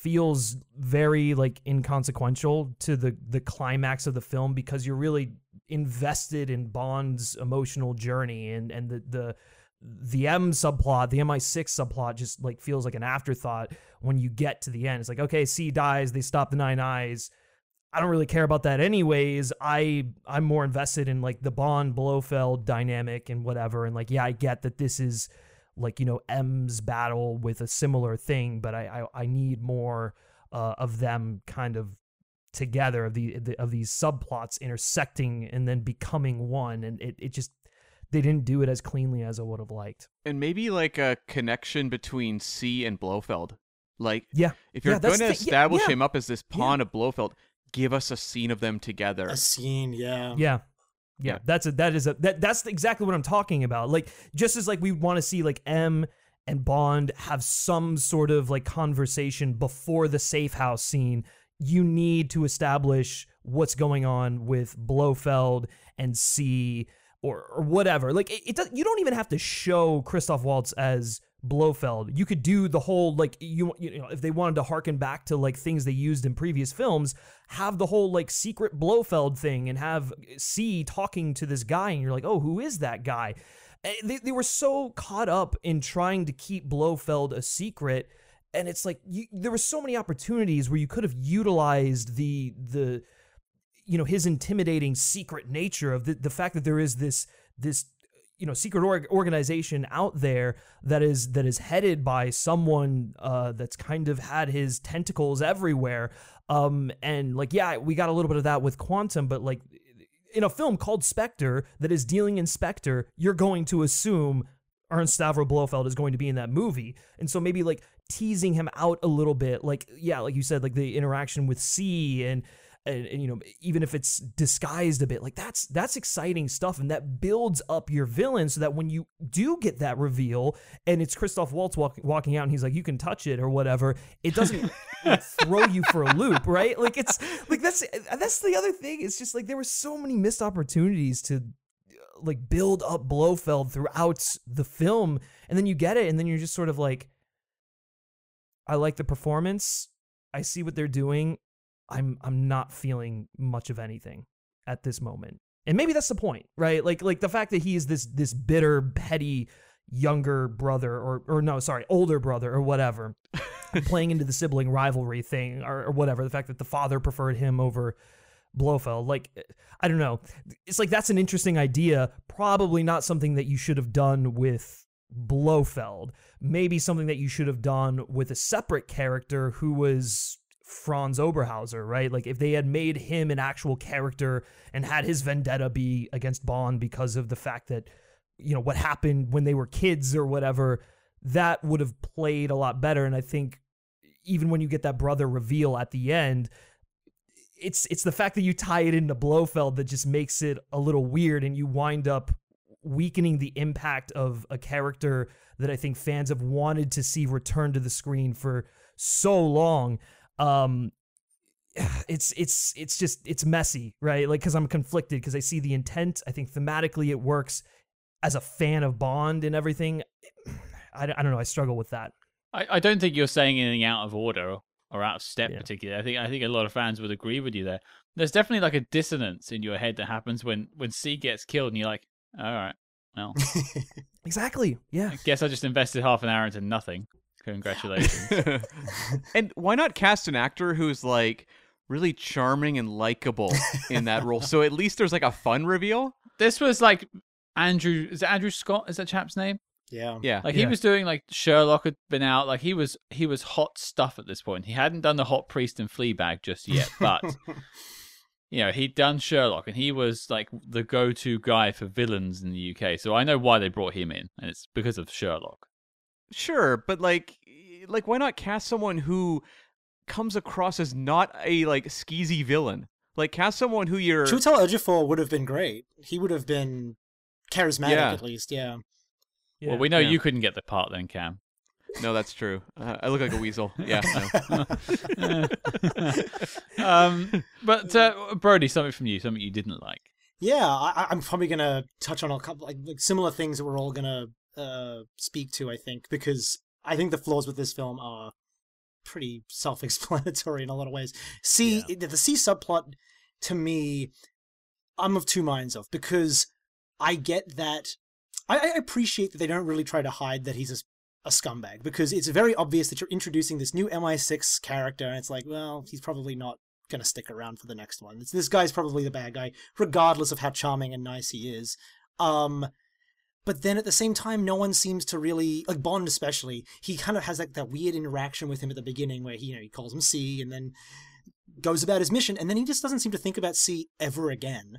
[SPEAKER 3] feels very like inconsequential to the the climax of the film because you're really invested in Bond's emotional journey and and the the the M subplot, the MI6 subplot just like feels like an afterthought when you get to the end. It's like, okay, C dies, they stop the nine eyes. I don't really care about that anyways. I I'm more invested in like the Bond Blofeld dynamic and whatever. And like, yeah, I get that this is like, you know, M's battle with a similar thing, but I I, I need more uh, of them kind of together of the, the of these subplots intersecting and then becoming one. And it, it just they didn't do it as cleanly as I would have liked.
[SPEAKER 2] and maybe like a connection between C and Blofeld. Like,
[SPEAKER 3] Yeah.
[SPEAKER 2] if you're
[SPEAKER 3] Yeah,
[SPEAKER 2] going to
[SPEAKER 3] the thing. Yeah,
[SPEAKER 2] establish
[SPEAKER 3] yeah.
[SPEAKER 2] him up as this pawn of Blofeld, give us a scene of them together.
[SPEAKER 4] A scene, yeah.
[SPEAKER 3] Yeah. Yeah,
[SPEAKER 2] Yeah.
[SPEAKER 3] that's a that is a that that's exactly what I'm talking about. Like just as like we want to see like M and Bond have some sort of like conversation before the safe house scene, you need to establish what's going on with Blofeld and C or or whatever. Like it, it does, you don't even have to show Christoph Waltz as Blofeld. You could do the whole like you you know if they wanted to harken back to like things they used in previous films, have the whole like secret Blofeld thing and have C talking to this guy and you're like, "Oh, who is that guy?" Eh, They they were so caught up in trying to keep Blofeld a secret and it's like you, there were so many opportunities where you could have utilized the the you know his intimidating secret nature of the, the fact that there is this this you know secret org- organization out there that is that is headed by someone uh, that's kind of had his tentacles everywhere um and like yeah we got a little bit of that with quantum but like in a film called Spectre that is dealing in Spectre, you're going to assume Ernst Stavro Blofeld is going to be in that movie. And so maybe like teasing him out a little bit, like yeah, like you said, like the interaction with C and and, and, you know even if it's disguised a bit like that's that's exciting stuff and that builds up your villain so that when you do get that reveal and it's Christoph Waltz walk, walking out and he's like you can touch it or whatever it doesn't like, throw you for a loop right? Like it's like that's that's the other thing it's just like there were so many missed opportunities to like build up Blofeld throughout the film and then you get it and then you're just sort of like I like the performance I see what they're doing I'm I'm not feeling much of anything at this moment. And maybe that's the point, right? Like like the fact that he is this this bitter, petty younger brother or or no, sorry, older brother or whatever, playing into the sibling rivalry thing or, or whatever. The fact that the father preferred him over Blofeld, like eh, I don't know. It's like that's an interesting idea. Probably not something that you should have done with Blofeld. Maybe something that you should have done with a separate character who was Franz Oberhauser, right? Like if they had made him an actual character and had his vendetta be against Bond because of the fact that you know what happened when they were kids or whatever, that would have played a lot better and I think even when you get that brother reveal at the end, it's it's the fact that you tie it into Blofeld that just makes it a little weird and you wind up weakening the impact of a character that I think fans have wanted to see return to the screen for so long um it's it's it's just it's messy right? Like because i'm conflicted because i see the intent i think thematically it works as a fan of bond and everything. I, I don't know i struggle with that.
[SPEAKER 1] I, I don't think you're saying anything out of order or out of step
[SPEAKER 3] Yeah.
[SPEAKER 1] particularly. I think i think a lot of fans would agree with you there. There's definitely like a dissonance in your head that happens when when c gets killed and you're like all right well
[SPEAKER 3] exactly yeah.
[SPEAKER 1] I guess i just invested half an hour into nothing congratulations
[SPEAKER 2] and why not cast an actor who's like really charming and likable in that role? So at least there's like a fun reveal.
[SPEAKER 1] this was like andrew is it andrew scott is that chap's name
[SPEAKER 4] yeah.
[SPEAKER 2] Yeah.
[SPEAKER 1] Like he
[SPEAKER 3] Yeah.
[SPEAKER 1] was doing like Sherlock had been out, like he was he was hot stuff at this point. He hadn't done the hot priest and Fleabag just yet, but you know, he'd done Sherlock and he was like the go to guy for villains in the UK. So I know why they brought him in, and it's because of Sherlock.
[SPEAKER 2] Sure, but like like why not cast someone who comes across as not a like skeezy villain? Like cast someone who you're
[SPEAKER 4] Chiwetel Ejiofor would have been great. He would have been charismatic
[SPEAKER 2] Yeah.
[SPEAKER 4] at least. Yeah.
[SPEAKER 3] yeah
[SPEAKER 1] Well, we know
[SPEAKER 2] Yeah.
[SPEAKER 1] you couldn't get the part then, Cam.
[SPEAKER 2] No, that's true. Uh, I look like a weasel. Yeah. No.
[SPEAKER 1] um, but uh, Brody, something from you, something you didn't like.
[SPEAKER 4] Yeah, I, I- I'm probably gonna touch on a couple like, like similar things that we're all gonna uh, speak to. I think because I think the flaws with this film are pretty self-explanatory in a lot of ways. C the, the C subplot to me, I'm of two minds of because I get that I, I appreciate that they don't really try to hide that he's a, a scumbag because it's very obvious that you're introducing this new MI6 character and it's like, well, he's probably not going to stick around for the next one. It's, this guy's probably the bad guy, regardless of how charming and nice he is. Um, but then at the same time, no one seems to really like Bond, especially. He kind of has like that weird interaction with him at the beginning, where he, you know, he calls him C, and then goes about his mission, and then he just doesn't seem to think about C ever again.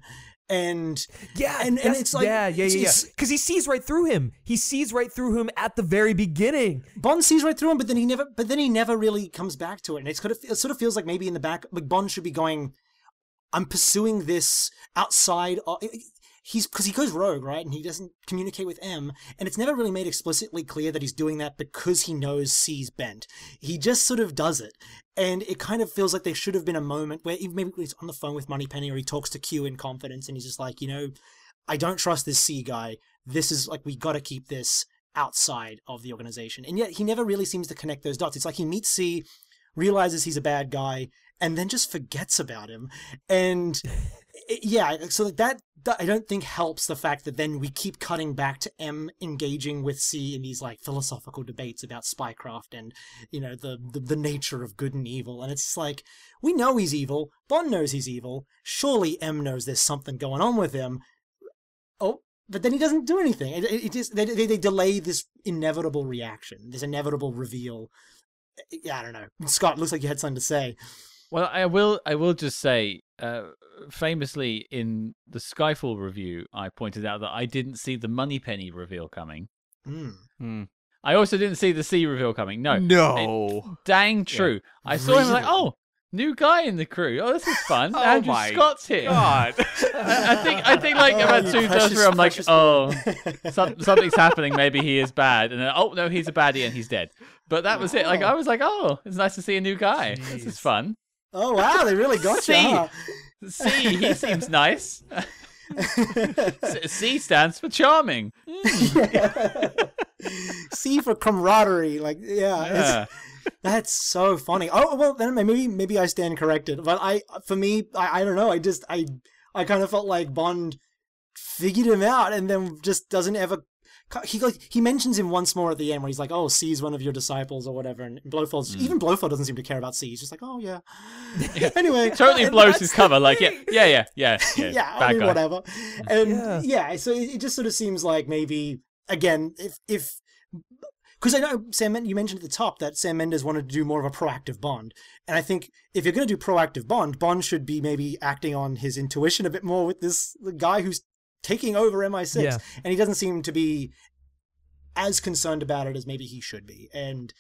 [SPEAKER 4] And
[SPEAKER 3] yeah
[SPEAKER 4] and- and it's like-
[SPEAKER 3] yeah yeah yeah because he sees right through him he sees right through him at the very beginning
[SPEAKER 4] Bond sees right through him, but then he never, but then he never really comes back to it, and it's kind of, it sort of feels like maybe in the back, like Bond should be going, I'm pursuing this outside. Of, he's because he goes rogue, right, and he doesn't communicate with M, and it's never really made explicitly clear that he's doing that because he knows C's bent. He just sort of does it, and it kind of feels like there should have been a moment where even maybe he's on the phone with Moneypenny or he talks to Q in confidence, and he's just like, you know, I don't trust this C guy. This is like we got to keep this outside of the organization. And yet he never really seems to connect those dots. It's like he meets C, realizes he's a bad guy, and then just forgets about him. And yeah, so like that, that I don't think helps the fact that then we keep cutting back to M engaging with C in these like philosophical debates about spycraft and you know the, the the nature of good and evil. And it's like we know he's evil. Bond knows he's evil. Surely M knows there's something going on with him. Oh, but then he doesn't do anything. It, it, it just they, they they delay this inevitable reaction, this inevitable reveal. Yeah, I don't know. Scott, looks like you had something to say.
[SPEAKER 1] Well, I will. I will just say, uh, famously in the Skyfall review, I pointed out that I didn't see the Moneypenny reveal coming.
[SPEAKER 4] Hmm.
[SPEAKER 2] Hmm.
[SPEAKER 1] I also didn't see the C reveal coming. No,
[SPEAKER 2] No.
[SPEAKER 1] dang true. I saw him like, oh, new guy in the crew. Oh, this is fun.
[SPEAKER 2] Oh
[SPEAKER 1] Andrew
[SPEAKER 2] my
[SPEAKER 1] Scott's here.
[SPEAKER 2] God.
[SPEAKER 1] I, I think I think like
[SPEAKER 4] Oh,
[SPEAKER 1] about
[SPEAKER 4] you
[SPEAKER 1] two times
[SPEAKER 4] precious-
[SPEAKER 1] through, I'm like, oh, some, something's happening. Maybe he is bad, and then oh no, he's a baddie and he's dead. But that was it. Like I was like, oh, it's nice to see a new guy. This is fun.
[SPEAKER 4] Oh wow, they really got
[SPEAKER 1] See.
[SPEAKER 4] you. Huh?
[SPEAKER 1] C, he seems nice. C- C stands for charming.
[SPEAKER 4] C for camaraderie, like yeah,
[SPEAKER 1] Yeah.
[SPEAKER 4] That's so funny. Oh well, then maybe maybe I stand corrected. But I, for me, I, I don't know. I just I I kind of felt like Bond figured him out, and then just doesn't ever. He like he mentions him once more at the end where he's like, "Oh, C's one of your disciples" or whatever, and Blofeld's
[SPEAKER 1] Mm.
[SPEAKER 4] even Blofeld doesn't seem to care about C. He's just like, "Oh yeah." anyway,
[SPEAKER 1] Totally blows his cover. Like yeah, yeah, yeah, yeah, yeah.
[SPEAKER 4] yeah,
[SPEAKER 1] bad
[SPEAKER 4] I mean,
[SPEAKER 1] guy.
[SPEAKER 4] whatever. And
[SPEAKER 3] Yeah.
[SPEAKER 4] yeah, so it, it just sort of seems like maybe again, if if because I know Sam, you mentioned at the top that Sam Mendes wanted to do more of a proactive Bond, and I think if you're going to do proactive Bond, Bond should be maybe acting on his intuition a bit more with this guy who's taking over MI6,
[SPEAKER 3] Yeah.
[SPEAKER 4] and he doesn't seem to be as concerned about it as maybe he should be, and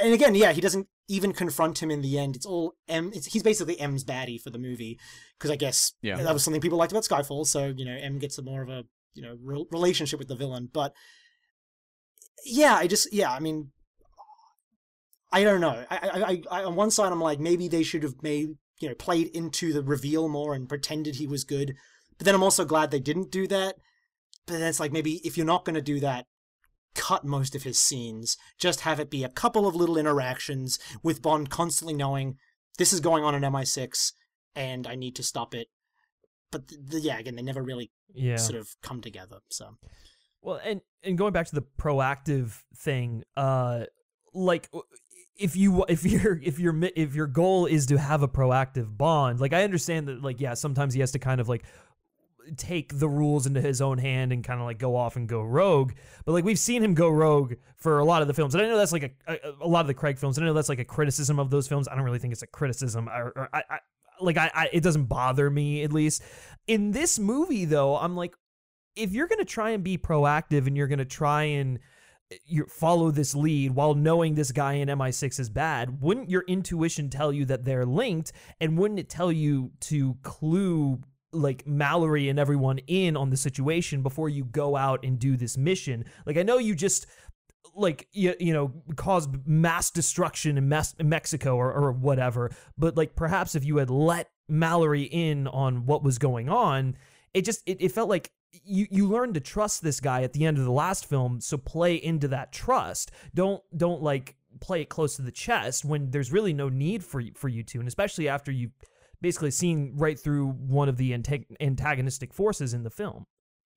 [SPEAKER 4] and again, yeah, he doesn't even confront him in the end. It's all M. It's, he's basically M's baddie for the movie because I guess
[SPEAKER 2] Yeah.
[SPEAKER 4] that was something people liked about Skyfall. So you know, M gets a more of a you know re- relationship with the villain. But yeah, I just yeah, I mean, I don't know. I, I, I, I on one side, I'm like maybe they should have made you know played into the reveal more and pretended he was good. But then I'm also glad they didn't do that. But then it's like maybe if you're not going to do that, cut most of his scenes. Just have it be a couple of little interactions with Bond constantly knowing this is going on in MI6 and I need to stop it. But the, th- yeah, again, they never really
[SPEAKER 3] Yeah.
[SPEAKER 4] sort of come together. So
[SPEAKER 3] Well, and and going back to the proactive thing, uh, like if you if your if your if your goal is to have a proactive bond, like I understand that, like yeah, sometimes he has to kind of like take the rules into his own hand and kind of like go off and go rogue. But like we've seen him go rogue for a lot of the films, and I know that's like a a, a lot of the Craig films. I know that's like a criticism of those films. I don't really think it's a criticism, or, or I, I like I, I it doesn't bother me at least. In this movie though, I'm like if you're to try and be proactive and you're to try and eh, you follow this lead while knowing this guy in MI6 is bad, wouldn't your intuition tell you that they're linked and wouldn't it tell you to clue like Mallory and everyone in on the situation before you go out and do this mission? Like I know you just like you, you know caused mass destruction in, Mes- in Mexico or, or whatever but like perhaps if you had let Mallory in on what was going on it just it, it felt like you you learned to trust this guy at the end of the last film so play into that trust don't don't like play it close to the chest when there's really no need for for you to and especially after you've basically seen right through one of the antagonistic forces in the film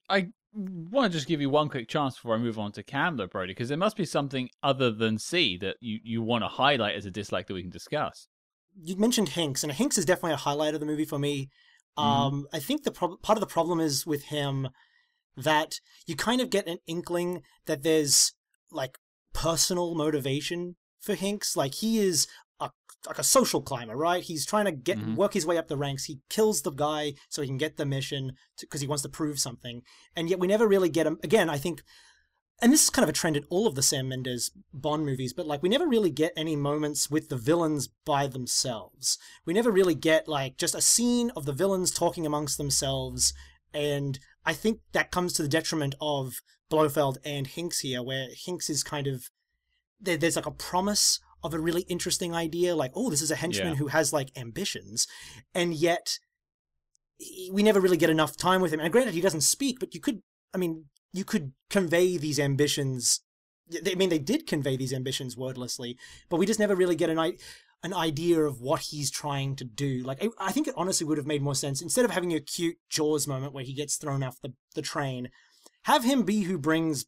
[SPEAKER 1] I want to just give you one quick chance before I move on to Cam, though, Brody, because there must be something other than C that you, you want to highlight as a dislike that we can discuss.
[SPEAKER 4] you mentioned Hinx, and Hinx is definitely a highlight of the movie for me.
[SPEAKER 1] Mhm.
[SPEAKER 4] Um, I think the prob- part of the problem is with him that you kind of get an inkling that there's like personal motivation for Hinx. Like he is a like a social climber, right? He's trying to get
[SPEAKER 1] Mhm.
[SPEAKER 4] work his way up the ranks. He kills the guy so he can get the mission because he wants to prove something. And yet we never really get him. Again, I think and this is kind of a trend in all of the Sam Mendes Bond movies, but like we never really get any moments with the villains by themselves. We never really get like just a scene of the villains talking amongst themselves, and I think that comes to the detriment of Blofeld and Hinx here, where Hinx is kind of there, there's like a promise of a really interesting idea, like oh, this is a henchman
[SPEAKER 1] Yeah.
[SPEAKER 4] who has like ambitions, and yet he- we never really get enough time with him. And granted, he doesn't speak, but you could, I mean, you could convey these ambitions. I mean, they did convey these ambitions wordlessly, but we just never really get an i- an idea of what he's trying to do. Like, I, I think it honestly would have made more sense instead of having a cute Jaws moment where he gets thrown off the, the train, have him be who brings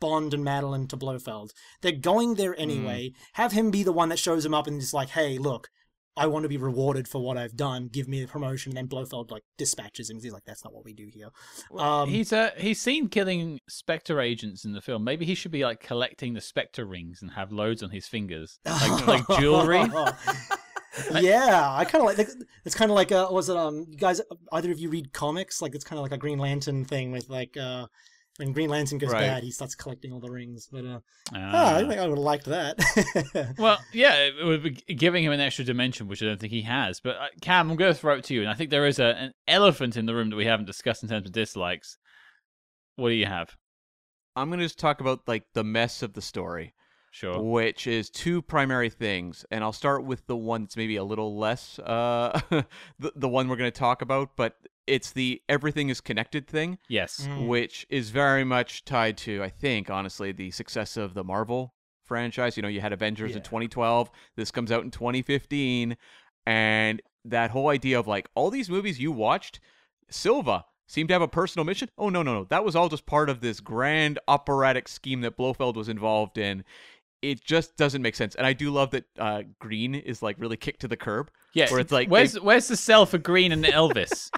[SPEAKER 4] Bond and Madeleine to Blofeld. They're going there anyway. Have him be the one that shows him up and is like, "Hey, look, I want to be rewarded for what I've done. Give me the promotion." And then Blofeld like dispatches him. He's like, "That's not what we do here." Um,
[SPEAKER 1] he's uh, he's seen killing Spectre agents in the film. Maybe he should be like collecting the Spectre rings and have loads on his fingers, like, like jewelry.
[SPEAKER 4] yeah, I kind of like. It's kind of like uh, was it um? You guys, either of you read comics? Like it's kind of like a Green Lantern thing with like uh, when Green Lantern goes
[SPEAKER 2] Right.
[SPEAKER 4] bad, he starts collecting all the rings. But uh,
[SPEAKER 1] Ah.
[SPEAKER 4] ah, I think I would have liked that.
[SPEAKER 1] Well, yeah, it would be giving him an extra dimension, which I don't think he has. But uh, Cam, I'm going to throw it to you, and I think there is a, an elephant in the room that we haven't discussed in terms of dislikes. What do you have?
[SPEAKER 2] I'm gonna just talk about like the mess of the story.
[SPEAKER 1] Sure.
[SPEAKER 2] which is two primary things and i'll start with the one that's maybe a little less uh the, the one we're going to talk about but it's the everything is connected thing
[SPEAKER 1] Yes.
[SPEAKER 4] Mm.
[SPEAKER 2] which is very much tied to i think honestly the success of the marvel franchise you know you had avengers in 2012 this comes out in 2015 and that whole idea of like all these movies you watched silva seemed to have a personal mission oh no no no that was all just part of this grand operatic scheme that blofeld was involved in it just doesn't make sense and i do love that uh, green is like really kicked to the curb
[SPEAKER 1] Yeah.
[SPEAKER 2] where it's like
[SPEAKER 1] where's where's the cell for Green and Elvis?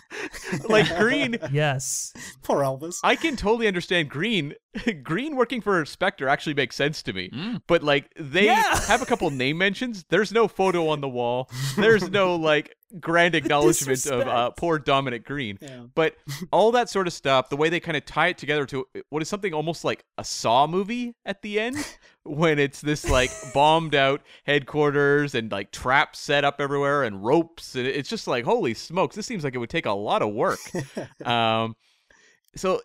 [SPEAKER 2] like green
[SPEAKER 3] Yes.
[SPEAKER 4] Poor Elvis.
[SPEAKER 2] I can totally understand Green. Green working for Spectre actually makes sense to me.
[SPEAKER 1] Mm.
[SPEAKER 2] But like they
[SPEAKER 3] Yeah.
[SPEAKER 2] have a couple name mentions. There's no photo on the wall. There's no like grand acknowledgement of uh, poor Dominic Green.
[SPEAKER 4] Yeah.
[SPEAKER 2] But all that sort of stuff, the way they kind of tie it together to what is something almost like a Saw movie at the end, when it's this like bombed out headquarters and like traps set up everywhere and ropes, and it's just like holy smokes, this seems like it would take a lot of work. um, so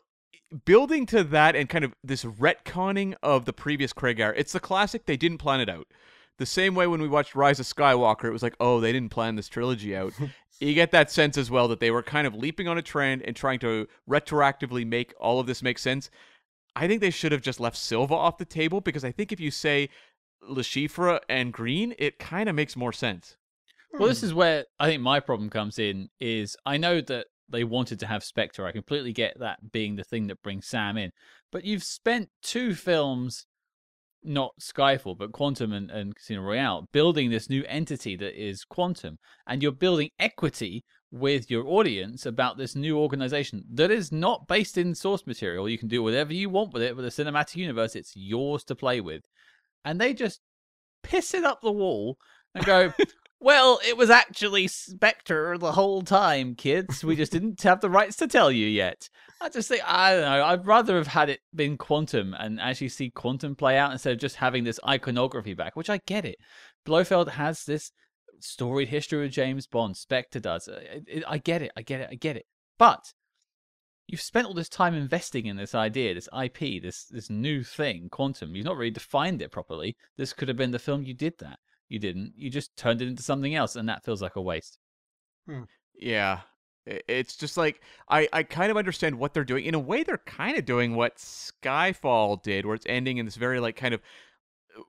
[SPEAKER 2] building to that and kind of this retconning of the previous Craig era, it's the classic. They didn't plan it out. The same way when we watched Rise of Skywalker, it was like, oh, they didn't plan this trilogy out. you get that sense as well that they were kind of leaping on a trend and trying to retroactively make all of this make sense. I think they should have just left Silva off the table because I think if you say Le Chiffre and Green, it kind of makes more sense.
[SPEAKER 1] Well, this hmm. is where I think my problem comes in. Is I know that they wanted to have Spectre. I completely get that being the thing that brings Sam in. But you've spent two films, not Skyfall, but Quantum and, and Casino Royale, building this new entity that is Quantum, and you're building equity with your audience about this new organization that is not based in source material. You can do whatever you want with it with the cinematic universe. It's yours to play with, and they just piss it up the wall and go. Well, it was actually Spectre the whole time, kids. We just didn't have the rights to tell you yet. I just think I don't know. I'd rather have had it been Quantum and actually see Quantum play out instead of just having this iconography back, which I get it. Blofeld has this storied history with James Bond. Spectre does. Uh, I get it. I get it. I get it. But you've spent all this time investing in this idea, this IP, this this new thing, Quantum. You've not really defined it properly. This could have been the film you did that. You didn't. You just turned it into something else, and that feels like a waste.
[SPEAKER 2] Yeah. It's just like I, I kind of understand what they're doing. In a way, they're kind of doing what Skyfall did, where it's ending in this very like kind of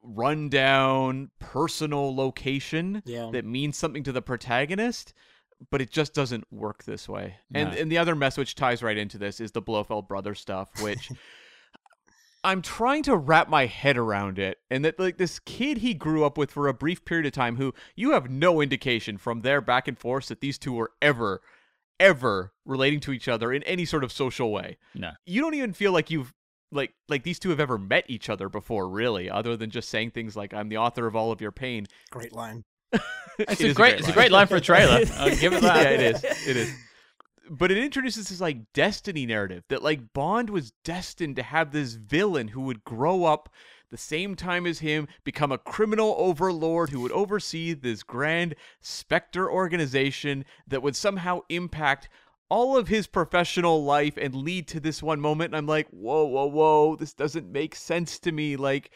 [SPEAKER 2] rundown personal location
[SPEAKER 4] Yeah.
[SPEAKER 2] that means something to the protagonist, but it just doesn't work this way. And and the other mess which ties right into this is the Blofeld brother stuff, which I'm trying to wrap my head around it. And that like this kid he grew up with for a brief period of time who you have no indication from their back and forth that these two were ever ever relating to each other in any sort of social way.
[SPEAKER 1] No.
[SPEAKER 2] You don't even feel like you've like like these two have ever met each other before really other than just saying things like I'm the author of all of your pain.
[SPEAKER 4] Great line.
[SPEAKER 1] It's
[SPEAKER 2] It
[SPEAKER 1] a
[SPEAKER 2] is
[SPEAKER 1] great, it's a great line for a trailer. I'll uh, give it that.
[SPEAKER 2] yeah, it is. It is. But it introduces this like destiny narrative that like Bond was destined to have this villain who would grow up the same time as him, become a criminal overlord who would oversee this grand Spectre organization that would somehow impact all of his professional life and lead to this one moment. And I'm like, whoa, whoa, whoa, this doesn't make sense to me. Like,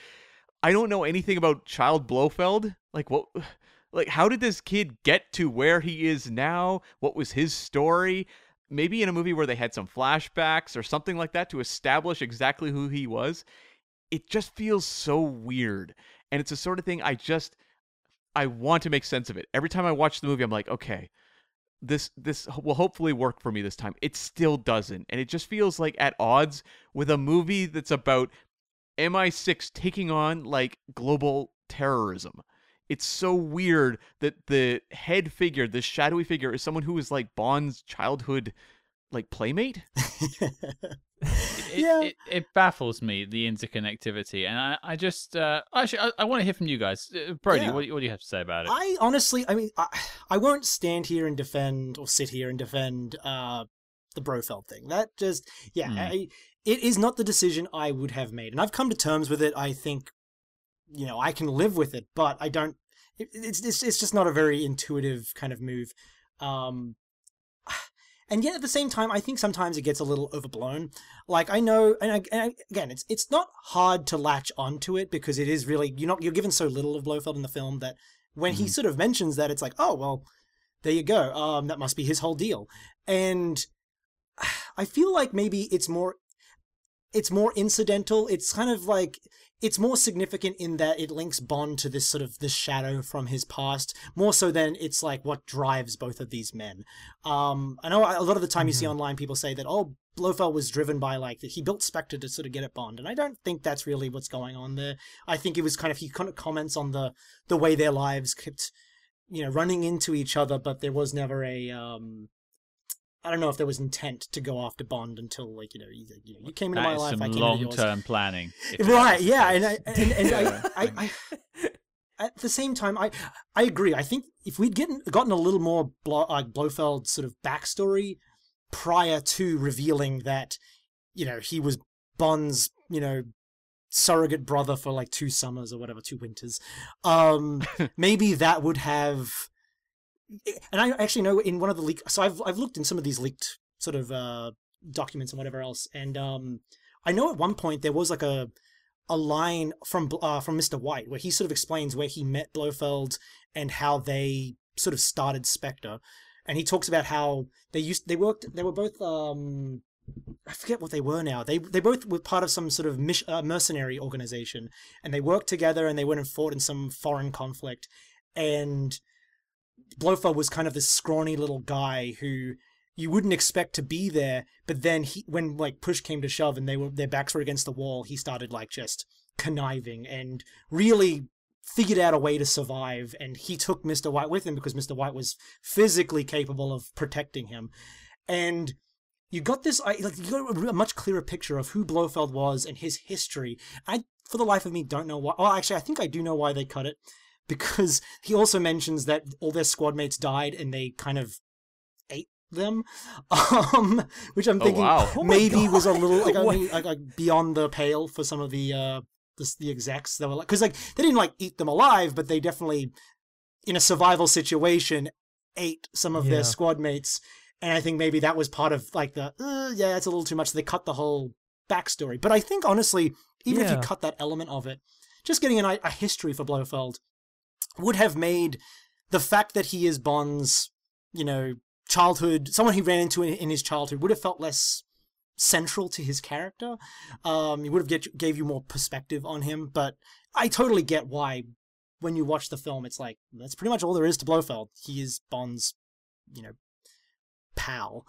[SPEAKER 2] I don't know anything about Child Blofeld. Like, what? Like, how did this kid get to where he is now? What was his story? Maybe in a movie where they had some flashbacks or something like that to establish exactly who he was. It just feels so weird. And it's the sort of thing I just I want to make sense of it. Every time I watch the movie, I'm like, okay, this this will hopefully work for me this time. It still doesn't. And it just feels like at odds with a movie that's about MI6 taking on like global terrorism. It's so weird that the head figure, this shadowy figure, is someone who is like Bond's childhood like playmate.
[SPEAKER 1] It,
[SPEAKER 4] Yeah.
[SPEAKER 1] it, it baffles me the interconnectivity, and I, I just uh, actually I, I want to hear from you guys. Uh, Brody,
[SPEAKER 4] Yeah.
[SPEAKER 1] what, do you- what do you have to say about it?
[SPEAKER 4] I honestly, I mean, I, I won't stand here and defend or sit here and defend uh, the Brofeld thing. That just, yeah,
[SPEAKER 1] Hmm.
[SPEAKER 4] I, it is not the decision I would have made, and I've come to terms with it. I think, you know, I can live with it, but I don't. It, it's it's it's just not a very intuitive kind of move. Um, and yet at the same time, I think sometimes it gets a little overblown. Like I know, and, I, and I, again, it's it's not hard to latch onto it because it is really you're not you're given so little of Blofeld in the film that when he sort of mentions that, it's like, oh well, there you go. Um, that must be his whole deal. And I feel like maybe it's more it's more incidental. It's kind of like it's more significant in that it links Bond to this sort of this shadow from his past, more so than it's like what drives both of these men. Um, I know a lot of the time you see online people say that oh Blofeld was driven by like that he built Spectre to sort of get at Bond, and I don't think that's really what's going on there. I think it was kind of he kind of comments on the the way their lives kept you know running into each other, but there was never a um, I don't know if there was intent to go after Bond until like you know you, you, know, you came into
[SPEAKER 1] That
[SPEAKER 4] my life,
[SPEAKER 1] some
[SPEAKER 4] I came
[SPEAKER 1] long-term planning.
[SPEAKER 4] Right, yeah, and I, and, and
[SPEAKER 1] Yeah,
[SPEAKER 4] I, I, I, at the same time, I, I agree. I think if we'd gotten gotten a little more Blo- uh, Blofeld sort of backstory prior to revealing that, you know, he was Bond's, you know, surrogate brother for like two summers or whatever, two winters, um, maybe that would have. And I actually know in one of the leak, so I've I've looked in some of these leaked sort of uh, documents and whatever else, and um, I know at one point there was like a a line from uh, from Mr. White where he sort of explains where he met Blofeld and how they sort of started Spectre, and he talks about how they used they worked they were both um I forget what they were now. They they both were part of some sort of mis- uh, mercenary organization, and they worked together and they went and fought in some foreign conflict, and Blofeld was kind of this scrawny little guy who you wouldn't expect to be there, but then he, when like push came to shove and they were their backs were against the wall, he started like just conniving and really figured out a way to survive. And he took Mister White with him because Mister White was physically capable of protecting him, and you got this like you got a much clearer picture of who Blofeld was and his history. I, for the life of me, don't know why. Well, actually, I think I do know why they cut it because he also mentions that all their squad mates died and they kind of ate them, um, which I'm
[SPEAKER 2] Oh,
[SPEAKER 4] thinking.
[SPEAKER 3] Oh my
[SPEAKER 4] maybe was a little like,
[SPEAKER 3] God.
[SPEAKER 4] only, like like beyond the pale for some of the uh the, the execs that were like because like they didn't like eat them alive, but they definitely in a survival situation ate some of
[SPEAKER 3] Yeah.
[SPEAKER 4] their squad mates, and I think maybe that was part of like the uh, yeah that's a little too much. So they cut the whole backstory, but I think honestly, even if you cut that element of it, just getting an, a history for Blofeld would have made the fact that he is Bond's, you know, childhood, someone he ran into in, his childhood, would have felt less central to his character. Um, he would have get, gave you more perspective on him. But I totally get why, when you watch the film, it's like that's pretty much all there is to Blofeld. He is Bond's, you know, pal.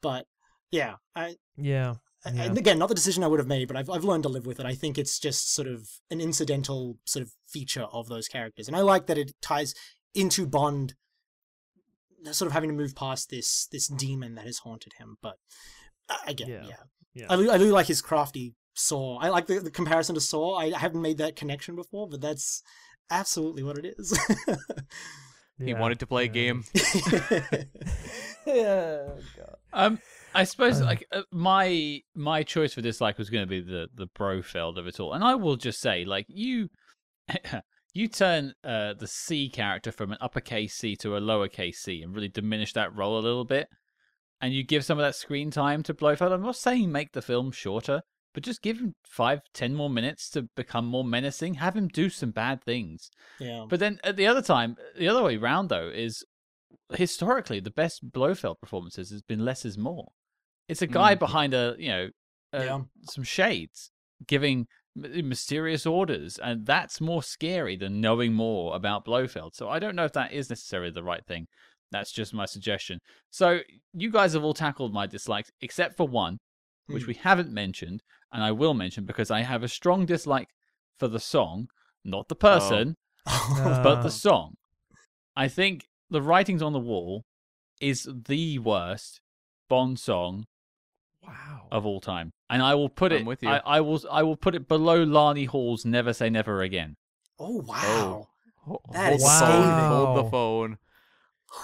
[SPEAKER 4] But yeah, I,
[SPEAKER 3] Yeah. Yeah.
[SPEAKER 4] and again, not the decision I would have made, but I've I've learned to live with it. I think it's just sort of an incidental sort of feature of those characters, and I like that it ties into Bond, uh, sort of having to move past this this demon that has haunted him. But uh, I I
[SPEAKER 3] Yeah.
[SPEAKER 4] yeah,
[SPEAKER 3] Yeah.
[SPEAKER 4] I I do like his crafty saw. I like the, the comparison to Saw. I haven't made that connection before, but that's absolutely what it is.
[SPEAKER 2] He
[SPEAKER 3] Yeah.
[SPEAKER 2] wanted to play a game.
[SPEAKER 3] yeah. God.
[SPEAKER 1] Um, I suppose
[SPEAKER 3] Uh.
[SPEAKER 1] like uh, my my choice for dislike was going to be the the Brofeld of it all, and I will just say like you. You turn uh, the C character from an uppercase C to a lowercase C and really diminish that role a little bit. And you give some of that screen time to Blofeld. I'm not saying make the film shorter, but just give him five, ten more minutes to become more menacing. Have him do some bad things.
[SPEAKER 4] yeah,
[SPEAKER 1] But then at the other time, the other way round though is historically the best Blofeld performances has been less is more. It's a guy
[SPEAKER 2] Mm.
[SPEAKER 1] behind a you know uh,
[SPEAKER 4] Yeah.
[SPEAKER 1] some shades giving mysterious orders, and that's more scary than knowing more about Blofeld. So I don't know if that is necessarily the right thing. That's just my suggestion. So you guys have all tackled my dislikes except for one, which
[SPEAKER 4] Hmm.
[SPEAKER 1] we haven't mentioned, and I will mention because I have a strong dislike for the song, not the person but
[SPEAKER 3] Uh,
[SPEAKER 1] the song. I think the writings on the wall is the worst Bond song
[SPEAKER 3] wow.
[SPEAKER 1] of all time, and I will put
[SPEAKER 2] I'm
[SPEAKER 1] it.
[SPEAKER 2] with you.
[SPEAKER 1] I, I will. I will put it below Lani Hall's "Never Say Never Again."
[SPEAKER 4] oh wow,
[SPEAKER 2] Ho-
[SPEAKER 4] That
[SPEAKER 2] hold
[SPEAKER 4] is
[SPEAKER 2] the phone. Hold the phone.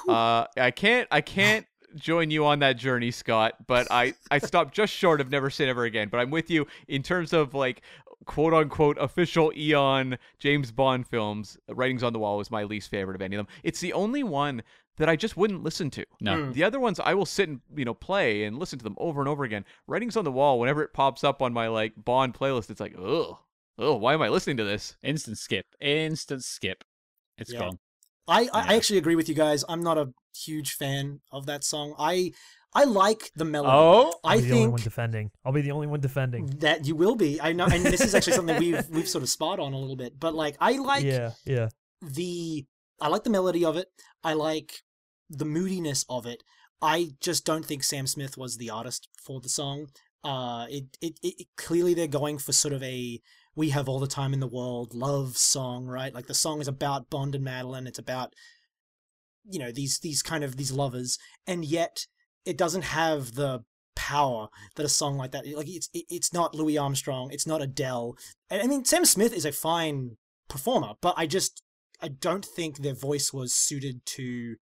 [SPEAKER 2] Uh, I can't. I can't join you on that journey, Scott, but I I stopped just short of Never Say Never Again. But I'm with you in terms of like quote unquote official Eon James Bond films. Writings on the Wall was my least favorite of any of them. It's the only one that I just wouldn't listen to.
[SPEAKER 1] No.
[SPEAKER 4] Mm.
[SPEAKER 2] The other ones I will sit and you know play and listen to them over and over again. Writings on the Wall, whenever it pops up on my like Bond playlist, it's like, ugh, oh, why am I listening to this?
[SPEAKER 1] Instant skip. Instant skip. It's
[SPEAKER 4] Yeah.
[SPEAKER 1] gone.
[SPEAKER 4] I, I I actually agree with you guys. I'm not a huge fan of that song. I I like the melody.
[SPEAKER 1] Oh,
[SPEAKER 3] I'll
[SPEAKER 4] I
[SPEAKER 3] be the only one
[SPEAKER 4] think
[SPEAKER 3] defending. I'll be the only one defending.
[SPEAKER 4] that you will be. I know, and this is actually something we've we've sort of sparred on a little bit. But like, I like
[SPEAKER 3] yeah, yeah.
[SPEAKER 4] the I like the melody of it. I like the moodiness of it. I just don't think Sam Smith was the artist for the song. Uh, it, it, it, it- clearly they're going for sort of a we have all the time in the world love song, right? Like the song is about Bond and Madeleine. It's about you know these these kind of these lovers, and yet it doesn't have the power that a song like that like it's it's not Louis Armstrong, it's not Adele. And I mean Sam Smith is a fine performer, but I just I don't think their voice was suited to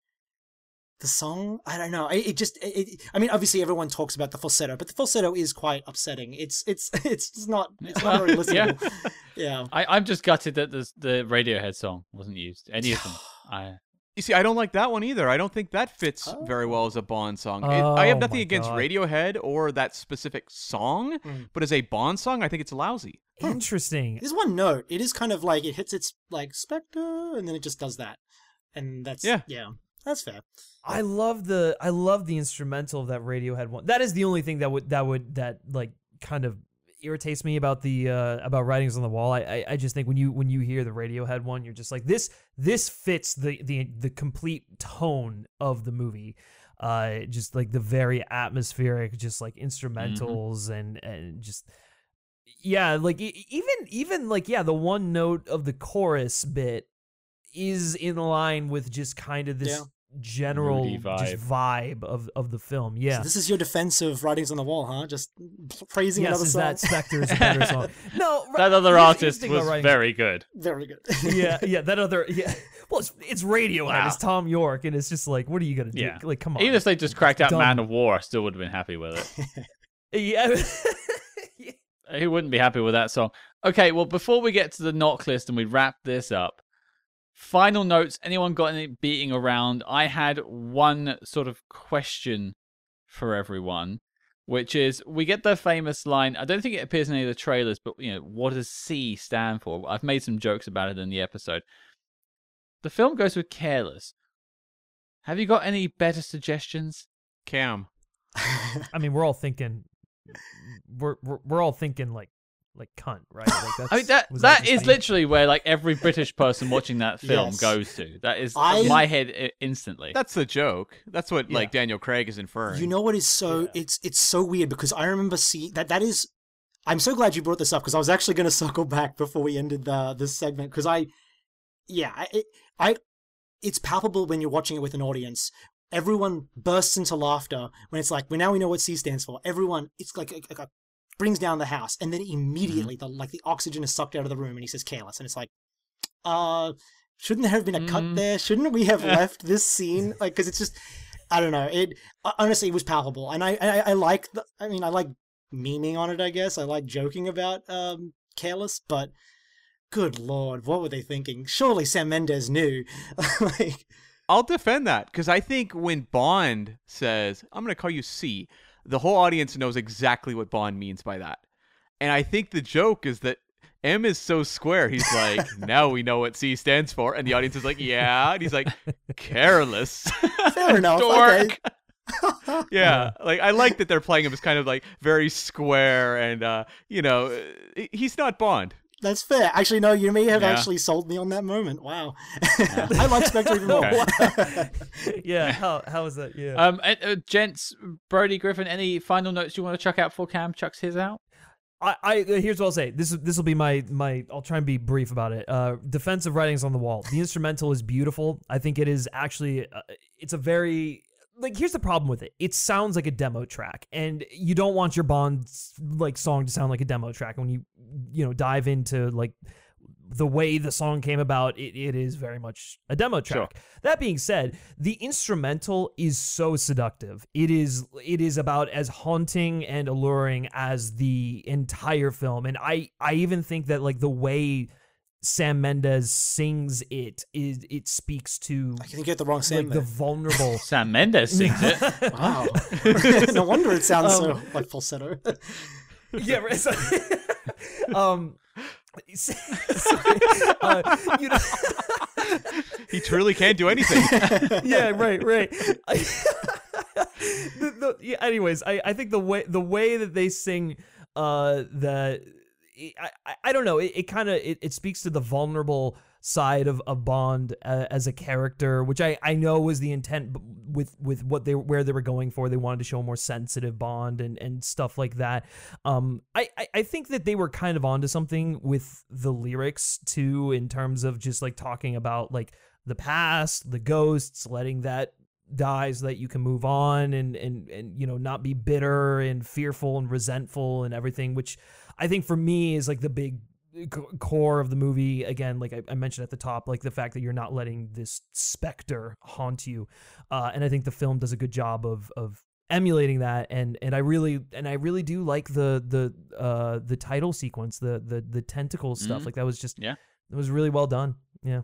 [SPEAKER 4] the song. I don't know. It, it just it, I mean obviously everyone talks about the falsetto, but the falsetto is quite upsetting. It's it's it's not it's not very
[SPEAKER 1] Yeah.
[SPEAKER 4] yeah.
[SPEAKER 1] I, I'm just gutted that the the Radiohead song wasn't used. Any of them. I
[SPEAKER 2] You see, I don't like that one either. I don't think that fits very well as a Bond song. It- I have
[SPEAKER 3] Oh
[SPEAKER 2] nothing against
[SPEAKER 3] God.
[SPEAKER 2] Radiohead or that specific song,
[SPEAKER 4] Mm.
[SPEAKER 2] but as a Bond song, I think it's lousy.
[SPEAKER 3] Interesting.
[SPEAKER 4] There's one note. It is kind of like it hits its like Spectre and then it just does that. And that's
[SPEAKER 2] Yeah.
[SPEAKER 4] yeah. That's fair.
[SPEAKER 3] I love the I love the instrumental of that Radiohead one. That is the only thing that would that would that like kind of irritates me about the uh about writings on the wall. I, I I just think when you when you hear the Radiohead one, you're just like this this fits the the the complete tone of the movie. Uh just like the very atmospheric just like instrumentals and and just yeah, like even even like yeah, the one note of the chorus bit is in line with just kind of this
[SPEAKER 4] Yeah.
[SPEAKER 3] General
[SPEAKER 1] Moody
[SPEAKER 3] just vibe of of the film. Yeah.
[SPEAKER 4] So this is your defense of writings on the wall, huh? Just praising
[SPEAKER 3] yes,
[SPEAKER 4] another
[SPEAKER 3] is
[SPEAKER 4] song.
[SPEAKER 3] that Spectre is a better song. No,
[SPEAKER 1] that other
[SPEAKER 3] here's- here's
[SPEAKER 1] artist
[SPEAKER 3] the thing about
[SPEAKER 1] was very good.
[SPEAKER 4] Very good.
[SPEAKER 3] yeah, yeah, that other yeah. Well, it's, it's Radiohead.
[SPEAKER 1] Wow.
[SPEAKER 3] It's Thom Yorke, and it's just like, what are you gonna do?
[SPEAKER 1] Yeah.
[SPEAKER 3] Like, come on.
[SPEAKER 1] Even if they just cracked out
[SPEAKER 3] dumb.
[SPEAKER 1] Man of War, I still would have been happy with it.
[SPEAKER 3] yeah.
[SPEAKER 1] Who wouldn't be happy with that song? Okay, well, before we get to the NOC List and we wrap this up, final notes. Anyone got any beating around? I had one sort of question for everyone, which is we get the famous line. I don't think it appears in any of the trailers, but you know, what does C stand for? I've made some jokes about it in the episode. The film goes with careless. Have you got any better suggestions?
[SPEAKER 2] Cam.
[SPEAKER 3] I mean, we're all thinking, we're we're, we're all thinking like like cunt, right? Like that's,
[SPEAKER 1] I mean that
[SPEAKER 3] was
[SPEAKER 1] that
[SPEAKER 3] just
[SPEAKER 1] is literally where like every British person watching that film
[SPEAKER 4] Yes.
[SPEAKER 1] goes to. That is
[SPEAKER 4] I-
[SPEAKER 1] my head instantly.
[SPEAKER 2] That's the joke. That's what like Daniel Craig is inferring.
[SPEAKER 4] You know what is so
[SPEAKER 3] Yeah.
[SPEAKER 4] it's it's so weird because I remember seeing that that is I'm so glad you brought this up because I was actually going to circle back before we ended the this segment because I yeah, I it, I it's palpable when you're watching it with an audience. Everyone bursts into laughter when it's like, well, now we know what C stands for. Everyone, it's like, like a, brings down the house, and then immediately the like the oxygen is sucked out of the room, and he says careless, and it's like, uh, shouldn't there have been a cut
[SPEAKER 1] Mm.
[SPEAKER 4] there? Shouldn't we have left this scene? Like, because it's just, I don't know. It honestly, it was palpable, and I, I, I like the. I mean, I like memeing on it. I guess I like joking about um careless, but good lord, what were they thinking? Surely Sam Mendes knew. like,
[SPEAKER 2] I'll defend that because I think when Bond says, "I'm going to call you C," the whole audience knows exactly what Bond means by that. And I think the joke is that M is so square. He's like, "Now we know what C stands for," and the audience is like, "Yeah," and he's like, "Careless."
[SPEAKER 4] fair enough.
[SPEAKER 1] Dork.
[SPEAKER 4] Okay.
[SPEAKER 2] yeah, like I like that they're playing him as kind of like very square, and uh, you know, he's not Bond.
[SPEAKER 4] That's fair. Actually, no, you may have
[SPEAKER 1] Yeah.
[SPEAKER 4] actually sold me on that moment. Wow. I like Spectre even more.
[SPEAKER 3] yeah. How how was that? Yeah.
[SPEAKER 1] Um, uh, uh, gents, Brody Griffin, any final notes you want to chuck out before Cam chucks his out?
[SPEAKER 3] I, I uh, here's what I'll say. This is this will be my my. I'll try and be brief about it. Uh, defensive writings on the wall. The instrumental is beautiful. I think it is actually. Uh, it's a very like. Here's the problem with it. It sounds like a demo track, and you don't want your Bond like song to sound like a demo track. When you you know dive into like the way the song came about, it, it is very much a demo track. That being said, the instrumental is so seductive. It is it is about as haunting and alluring as the entire film. And I I even think that like the way Sam Mendes sings it is it speaks to
[SPEAKER 4] I think you get the wrong Sam
[SPEAKER 3] like the vulnerable
[SPEAKER 1] Sam Mendes sings it.
[SPEAKER 4] Wow. no wonder it sounds so
[SPEAKER 3] Um,
[SPEAKER 4] like falsetto.
[SPEAKER 3] yeah, right. So, um, uh, you know,
[SPEAKER 2] He truly can't do anything.
[SPEAKER 3] yeah, right, right. the, the, yeah, anyways, I, I think the way the way that they sing, uh, the I, I, I don't know. It, it kind of it, it speaks to the vulnerable side of, of Bond uh, as a character, which I, I know was the intent with with what they where they were going for. They wanted to show a more sensitive Bond and, and stuff like that. Um, I, I think that they were kind of onto something with the lyrics too, in terms of just like talking about like the past, the ghosts, letting that die so that you can move on and and and you know not be bitter and fearful and resentful and everything which i think for me is like the big core of the movie again like I, I mentioned at the top like the fact that you're not letting this specter haunt you uh, and i think the film does a good job of of emulating that and and i really and i really do like the the uh the title sequence the the the tentacle stuff
[SPEAKER 1] Mhm.
[SPEAKER 3] like that was just
[SPEAKER 1] Yeah.
[SPEAKER 3] it was really well done yeah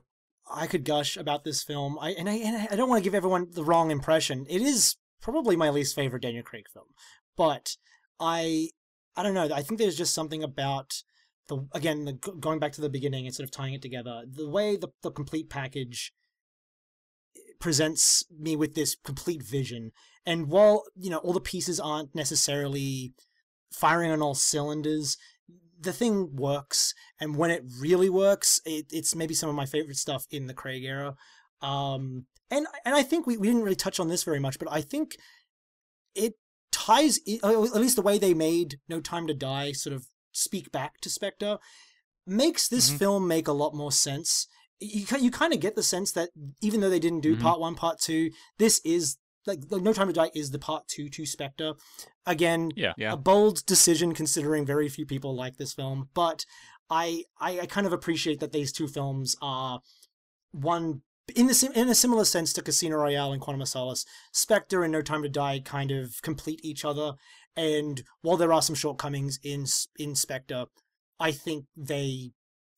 [SPEAKER 4] I could gush about this film. I and I and I don't want to give everyone the wrong impression. It is probably my least favorite Daniel Craig film, but I I don't know. I think there's just something about the again the, going back to the beginning and sort of tying it together. The way the the complete package presents me with this complete vision, and while you know all the pieces aren't necessarily firing on all cylinders, the thing works and when it really works it, it's maybe some of my favorite stuff in the craig era um and and i think we, we didn't really touch on this very much but i think it ties at least the way they made no time to die sort of speak back to spectre makes this
[SPEAKER 2] Mhm.
[SPEAKER 4] film make a lot more sense you, you kind of get the sense that even though they didn't do
[SPEAKER 1] Mhm.
[SPEAKER 4] part one part two this is like like no time to die is the part two to spectre again
[SPEAKER 1] Yeah.
[SPEAKER 2] Yeah.
[SPEAKER 4] a bold decision considering very few people like this film but I, I i kind of appreciate that these two films are one in the in a similar sense to casino royale and quantum of solace spectre and no time to die kind of complete each other and while there are some shortcomings in S- in spectre i think they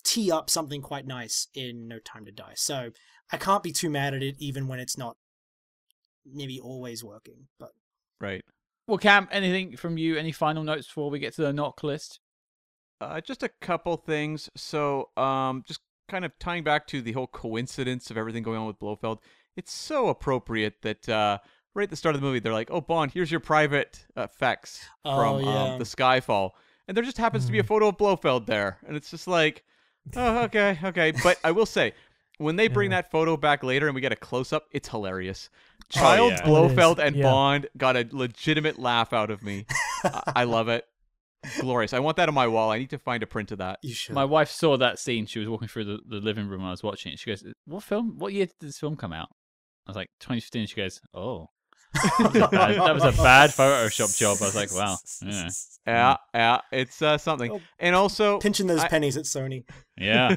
[SPEAKER 4] tee up something quite nice in no time to die so i can't be too mad at it even when it's not maybe always working but
[SPEAKER 2] right.
[SPEAKER 1] Well, Cam, anything from you? Any final notes before we get to the NOC List?
[SPEAKER 2] Uh, just a couple things. So, um, just kind of tying back to the whole coincidence of everything going on with Blofeld. It's so appropriate that uh, right at the start of the movie, they're like, "Oh, Bond, here's your private effects
[SPEAKER 4] Oh,
[SPEAKER 2] from
[SPEAKER 4] yeah.
[SPEAKER 2] um, the Skyfall," and there just happens to be a photo of Blofeld there, and it's just like, "Oh, okay, okay." But I will say, when they bring
[SPEAKER 3] Yeah.
[SPEAKER 2] that photo back later and we get a close up, it's hilarious. Child
[SPEAKER 1] yeah.
[SPEAKER 3] Oh, it
[SPEAKER 2] Blofeld and
[SPEAKER 3] Yeah.
[SPEAKER 2] Bond got a legitimate laugh out of me. I-, I love it. Glorious. I want that on my wall. I need to find a print of that.
[SPEAKER 4] you should
[SPEAKER 1] My wife saw that scene. She was walking through the, the living room when I was watching it. She goes, "What film? What year did this film come out?" I was like, "2015." She goes, "Oh, that was a bad, that was a bad Photoshop job." I was like, "Wow, yeah,
[SPEAKER 2] Yeah, yeah, it's uh, something.
[SPEAKER 4] Oh,
[SPEAKER 2] And also,
[SPEAKER 4] pinching those
[SPEAKER 2] I-
[SPEAKER 4] pennies at sony
[SPEAKER 1] yeah."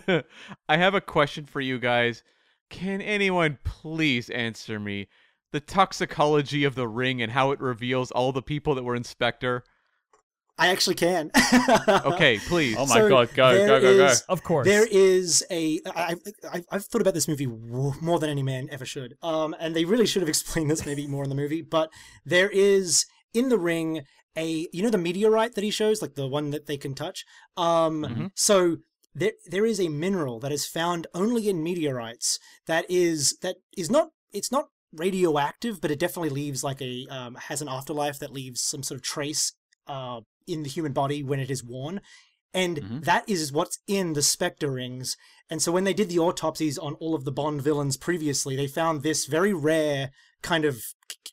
[SPEAKER 2] I have a question for you guys. Can anyone please answer me the toxicology of the ring and how it reveals all the people that were in Spectre?
[SPEAKER 4] I actually can.
[SPEAKER 2] Okay, please.
[SPEAKER 1] Oh my
[SPEAKER 4] So
[SPEAKER 1] god, go
[SPEAKER 4] there
[SPEAKER 1] go go go!
[SPEAKER 3] of course
[SPEAKER 4] There is a. I, I, I've thought about this movie more than any man ever should. Um, and they really should have explained this maybe more in the movie. But there is in the ring a you know the meteorite that he shows, like the one that they can touch. Um,
[SPEAKER 2] Mhm.
[SPEAKER 4] so there there is a mineral that is found only in meteorites that is that is not it's not radioactive, but it definitely leaves like a um, has an afterlife that leaves some sort of trace uh, in the human body when it is worn. And
[SPEAKER 1] Mhm.
[SPEAKER 4] that is what's in the Spectre rings. And so when they did the autopsies on all of the Bond villains previously, they found this very rare kind of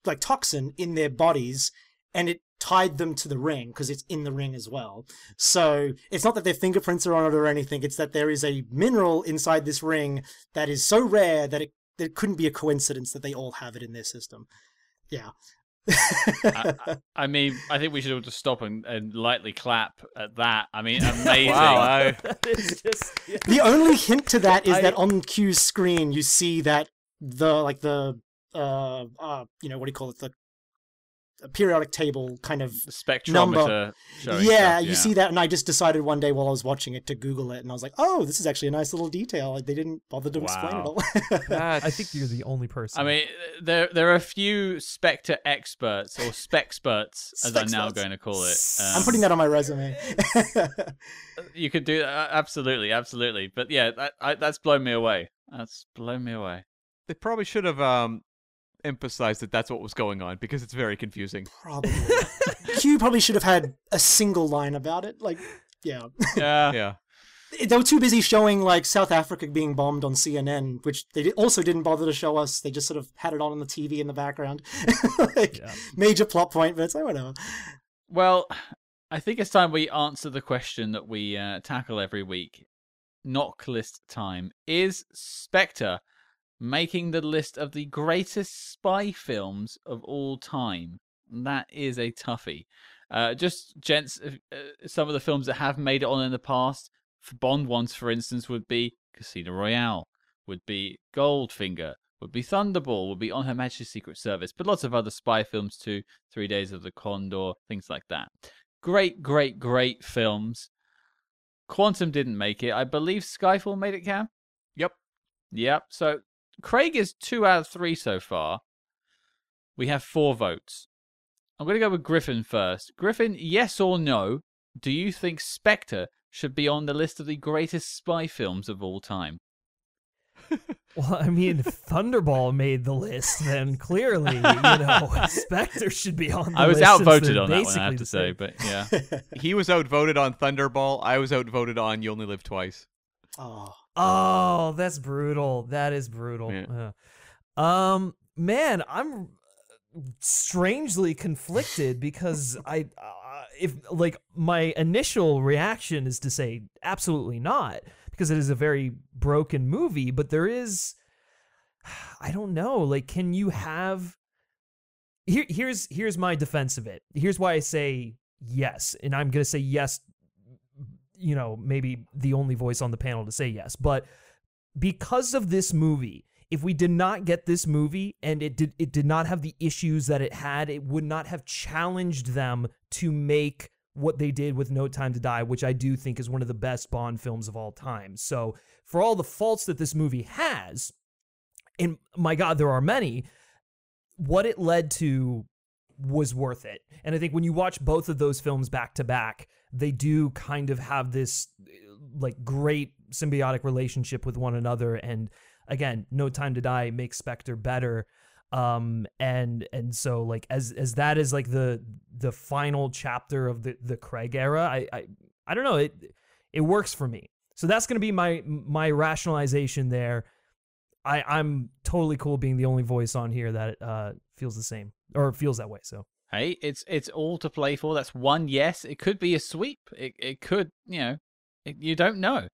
[SPEAKER 4] like toxin in their bodies and it tied them to the ring because it's in the ring as well. So it's not that their fingerprints are on it or anything, it's that there is a mineral inside this ring that is so rare that it, that it couldn't be a coincidence that they all have it in their system. Yeah.
[SPEAKER 1] I, I mean, I think we should all just stop and, and lightly clap at that. I mean, amazing.
[SPEAKER 2] Wow, I,
[SPEAKER 3] just yeah.
[SPEAKER 4] the only hint to that is
[SPEAKER 3] I-
[SPEAKER 4] that on Q's screen you see that the like the uh uh you know what do you call it the periodic table kind of
[SPEAKER 1] The spectrometer
[SPEAKER 4] Number.
[SPEAKER 1] showing
[SPEAKER 4] yeah,
[SPEAKER 1] stuff,
[SPEAKER 4] you see that, and I just decided one day while I was watching it to Google it, and I was like, "Oh, this is actually a nice little detail. Like, They didn't bother to explain it
[SPEAKER 1] Wow.
[SPEAKER 4] all."
[SPEAKER 3] I think you're the only person.
[SPEAKER 1] I mean, there there are a few Spectre experts or spexperts, as I'm now going to call it.
[SPEAKER 4] I'm putting that on my resume.
[SPEAKER 1] You could do that, absolutely, absolutely. But yeah, that I, that's blown me away. That's blown me away.
[SPEAKER 2] they probably should have um, emphasized that that's what was going on because it's very confusing.
[SPEAKER 4] probably. Q probably should have had a single line about it. Like, yeah,
[SPEAKER 1] Yeah,
[SPEAKER 2] Yeah.
[SPEAKER 4] they were too busy showing like South Africa being bombed on CNN, which they also didn't bother to show us. They just sort of had it on on the TV in the background, like
[SPEAKER 3] Yeah.
[SPEAKER 4] major plot point. But it's like whatever.
[SPEAKER 1] Well, I think it's time we answer the question that we uh, tackle every week. NOC List time. Is Spectre making the list of the greatest spy films of all time? That is a toughie. Uh, just, gents, uh, uh, some of the films that have made it on in the past, for Bond ones, for instance, would be Casino Royale, would be Goldfinger, would be Thunderball, would be On Her Majesty's Secret Service, but lots of other spy films too. Three Days of the Condor, things like that. Great, great, great films. Quantum didn't make it. I believe Skyfall made it, Cam?
[SPEAKER 2] Yep.
[SPEAKER 1] Yep. So Craig is two out of three so far. We have four votes. I'm going to go with Griffin first. Griffin, yes or no? Do you think Spectre should be on the list of the greatest spy films of all time?
[SPEAKER 3] Well, I mean, Thunderball made the list, then clearly, you know, Spectre should be on the list.
[SPEAKER 1] I was
[SPEAKER 3] list.
[SPEAKER 1] outvoted on that one, I have to say, but yeah.
[SPEAKER 2] He was outvoted on Thunderball. I was outvoted on You Only Live Twice.
[SPEAKER 4] Oh,
[SPEAKER 3] Oh, that's brutal. That is brutal.
[SPEAKER 2] Yeah.
[SPEAKER 3] Yeah. Um, man, I'm strangely conflicted because I, uh, if like my initial reaction is to say absolutely not because it is a very broken movie, but there is, I don't know, like, can you have? Here, here's here's my defense of it. Here's why I say yes, and I'm gonna say yes you know, maybe the only voice on the panel to say yes. But because of this movie, if we did not get this movie and it did it did not have the issues that it had, it would not have challenged them to make what they did with No Time to Die, which I do think is one of the best Bond films of all time. So, for all the faults that this movie has, and my god, there are many, what it led to was worth it. And I think when you watch both of those films back to back, they do kind of have this like great symbiotic relationship with one another and again, No Time to Die makes Spectre better. Um and and so like as as that is like the the final chapter of the the Craig era, I I I don't know, it it works for me. So that's going to be my my rationalization there. I I'm totally cool being the only voice on here that uh feels the same or feels that way. So
[SPEAKER 1] Hey, it's it's all to play for. That's one yes. It could be a sweep. It it could, you know, it, you don't know.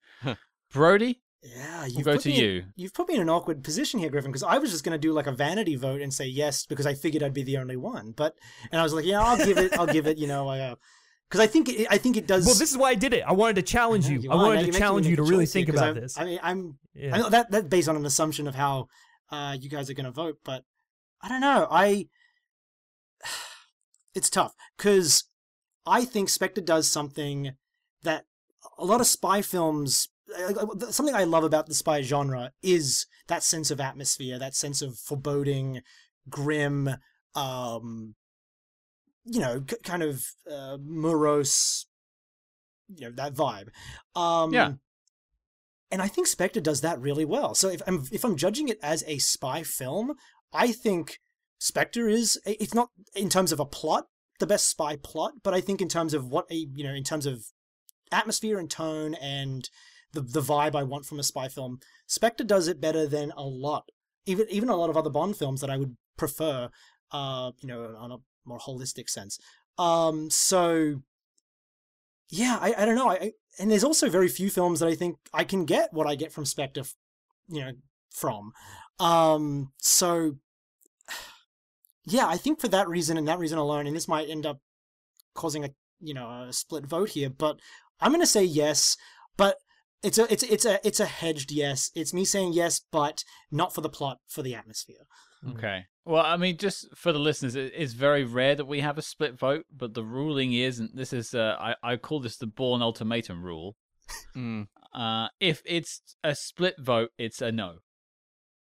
[SPEAKER 1] Brody,
[SPEAKER 4] yeah.
[SPEAKER 1] we'll
[SPEAKER 4] You've
[SPEAKER 1] go
[SPEAKER 4] put
[SPEAKER 1] to
[SPEAKER 4] me in-
[SPEAKER 1] you.
[SPEAKER 4] you've put me in an awkward position here, Griffin, because I was just going to do like a vanity vote and say yes because I figured I'd be the only one. But and I was like, yeah, I'll give it. I'll give it. You know, I. Uh, because I think it, I think it does.
[SPEAKER 3] Well, this is why I did it. I wanted to challenge
[SPEAKER 4] know,
[SPEAKER 3] you. I
[SPEAKER 4] are. Now
[SPEAKER 3] wanted to challenge you to really think
[SPEAKER 4] here,
[SPEAKER 3] about
[SPEAKER 4] I'm-
[SPEAKER 3] this.
[SPEAKER 4] I mean, I'm
[SPEAKER 3] Yeah.
[SPEAKER 4] I know that that's based on an assumption of how uh, you guys are going to vote, but I don't know. I it's tough because I think Spectre does something that a lot of spy films. Something I love about the spy genre is that sense of atmosphere, that sense of foreboding, grim, um, you know, k- kind of uh, morose, you know, that vibe. Um,
[SPEAKER 1] Yeah.
[SPEAKER 4] and I think Spectre does that really well. So if I'm if I'm judging it as a spy film, I think Spectre is it's not in terms of a plot the best spy plot, but I think in terms of what a you know in terms of atmosphere and tone and the the vibe I want from a spy film, Spectre does it better than a lot. Even even a lot of other Bond films that I would prefer, uh, you know, on a more holistic sense. Um, so yeah, I, I don't know. I, I and there's also very few films that I think I can get what I get from Spectre, you know, from. Um, so yeah, I think for that reason and that reason alone, and this might end up causing a you know a split vote here, but I'm gonna say yes, but it's a it's it's a it's a hedged yes. It's me saying yes, but not for the plot, for the atmosphere.
[SPEAKER 1] Okay. Well, I mean, just for the listeners, it is very rare that we have a split vote, but the ruling is, and this is, uh, I, I call this the Bourne Ultimatum rule.
[SPEAKER 2] Mm.
[SPEAKER 1] Uh, if it's a split vote, it's a no,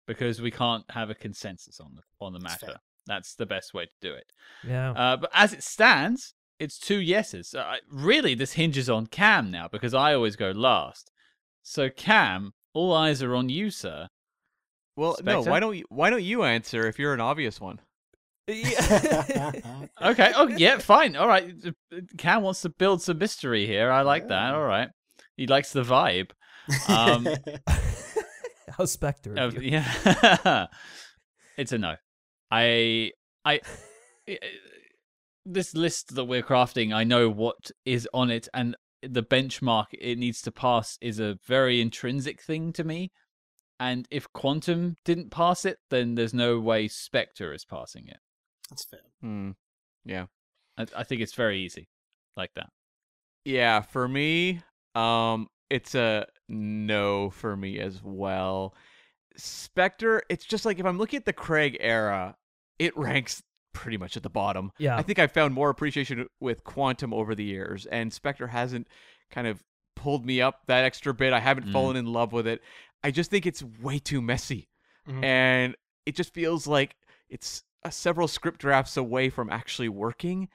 [SPEAKER 1] because we can't have a consensus on the on the matter. That's the best way to do it.
[SPEAKER 3] Yeah.
[SPEAKER 1] Uh, but as it stands, it's two yeses. Uh, really, this hinges on Cam now because I always go last. So Cam, all eyes are on you, sir.
[SPEAKER 2] Well, no. Why don't you? Why don't you answer if you're an obvious one?
[SPEAKER 3] Yeah.
[SPEAKER 1] Okay. Oh, yeah. Fine. All right. Cam wants to build some mystery here. I like that. All right. He likes the vibe. Um,
[SPEAKER 3] How Spectre. of
[SPEAKER 1] of- yeah. it's a no. I. I. i- This list that we're crafting, I know what is on it, and the benchmark it needs to pass is a very intrinsic thing to me. And if Quantum didn't pass it, then there's no way Spectre is passing it.
[SPEAKER 4] That's fair.
[SPEAKER 2] Hmm. Yeah.
[SPEAKER 1] I, I think it's very easy, like that.
[SPEAKER 2] Yeah, for me, um, it's a no for me as well. Spectre, it's just like if I'm looking at the Craig era, it ranks pretty much at the bottom.
[SPEAKER 3] Yeah.
[SPEAKER 2] I think I found more appreciation with Quantum over the years, and Spectre hasn't kind of pulled me up that extra bit. I haven't
[SPEAKER 1] Mm.
[SPEAKER 2] fallen in love with it. I just think it's way too messy,
[SPEAKER 4] Mhm.
[SPEAKER 2] and it just feels like it's several script drafts away from actually working.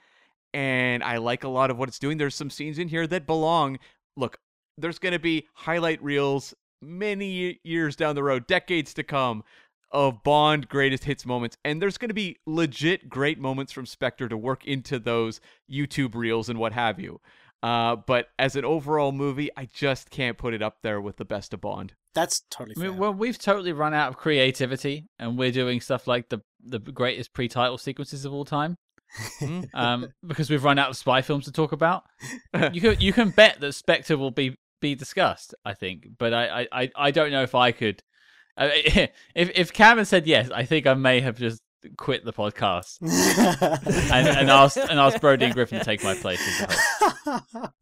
[SPEAKER 2] And I like a lot of what it's doing. There's some scenes in here that belong. Look, there's going to be highlight reels many years down the road, decades to come, of Bond greatest hits moments. And there's going to be legit great moments from Spectre to work into those YouTube reels and what have you. Uh, but as an overall movie, I just can't put it up there with the best of Bond.
[SPEAKER 4] That's totally
[SPEAKER 1] I mean, well, we've totally run out of creativity, and we're doing stuff like the the greatest pre-title sequences of all time.
[SPEAKER 2] Hmm?
[SPEAKER 1] Um, because we've run out of spy films to talk about. You can you can bet that Spectre will be be discussed. I think, but I I, I, I don't know if I could. Uh, if if Cameron said yes, I think I may have just quit the podcast and, and asked and asked Brody and Griffin to take my place as the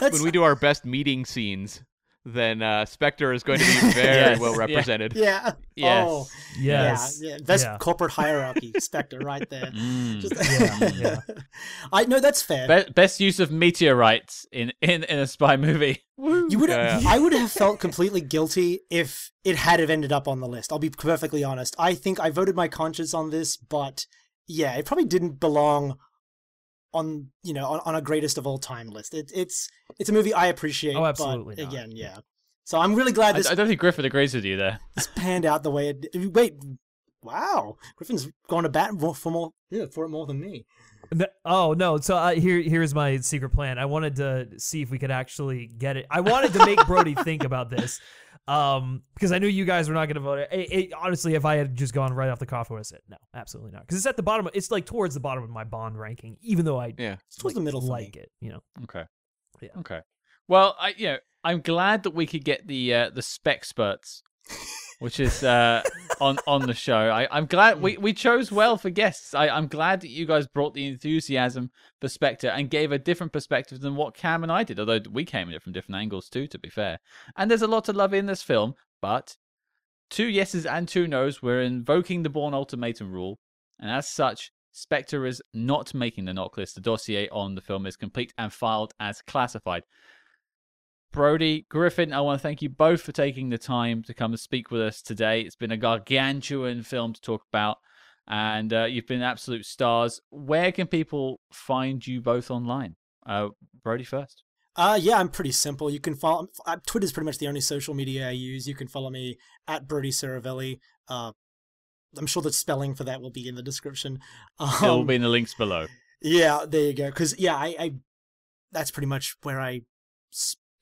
[SPEAKER 2] when we do our best meeting scenes, then uh, Spectre is going to be very
[SPEAKER 1] Yes,
[SPEAKER 2] well represented.
[SPEAKER 4] yeah.
[SPEAKER 1] Yes.
[SPEAKER 4] Oh,
[SPEAKER 3] Yes.
[SPEAKER 4] Yeah, yeah. That's
[SPEAKER 3] Yeah.
[SPEAKER 4] corporate hierarchy, Spectre, right there.
[SPEAKER 1] Mm.
[SPEAKER 4] Just-
[SPEAKER 3] Yeah, yeah.
[SPEAKER 4] I know that's fair.
[SPEAKER 1] Be- best use of meteorites in, in, in a spy movie.
[SPEAKER 4] You would
[SPEAKER 2] Yeah,
[SPEAKER 4] I would have felt completely guilty if it had have ended up on the list. I'll be perfectly honest. I think I voted my conscience on this, but yeah, it probably didn't belong on you know on, on a greatest of all time list. It, it's it's a movie I appreciate.
[SPEAKER 3] Oh, absolutely
[SPEAKER 4] But
[SPEAKER 3] not.
[SPEAKER 4] again, yeah. So I'm really glad
[SPEAKER 1] I,
[SPEAKER 4] this,
[SPEAKER 1] I don't think Griffin agrees with you there.
[SPEAKER 4] It's panned out the way it. Wait, wow, Griffin's gone to bat for more yeah, for it more than me.
[SPEAKER 3] No- oh no! So uh, here, here's my secret plan. I wanted to see if we could actually get it. I wanted to make Brody think about this, um, because I knew you guys were not going to vote. It, it- honestly, if I had just gone right off the cuff, I would have said no, absolutely not. Because it's at the bottom. It's like towards the bottom of my Bond ranking, even though I
[SPEAKER 2] Yeah.
[SPEAKER 4] It's towards the middle
[SPEAKER 3] like it. You know,
[SPEAKER 1] Okay.
[SPEAKER 3] Yeah.
[SPEAKER 1] Okay. Well, I you know, I'm glad that we could get the uh, the spexperts, which is uh, on on the show. I, I'm glad we, we chose well for guests. I, I'm glad that you guys brought the enthusiasm perspective and gave a different perspective than what Cam and I did. Although we came at it from different angles too, to be fair. And there's a lot to love in this film, but two yeses and two nos. We're invoking the Bourne Ultimatum rule, and as such, Spectre is not making the NOC List. The dossier on the film is complete and filed as classified. Brody, Griffin, I want to thank you both for taking the time to come and speak with us today. It's been a gargantuan film to talk about, and uh, you've been absolute stars. Where can people find you both online? Uh, Brody first.
[SPEAKER 4] Uh, yeah, I'm pretty simple. You can follow. Uh, Twitter's pretty much the only social media I use. You can follow me at Brody Serravalli. Uh, I'm sure the spelling for that will be in the description.
[SPEAKER 1] it will
[SPEAKER 4] Um,
[SPEAKER 1] be in the links below.
[SPEAKER 4] Yeah, there you go. Because yeah, I, I, that's pretty much where I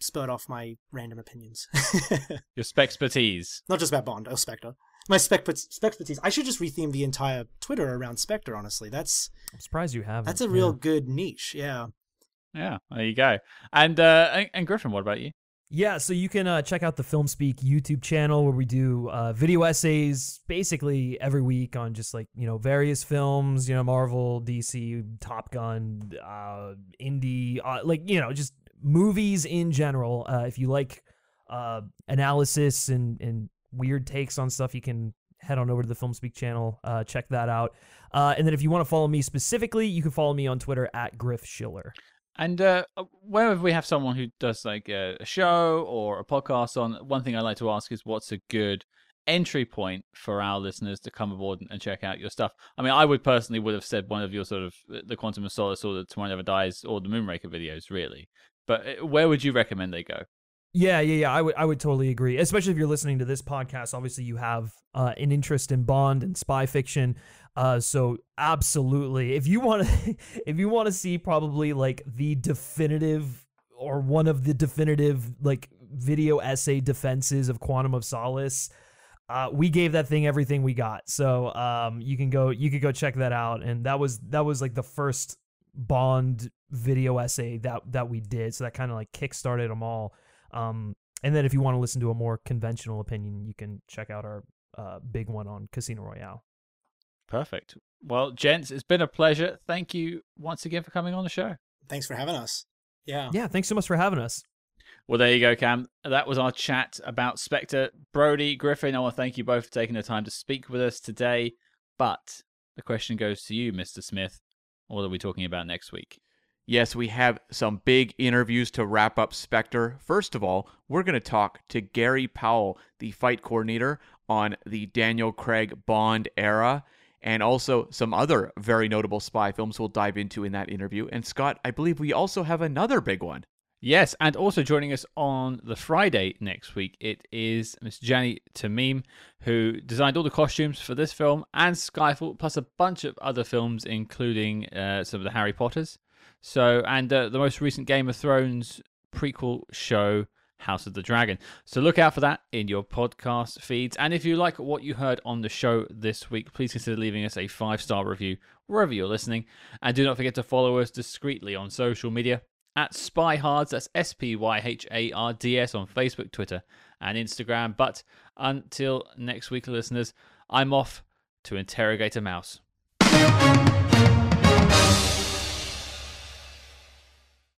[SPEAKER 4] spurred off my random opinions.
[SPEAKER 1] Your spexpertise.
[SPEAKER 4] Not just about Bond or Spectre. My spec spexpertise. I should just retheme the entire Twitter around Spectre. Honestly, that's
[SPEAKER 3] I'm surprised you haven't.
[SPEAKER 4] that's a
[SPEAKER 3] Yeah.
[SPEAKER 4] real good niche. Yeah.
[SPEAKER 1] Yeah, there you go. And uh, and, and Griffin, what about you?
[SPEAKER 3] Yeah, so you can uh, check out the FilmSpeak YouTube channel where we do uh, video essays basically every week on just like you know various films, you know Marvel, DC, Top Gun, uh, indie, uh, like you know just movies in general. Uh, if you like uh, analysis and and weird takes on stuff, you can head on over to the FilmSpeak channel, uh, check that out. Uh, and then if you want to follow me specifically, you can follow me on Twitter at Griff Schiller.
[SPEAKER 1] And uh, whenever we have someone who does like a, a show or a podcast on, one thing I like to ask is what's a good entry point for our listeners to come aboard and, check out your stuff. I mean, I would personally would have said one of your sort of the Quantum of Solace or the Tomorrow Never Dies or the Moonraker videos, really. But uh, where would you recommend they go?
[SPEAKER 3] Yeah, yeah, yeah. I would, I would totally agree. Especially if you're listening to this podcast. Obviously, you have uh, an interest in Bond and spy fiction. Uh, so absolutely, if you want to, if you want to see probably like the definitive or one of the definitive like video essay defenses of Quantum of Solace, uh, we gave that thing everything we got. So um, you can go, you could go check that out. And that was that was like the first Bond video essay that that we did. So that kind of like kickstarted them all. Um, and then if you want to listen to a more conventional opinion, you can check out our uh, big one on Casino Royale.
[SPEAKER 1] Perfect. Well, gents, it's been a pleasure. Thank you once again for coming on the show.
[SPEAKER 4] Thanks for having us. Yeah.
[SPEAKER 3] Yeah, thanks so much for having us.
[SPEAKER 1] Well, there you go, Cam. That was our chat about Spectre. Brody, Griffin, I want to thank you both for taking the time to speak with us today. But the question goes to you, Mr. Smith. What are we talking about next week?
[SPEAKER 2] Yes, we have some big interviews to wrap up Spectre. First of all, we're going to talk to Gary Powell, the fight coordinator on the Daniel Craig Bond era, and also some other very notable spy films we'll dive into in that interview. And Scott, I believe we also have another big one.
[SPEAKER 1] Yes, and also joining us on the Friday next week, it is Miss Jany Temime, who designed all the costumes for this film and Skyfall, plus a bunch of other films, including uh, some of the Harry Potters. So, and uh, the most recent Game of Thrones prequel show, House of the Dragon. So, look out for that in your podcast feeds. And if you like what you heard on the show this week, please consider leaving us a five star review wherever you're listening. And do not forget to follow us discreetly on social media at SpyHards. That's S P Y H A R D S on Facebook, Twitter, and Instagram. But until next week, listeners, I'm off to interrogate a mouse.